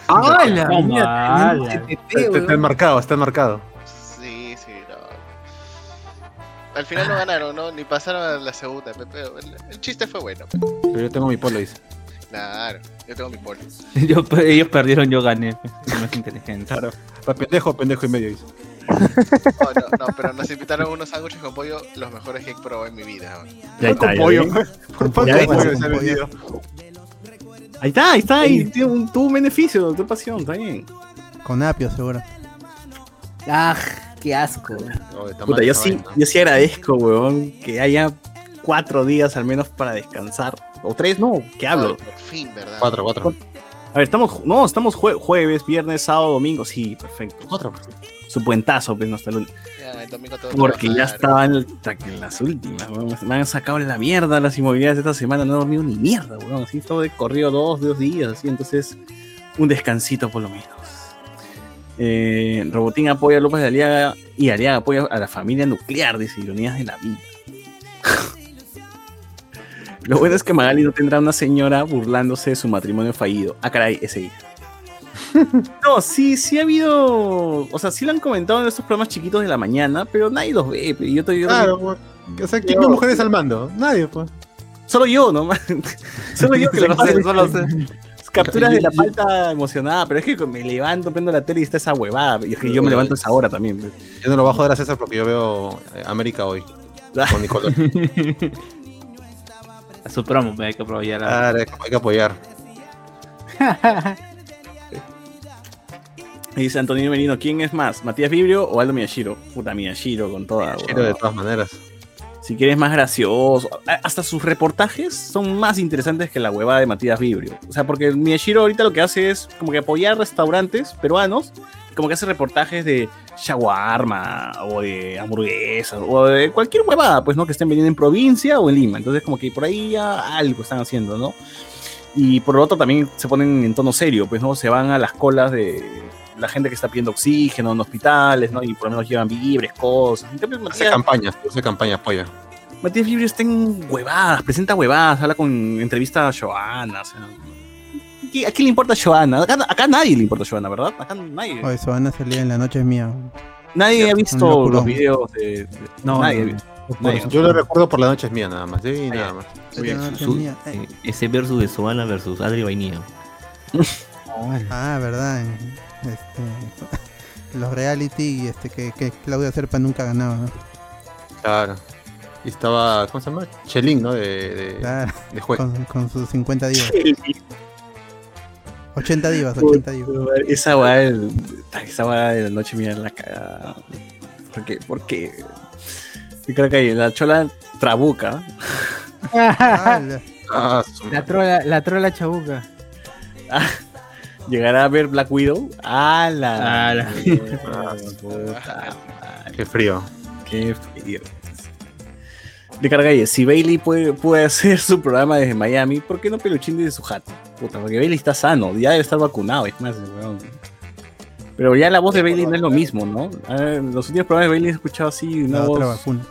¡Hala! Toma, Mira, ala. tenemos TTT, Está, enmarcado, está enmarcado. Sí, sí, no. Al final no ganaron, ¿no? Ni pasaron a la segunda, pe, pero el, el chiste fue bueno. pe. Pero yo tengo mi polo, dice. Claro, yo tengo mi pueblo. Yo- ellos perdieron, yo gané. Es más inteligente. Claro. Pa' pendejo, pendejo y medio, dice. Oh, no, no, pero nos invitaron unos sándwiches con pollo, los mejores que he probado en mi vida. weón. Ya está, Con ya pollo. vi. Con pollo, pollo con se ha pollo. vendido. Ahí está, ahí está, ahí tiene un, tuvo un beneficio, tu pasión, está bien. Con apio, seguro. ¡Ah! ¡Qué asco! Está Puta, yo sí, yo sí agradezco, weón, que haya cuatro días al menos para descansar. O tres, no, ¿qué hablo? Ay, por fin, ¿verdad? Cuatro, cuatro. A ver, estamos, no, estamos jue- jueves, viernes, sábado, domingo, sí, perfecto. Cuatro. Su puentazo, pues, no está el- Ya, el domingo todo Porque ya estaban en las últimas, weón. Me han sacado la mierda las inmobiliarias esta semana, no he dormido ni mierda, weón. Así todo de corrido dos, dos días, así, entonces un descansito por lo menos. Eh, Robotín apoya a López de Aliaga y Aliaga apoya a la familia nuclear, dice Ironías de la Vida. Lo bueno es que Magali no tendrá una señora burlándose de su matrimonio fallido. Ah, caray, ese. No, sí, sí ha habido. O sea, sí lo han comentado en estos programas chiquitos de la mañana, pero nadie los ve. pe. Yo te Claro, pues. O sea, ¿quién ve mujeres al mando? Nadie, pues. Solo yo, nomás. Solo yo que paso sé, Capturas de la falta emocionada, pero es que me levanto, prendo la tele y está esa huevada. Y es que yo me levanto a esa hora también. Yo no lo bajo de la César porque yo veo eh, América hoy. Con Nicolás. A su promo, me hay que aprovechar. Claro, hay que- hay que apoyar. Y dice Antonio Merino, ¿quién es más? ¿Matías Vibrio o Aldo Miyashiro? Puta, Miyashiro con toda. Miyashiro de todas maneras. Si quieres más gracioso. a- Hasta sus reportajes son más interesantes que la huevada de Matías Vibrio. O sea, porque Miyashiro ahorita lo que hace es como que apoyar restaurantes peruanos, como que hace reportajes de shawarma o de hamburguesas o de cualquier huevada, pues, ¿no? Que estén vendiendo en provincia o en Lima. Entonces, como que por ahí ya algo están haciendo, ¿no? Y por lo otro también se ponen en tono serio, pues, ¿no? Se van a las colas de la gente que está pidiendo oxígeno en hospitales, ¿no? Y por lo menos llevan víveres, cosas. En cambio, Hace Matías- campañas, hace campañas, apoya. Matías Vibrio está en huevadas, presenta huevadas, habla con entrevista a Joana. O sea, ¿Qué- ¿A quién le importa Joana? Acá, acá nadie le importa Joana, ¿verdad? Acá nadie. O eso van a salir en la noche es mía. Nadie ha visto los videos de. de- No, nadie. no, ha visto. no. Nadie. Yo lo recuerdo por la noche es mía nada más. Sí, nada más. Bien. Su- eh, ese versus de Soana versus Adri Vainilla. Ah, verdad. en- Este, los reality y este que, que Claudia Serpa nunca ganaba. ¿no? Claro. Y estaba, ¿cómo se llama? Chelín, ¿no? De, de, Claro, de juez. con, con sus 50 divas. 80 divas, 80 divas. Esa weá, del- esa weá de la noche mía la cagada. ¿Por qué? Porque. Yo creo que ahí la chola trabuca. Ah, la trola, la trola chabuca. Llegará a ver Black Widow. ¡Ah, la! Ah, la- puta Qué frío. Qué frío. De Cargalle, si Bailey puede, puede hacer su programa desde Miami, ¿por qué no peluchín desde su jato? Puta, porque Bailey está sano, ya debe estar vacunado, es más, weón. Pero ya la voz de Bailey no es lo mismo, ¿no? Ver, en los últimos programas de Bailey he escuchado así una La voz otra vacuna.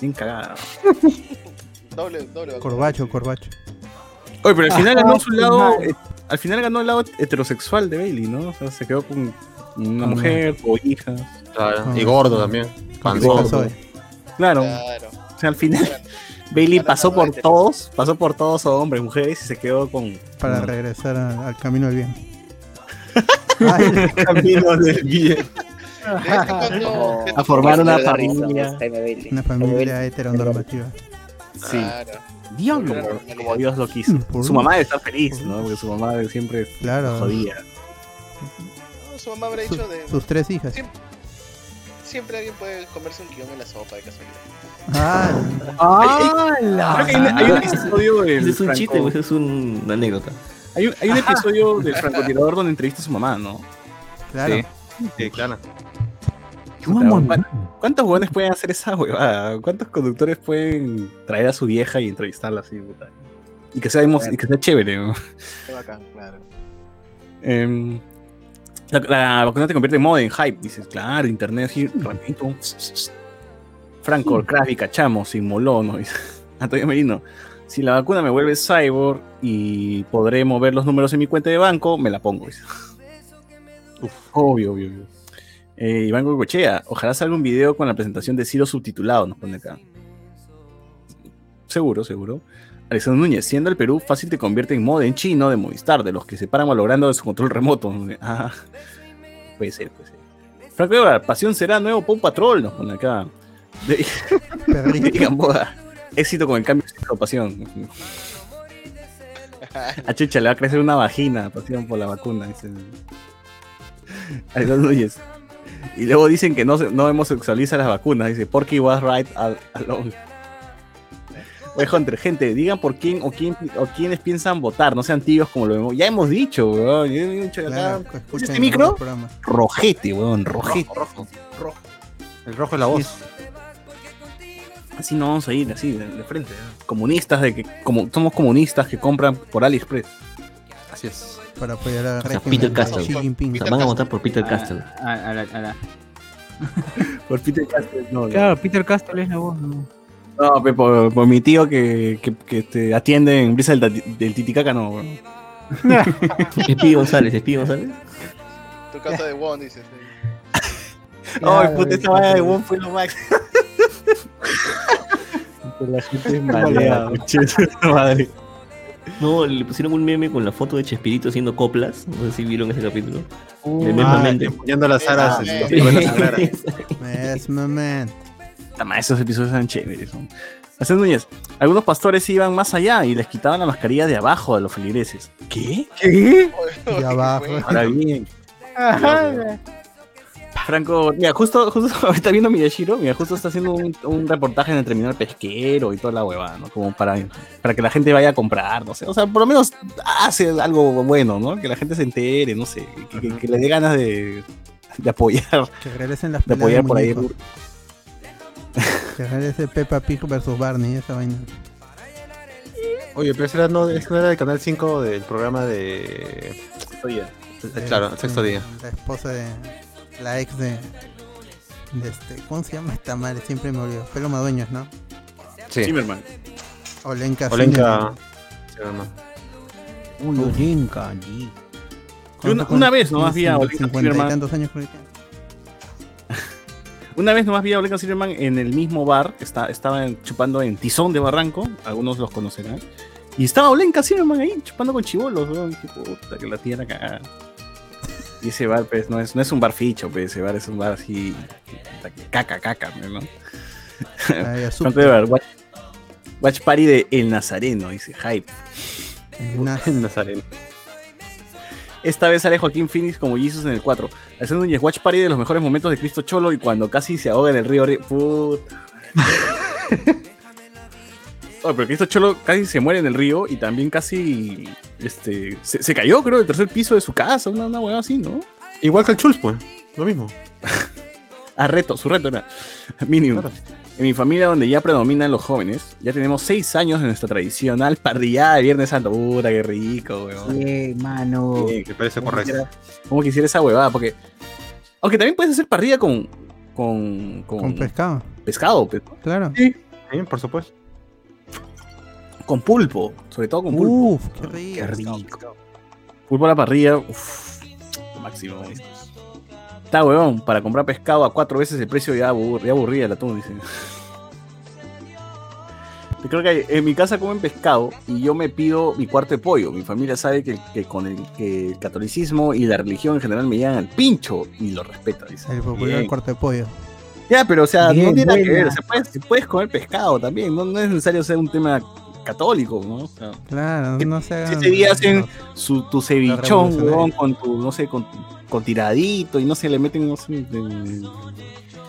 bien cagada. Doble, doble. Corbacho, corbacho. Oye, pero al final ganó Ah, su lado, eh, al final ganó el lado heterosexual de Bailey, ¿no? O sea, se quedó con una Con- mujer o hija. Claro. Y gordo también. Panzón. Gordo. Claro. O sea, al final Bailey pasó por todos, pasó por todos hombres, mujeres y se quedó con Para regresar a- al camino del bien. camino del bien. A formar una familia. Una familia heteronormativa. Sí. Diablo, como Dios lo quiso. Por- Su mamá debe estar feliz, ¿no? Porque su mamá siempre Claro. jodía. No, su mamá habrá Su- dicho de. sus tres hijas. Siempre, siempre alguien puede comerse un guion en la sopa de casualidad. Ah, que hay, un- hay un episodio del Ese es un Franco- chiste, pues, es un- una anécdota. Hay un, hay un episodio del francotirador donde entrevista a su mamá, ¿no? Claro. Sí. Sí, claro. ¿Cuántos huevones pueden hacer esa huevada? ¿Cuántos conductores pueden traer a su vieja y entrevistarla así, puta? Y que sea, y que sea chévere, ¿no? Qué bacán, claro. Em, la, la vacuna te convierte en moda, en hype. Dices, claro, internet así, rapidito. Franco, Crash y cachamos, sin molón. ¿no? Dice Antonio Merino. Si la vacuna me vuelve cyborg y podré mover los números en mi cuenta de banco, me la pongo. Uf, obvio, obvio, obvio. Eh, Iván Goicochea, ojalá salga un video con la presentación de Ciro subtitulado, nos pone acá. Seguro, seguro. Alexander Núñez, siendo el Perú fácil te convierte en moda en chino de Movistar, de los que se paran malogrando de su control remoto. Ah, puede ser, puede ser. Franco Evar, Pasión será nuevo Pau Patrol, nos pone acá. De, de Gamboa. Éxito con el cambio de Pasión. A Chucha le va a crecer una vagina, Pasión por la vacuna. Dice. Alexander Núñez. Y luego dicen que no, no homosexualiza las vacunas. Dice, Porky was right al- alone. Oye, Hunter, gente, digan por quién o quién o quiénes piensan votar, no sean tibios como lo hemos. Ya hemos dicho, weón. ya hemos dicho acá. Claro, ¿Es escuchen este micro? Rojete, weón, rojete. El rojo es la voz. Así no vamos a ir, así, de, de frente. ¿eh? Comunistas, de que como somos comunistas que compran por AliExpress. Así es. Para apoyar a O sea, Peter Castle. Xi Jinping. O sea, van a votar por Peter Castle. a- a la- a la- Por Peter Castle, no. Claro, Peter Castle es la voz. ¿no? No, pe, por, por mi tío que, que, que te atiende en Brisa del, Titicaca, no, weón. Espi González, Espi González. Tu casa de Won, dices. Ay, puta, esta vaina de Won fue lo máximo. La gente es maleada, madre. No, le pusieron un meme con la foto de Chespirito haciendo coplas. No sé si vieron ese capítulo. Uh, De ah, las aras, sí. bueno, claro. Es moment. Tama, esos episodios eran chéveres. ¿no? Es, Núñez. Algunos pastores iban más allá y les quitaban la mascarilla de abajo a los feligreses. ¿Qué? ¿Qué? Y abajo. Ahora bien. Franco, mira, justo, justo ahorita viendo Miyashiro, mira, justo está haciendo un, un reportaje en el terminal pesquero y toda la huevada, ¿no? Como para, para que la gente vaya a comprar, no sé. O sea, por lo menos hace algo bueno, ¿no? Que la gente se entere, no sé. Que, que- que le dé ganas de, de apoyar. Que regresen las De apoyar de por ahí. Que regrese Peppa Pig versus Barney, esa vaina. Oye, pero ese era, no, ese no era del canal 5 del programa de. Oye, Claro, el sexto día. La esposa de. La ex de. de este. ¿Cómo se llama esta madre? Siempre me olvido. Pelo Madueños, ¿no? Sí. Zimmerman. Olenka. Olenka. Zimmerman. Uy, Olenka, allí. Una, una vez nomás vi a Olenka Zimmerman. años Una vez nomás vi a Olenka Zimmerman en el mismo bar, está, estaba en- chupando en Tizón de Barranco, algunos los conocerán. Y estaba Olenka Zimmerman ahí chupando con chivolos, weón. Qué puta, que la tía era cagada. Y ese bar, pues, no es, no es un bar ficho, pues, ese bar es un bar así. Caca, caca, ¿no? Ay, azúcar. ¿Cuánto de bar? Watch, Watch Party de El Nazareno, dice Hype. El Nazareno. Esta vez sale Joaquín Phoenix como Jesus en el 4. Haciendo un Watch Party de los mejores momentos de Cristo Cholo y cuando casi se ahoga en el río. Puta. Pero Cristo Cholo casi se muere en el río y también casi este, se, se cayó, creo, del tercer piso de su casa, una, una hueá así, ¿no? Igual que el Chulz, pues. Lo mismo. Ah, reto, su reto era mínimo. En mi familia, donde ya predominan los jóvenes, ya tenemos seis años de nuestra tradicional parrillada de Viernes Santo. Puta, qué rico, weón. Sí, mano. Me parece Como correcto. quisiera- Como quisiera esa huevada, porque. Aunque también puedes hacer parrilla con. Con, con, Con pescado. pescado. Claro. Sí, sí, por supuesto. Con pulpo, sobre todo con pulpo. Uf, qué rico. Qué rico. Pulpo a la parrilla, uff, lo máximo. Está huevón, para comprar pescado a cuatro veces el precio ya, abur- ya aburría el atún, dice. Yo creo que en mi casa comen pescado y yo me pido mi cuarto de pollo. Mi familia sabe que, que con el, que el catolicismo y la religión en general me llegan al pincho y lo respeta, dice. El popular Bien. cuarto de pollo. Ya, pero o sea, Bien, no tiene nada que ver. O sea, puedes, puedes comer pescado también. No, no es necesario ser un tema católico, ¿no? O sea, Claro, no se si ese día hacen su, tu cevichón, huevón, con tu, no sé, con, con tiradito y no sé, le meten, no sé, de-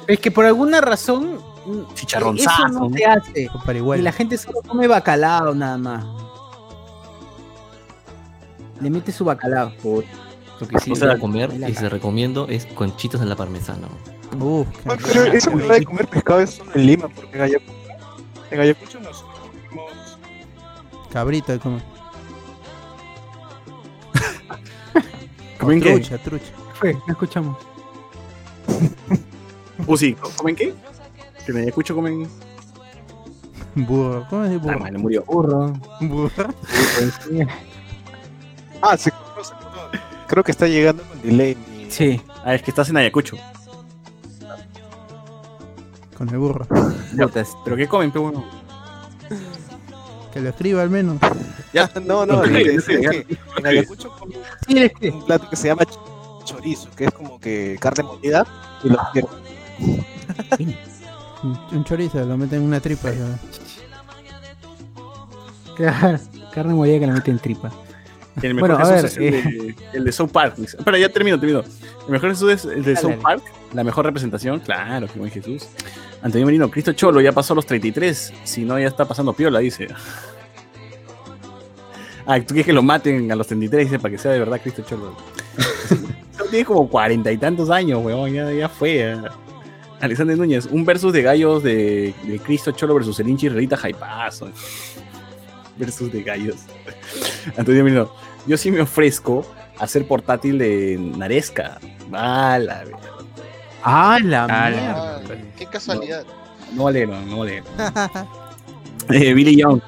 Es que por alguna razón. mm, Chicharronzazo, Eso no ¿no? se hace. Y la gente solo come bacalao nada más. Le mete su bacalao. Lo que sí O sea, a comer y se recomiendo es conchitas a la parmesana. Uf, manera de comer pescado es solo en Lima, porque en Ayacucho, en Ayacucho comemos Cabrito de comer. ¿Comen qué? Trucha, trucha. Fue, no escuchamos. Uh, sí, ¿comen qué? Que me escucho comen. Burro. ¿Cómo es Ah, burro? madre, murió. Burro. Burro. Ah, se cortó, se cortó. Creo que está llegando con delay. Sí. Ah, es que estás en Ayacucho. Con el burro. ¿Pero qué comen, pe bueno? Que lo escriba al menos. Ya. No, no, No, lo que sí, es sí. que en Ayacucho un plato que se llama ch- chorizo, que es como que carne molida y lo hierven. Un, chorizo, lo meten en una tripa. ¿sabes? Claro. Carne molida que la mete en tripa. El mejor Bueno, a Jesús ver, es el, de, el de South Park. Espera, ya termino, termino. El mejor Jesús es el de South. Park. La mejor representación, claro, que buen Jesús. Antonio Merino, Cristo Cholo ya pasó los 33. Si no, ya está pasando piola, dice. Ah, tú quieres que lo maten a los 33, dice, para que sea de verdad Cristo Cholo. Tiene como cuarenta y tantos años, weón, ya, ya fue. ya. Alexander Núñez, un versus de gallos de, de Cristo Cholo versus el hinchi Rita Jaipazo. versus de gallos. Antonio Merino, yo sí me ofrezco a ser portátil de Naresca. Ah, la verdad. Ah, la Ah, mierda. Qué casualidad. No vale, no, no vale. Eh, Billy Young.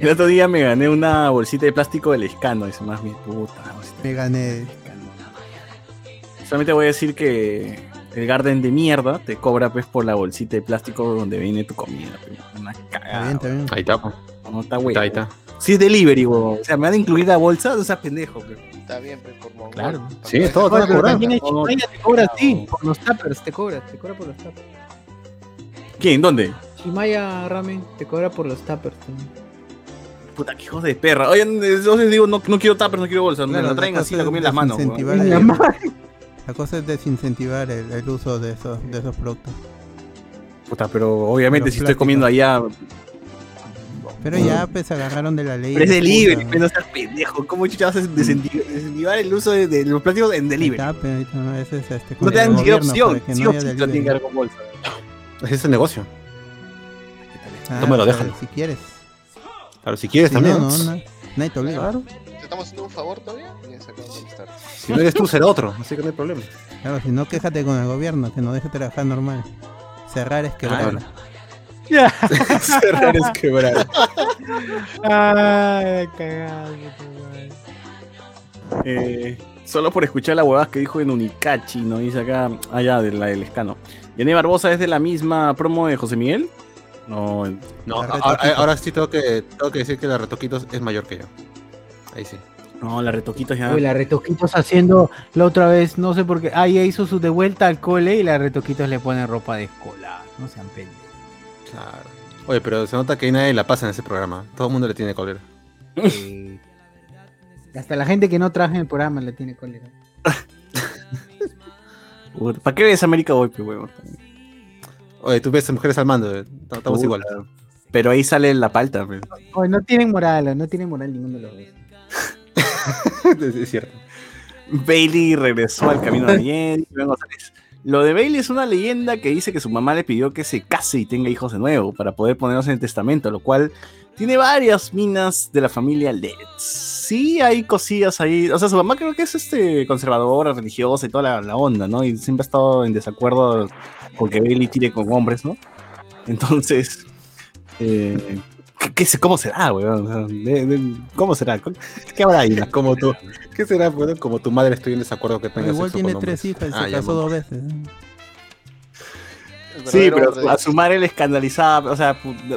El otro día me gané una bolsita de plástico del escano. Dice más mi puta. Me gané. Solamente voy a decir que el Garden de mierda te cobra pues por la bolsita de plástico donde viene tu comida. pues. Una cagada. Está bien, está bien. Ahí está. No, está güey. Ahí está. Si es delivery, weón. O sea, me van a incluir la bolsa, o sea, pendejo. pues. Está bien, pues, por mongol. Claro. Sí, todo, todo cobrado. también en te cobra a ti, por los tuppers, te cobra, te cobra por los tuppers. ¿Quién? ¿Dónde? Chimaya Ramen te cobra por los tuppers también. Puta, que hijos de perra. Oye, entonces digo, no, no quiero tupper, no quiero bolsa. Claro, me la traen así, la comí en las manos. la cosa es desincentivar el, el uso de esos, de esos productos. Puta, pero obviamente si estoy comiendo allá. Pero ya pues agarraron de la ley. Pero es de delivery, pero no seas pendejo. ¿Cómo chucha vas a desentivar el uso de, de los plásticos en delivery? Está, está, no, ese es este, No te dan ni siquiera opción. Sí no que con bolsa. Ese es el negocio. Ah, Tómalo, déjalo. Si quieres. Claro, si quieres Si también. no, no, no, nadie te obliga. Claro. ¿Te estamos haciendo un favor todavía? Si no eres tú, será otro. Así que no hay problema. Claro, si no, quéjate con el gobierno, que no deje trabajar normal. Cerrar es quebrar. Claro. Cerrar es quebrar. Ay, cagado, Eh, solo por escuchar la huevada que dijo en Unicachi, ¿no? Dice acá, allá de la del escano. ¿Yané Barbosa es de la misma promo de José Miguel? No, No, ahora, sí tengo que, tengo que decir que la retoquitos es mayor que yo. Ahí sí. no, la retoquita ya. Uy, la retoquitos haciendo la otra vez, no sé por qué. Ah, ella hizo su de vuelta al cole y la retoquitos le pone ropa de escolar. No sean pendejos. Claro. Oye, pero se nota que nadie la pasa en ese programa. Todo el mundo le tiene cólera. Eh, Hasta la gente que no trabaja en el programa le tiene cólera. ¿Para qué ves América Boy, pe, huevón? Oye, tú ves a mujeres al mando. eh. Estamos igual. Pero ahí sale la palta, pe. Oye, no tienen moral, no tienen moral ninguno de los dos. es cierto. Bailey regresó al camino de bien. Lo de Bailey es una leyenda que dice que su mamá le pidió que se case y tenga hijos de nuevo para poder ponerlos en el testamento, lo cual tiene varias minas de la familia Letts. Sí, hay cosillas ahí. O sea, su mamá creo que es este conservadora, religiosa y toda la, la onda, ¿no? Y siempre ha estado en desacuerdo con que Bailey tire con hombres, ¿no? Entonces, eh, ¿qué, qué ¿cómo será, weón? De- de- ¿Cómo será? ¿Qué habrá ahí? Como tú. ¿Qué será? Bueno, como tu madre estoy en desacuerdo que tenga Igual sexo tiene con tres hijas y Ah, se ya, casó dos veces. ¿eh? Sí, pero a su madre le escandalizaba, o sea,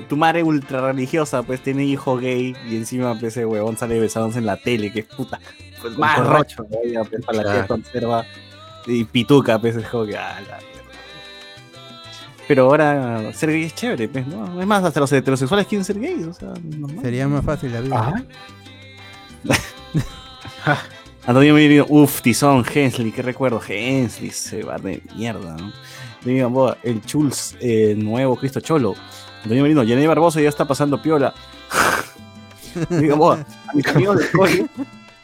tu madre ultra religiosa, pues tiene hijo gay y encima pues, ese huevón sale besándose en la tele, que es puta, pues más rocho, todavía, pues, para la que conserva y pituca, pues es como que, ah, la. Pero ahora ser gay es chévere, pues, ¿no? Es más, hasta los heterosexuales quieren ser gays, o sea, normal. Sería más fácil la vida. Antonio Merino, uff, Tizón, Hensley, qué recuerdo, Hensley, se va de mierda, ¿no? Diga, boa, el Chuls, eh, nuevo Cristo Cholo. Antonio Merino, Yané Barbosa ya está pasando piola. Diga, boa, a mis amigos cole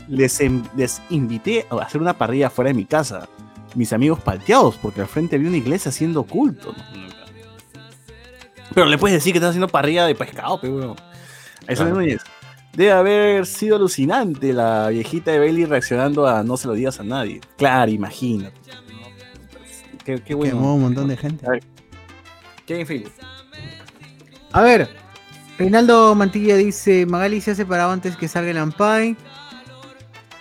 les, em- les invité a hacer una parrilla fuera de mi casa. Mis amigos palteados, porque al frente había una iglesia haciendo culto. Pero le puedes decir que estás haciendo parrilla de pescado, pero Eso Claro. Núñez. Debe haber sido alucinante la viejita de Bailey reaccionando a no se lo digas a nadie. Claro, imagínate. Qué, qué bueno. Quemó un montón de gente. ¿Qué hay en Facebook? A ver, Reinaldo Mantilla dice, Magali se ha separado antes que salga el Ampay.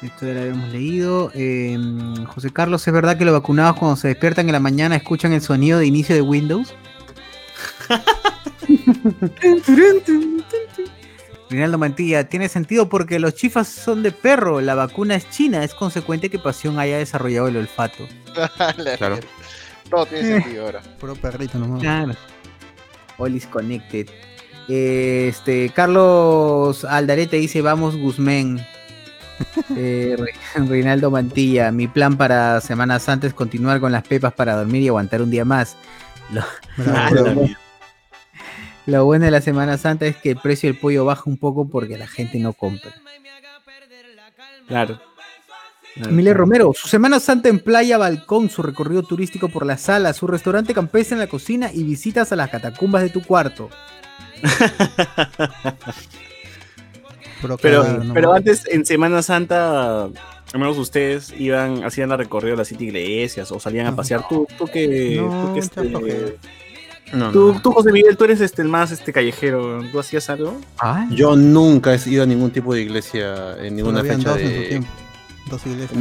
Esto ya lo habíamos leído. Eh, José Carlos, ¿es verdad que los vacunados cuando se despiertan en la mañana escuchan el sonido de inicio de Windows? Reinaldo Mantilla, tiene sentido porque los chifas son de perro, la vacuna es china, es consecuente que Pasión haya desarrollado el olfato. La Claro. Todo tiene sentido ahora. Puro perrito nomás. Claro. All connected. Eh, Este, Carlos Aldarete dice, vamos Guzmán. Eh, Re- Reinaldo Mantilla, mi plan para Semana Santa es continuar con las pepas para dormir y aguantar un día más. Lo, Bravo, lo- bueno de la Semana Santa es que el precio del pollo baja un poco porque la gente no compra. Claro. Emilia Romero, su Semana Santa en playa, balcón, su recorrido turístico por la sala, su restaurante campestre en la cocina y visitas a las catacumbas de tu cuarto. Pero, pero antes, en Semana Santa, al menos ustedes iban, hacían la recorrido de las siete iglesias o salían a No. pasear. Tú, tú que. Que este. No, Tú, tú, José Miguel, tú eres este, el más este, callejero. ¿Tú hacías algo? Yo nunca he ido a ningún tipo de iglesia en ninguna fecha dos en su de... tiempo. Dos iglesias.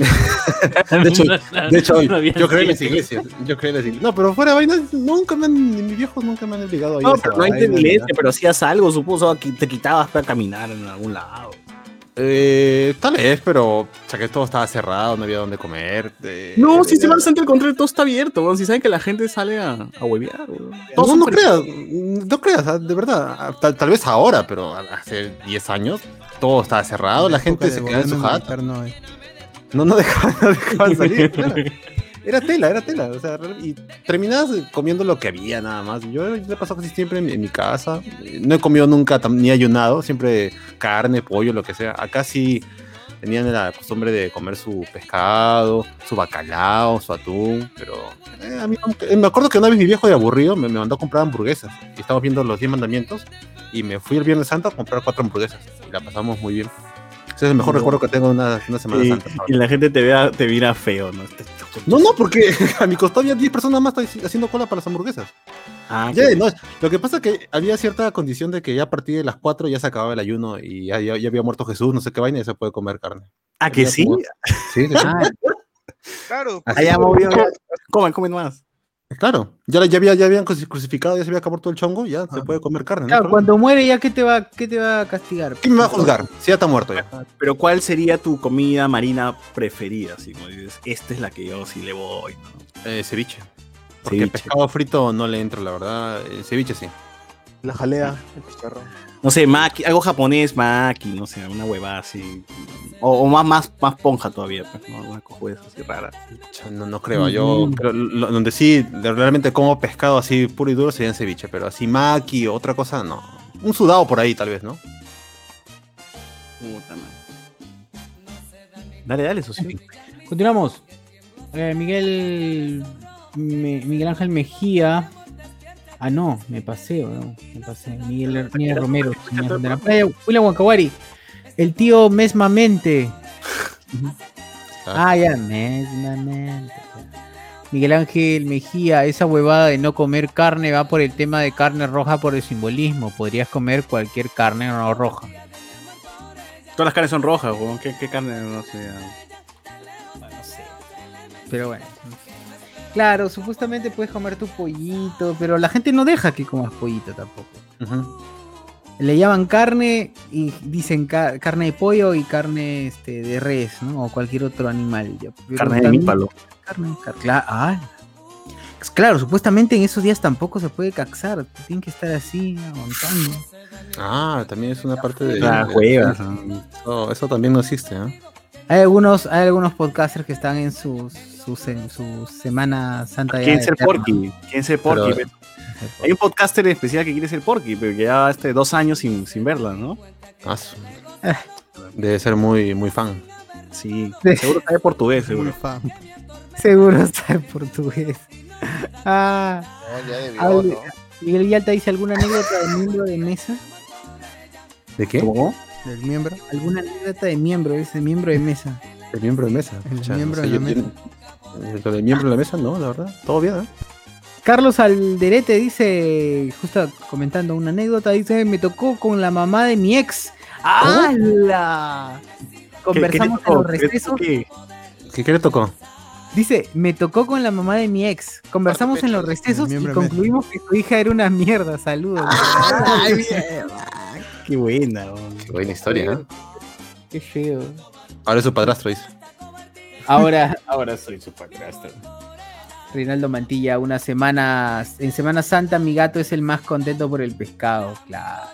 de hecho, de hecho No yo creo en las iglesia. iglesias. Yo creo en las iglesias. No, pero fuera de vainas, nunca me han, ni mis viejos nunca me han obligado a ir No, a pero no hay iglesia, pero hacías algo, supuso que te quitabas para caminar en algún lado. Eh, tal vez, pero o sea, que todo estaba cerrado, no había dónde comer. eh, No, si se van al contrario, todo está abierto. Si saben que la gente sale a, a huevear, No, no creas, no creas, ah, de verdad. Tal, tal vez ahora, pero hace 10 años todo estaba cerrado, la gente se quedaba en su jato. No, eh. No, no dejaban, no dejaban salir. claro. Era tela, era tela. O sea, y terminabas comiendo lo que había nada más. Yo he pasado casi siempre en, en mi casa. No he comido nunca ni ayunado, siempre carne, pollo, lo que sea. Acá sí tenían la costumbre de comer su pescado, su bacalao, su atún, pero eh, a mí eh, me acuerdo que una vez mi viejo de aburrido me, me mandó a comprar hamburguesas y estábamos viendo los 10 mandamientos y me fui el Viernes Santo a comprar cuatro hamburguesas y la pasamos muy bien. Ese es el mejor No. recuerdo que tengo de una, una Semana Y, Santa. y la gente te, vea, te mira feo, ¿no? No, no, porque a mi costado había 10 personas más haci- haciendo cola para las hamburguesas. Ah, Ya, qué- no, lo que pasa es que había cierta condición de que ya a partir de las 4 ya se acababa el ayuno y ya, ya- ya había muerto Jesús, no sé qué vaina, y ya se puede comer carne. ¿Ah, que sí? como- Sí, sí. Claro. Allá fue. movió. Coman, comen más. Claro, ya, ya, había, ya habían cruci- crucificado, ya se había acabado todo el chongo, ya se puede comer carne. Claro, cuando muere ya, ¿qué te va, qué te va a castigar? ¿Quién me va a juzgar? Si ya está muerto ya. Pero ¿cuál sería tu comida marina preferida? Así como dices, esta es la que yo sí le voy. ¿no? Eh, ceviche. Porque Ceviche. pescado frito no le entro, la verdad. El ceviche sí. La jalea, el chicharrón. No sé, maki, algo japonés, maki, no sé, una huevada así. O, o más, más, más ponja todavía, pues, ¿no? Una cojuez así rara. Cha, No, no creo, yo lo- donde sí realmente como pescado así puro y duro sería en ceviche, pero así maki o otra cosa, no. Un sudado por ahí tal vez, ¿no? Puta madre. Dale, dale, socio. Continuamos. Eh, Miguel. Me- Miguel Ángel Mejía. Ah, no, me pasé, weón, me pasé. Miguel, Miguel Romero, señor de la playa. William Wakawari. El tío Mesmamente. Ah, ya, Mesmamente. Miguel Ángel Mejía, esa huevada de no comer carne va por el tema de carne roja por el simbolismo. Podrías comer cualquier carne no roja. Todas las carnes son rojas, weón. ¿Qué, qué carne no sé? Pero bueno. Claro, supuestamente puedes comer tu pollito, pero la gente no deja que comas pollito tampoco. Le llaman carne y dicen ca- carne de pollo y carne este, de res, ¿no? O cualquier otro animal. Carne de mípalo. Carne, car- cla- ah. Pues Claro, supuestamente en esos días tampoco se puede caxar. Tienen que estar así, aguantando. Ah, también es una parte de. De- huevas, Eso, eso también no existe, ¿eh? Hay algunos, hay algunos podcasters que están en sus, en su Semana Santa. ya ¿Quién ser. Porky? ¿Quién ser Porky? Pero- Hay un podcaster especial que quiere ser Porky, pero que ya este dos años sin, sin verla, ¿no? Ah, su- Debe ser muy, muy fan. Sí, seguro sabe portugués, seguro. Seguro está en portugués. Ah, No, ya debió. Miguel Villalta dice alguna anécdota de miembro de mesa. ¿De qué? Del miembro. ¿Alguna anécdota de miembro? Ese miembro de mesa. El miembro de mesa. El miembro de yo- Lo del miembro de la mesa, no, la verdad. Todo bien, ¿eh? Carlos Alderete dice, justo comentando una anécdota, dice, me tocó con la mamá de mi ex. ¡Hala! Conversamos en los recesos. ¿Qué, qué le tocó? Dice, me tocó con la mamá de mi ex. Conversamos en los recesos y concluimos que su hija era una mierda. Saludos. Qué buena. Qué buena historia, ¿eh? Qué feo. Ahora es su padrastro, dice. Ahora, Ahora soy su padrastro. Reinaldo Mantilla, una semana, en Semana Santa mi gato es el más contento por el pescado, claro.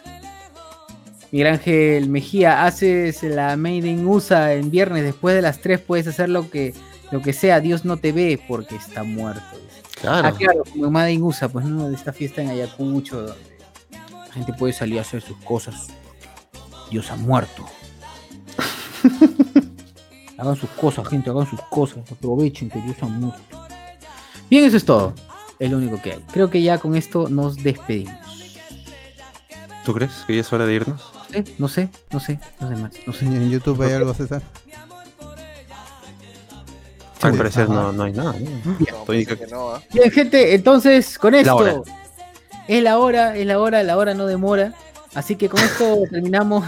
Miguel Ángel Mejía, haces la Made in USA en viernes después de las 3 puedes hacer lo que, lo que sea, Dios no te ve porque está muerto. Claro. Ah, claro, como Made in USA, pues no, de esta fiesta en Ayacucho, donde la gente puede salir a hacer sus cosas. Dios ha muerto. hagan sus cosas, gente, hagan sus cosas, aprovechen que Dios ha muerto. Bien, eso es todo. Es lo único que hay. Creo que ya con esto nos despedimos. ¿Tú crees que ya es hora de irnos? ¿Eh? No sé, no sé, no sé más. No sé. En YouTube hay algo, César. Al parecer no, no hay nada. no, ¿ah? Bien, gente, entonces con La hora. esto es la hora, es la hora, la hora no demora. Así que con esto terminamos,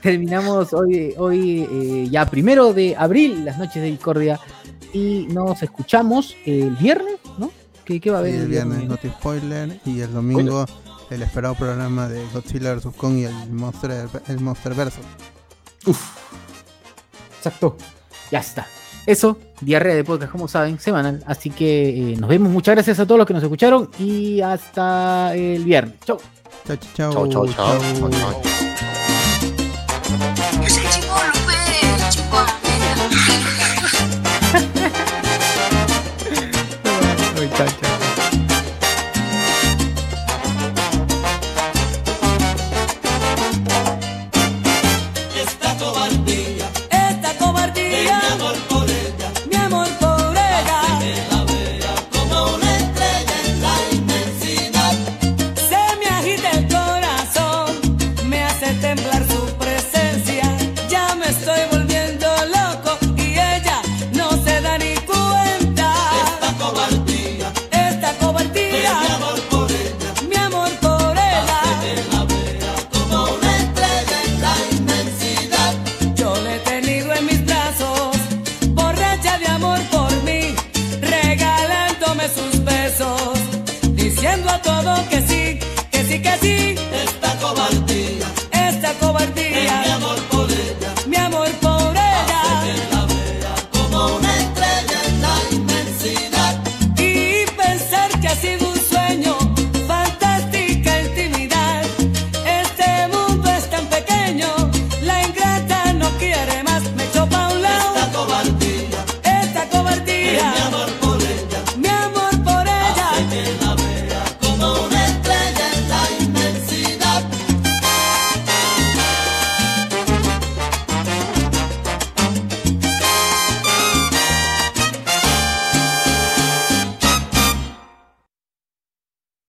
terminamos hoy, hoy eh, ya primero de abril, las noches de discordia. Y nos escuchamos el viernes, ¿no? ¿Qué, qué va a haber Y el viernes Noti Spoiler y el domingo el esperado programa de Godzilla vs. Kong y el Monster, el Monster Verso. Exacto. Ya está. Eso, diarrea de podcast, como saben, semanal. Así que eh, nos vemos. Muchas gracias a todos los que nos escucharon y hasta el viernes. Chau. Chau, chau, Chau, chau, chau. Chau, chau.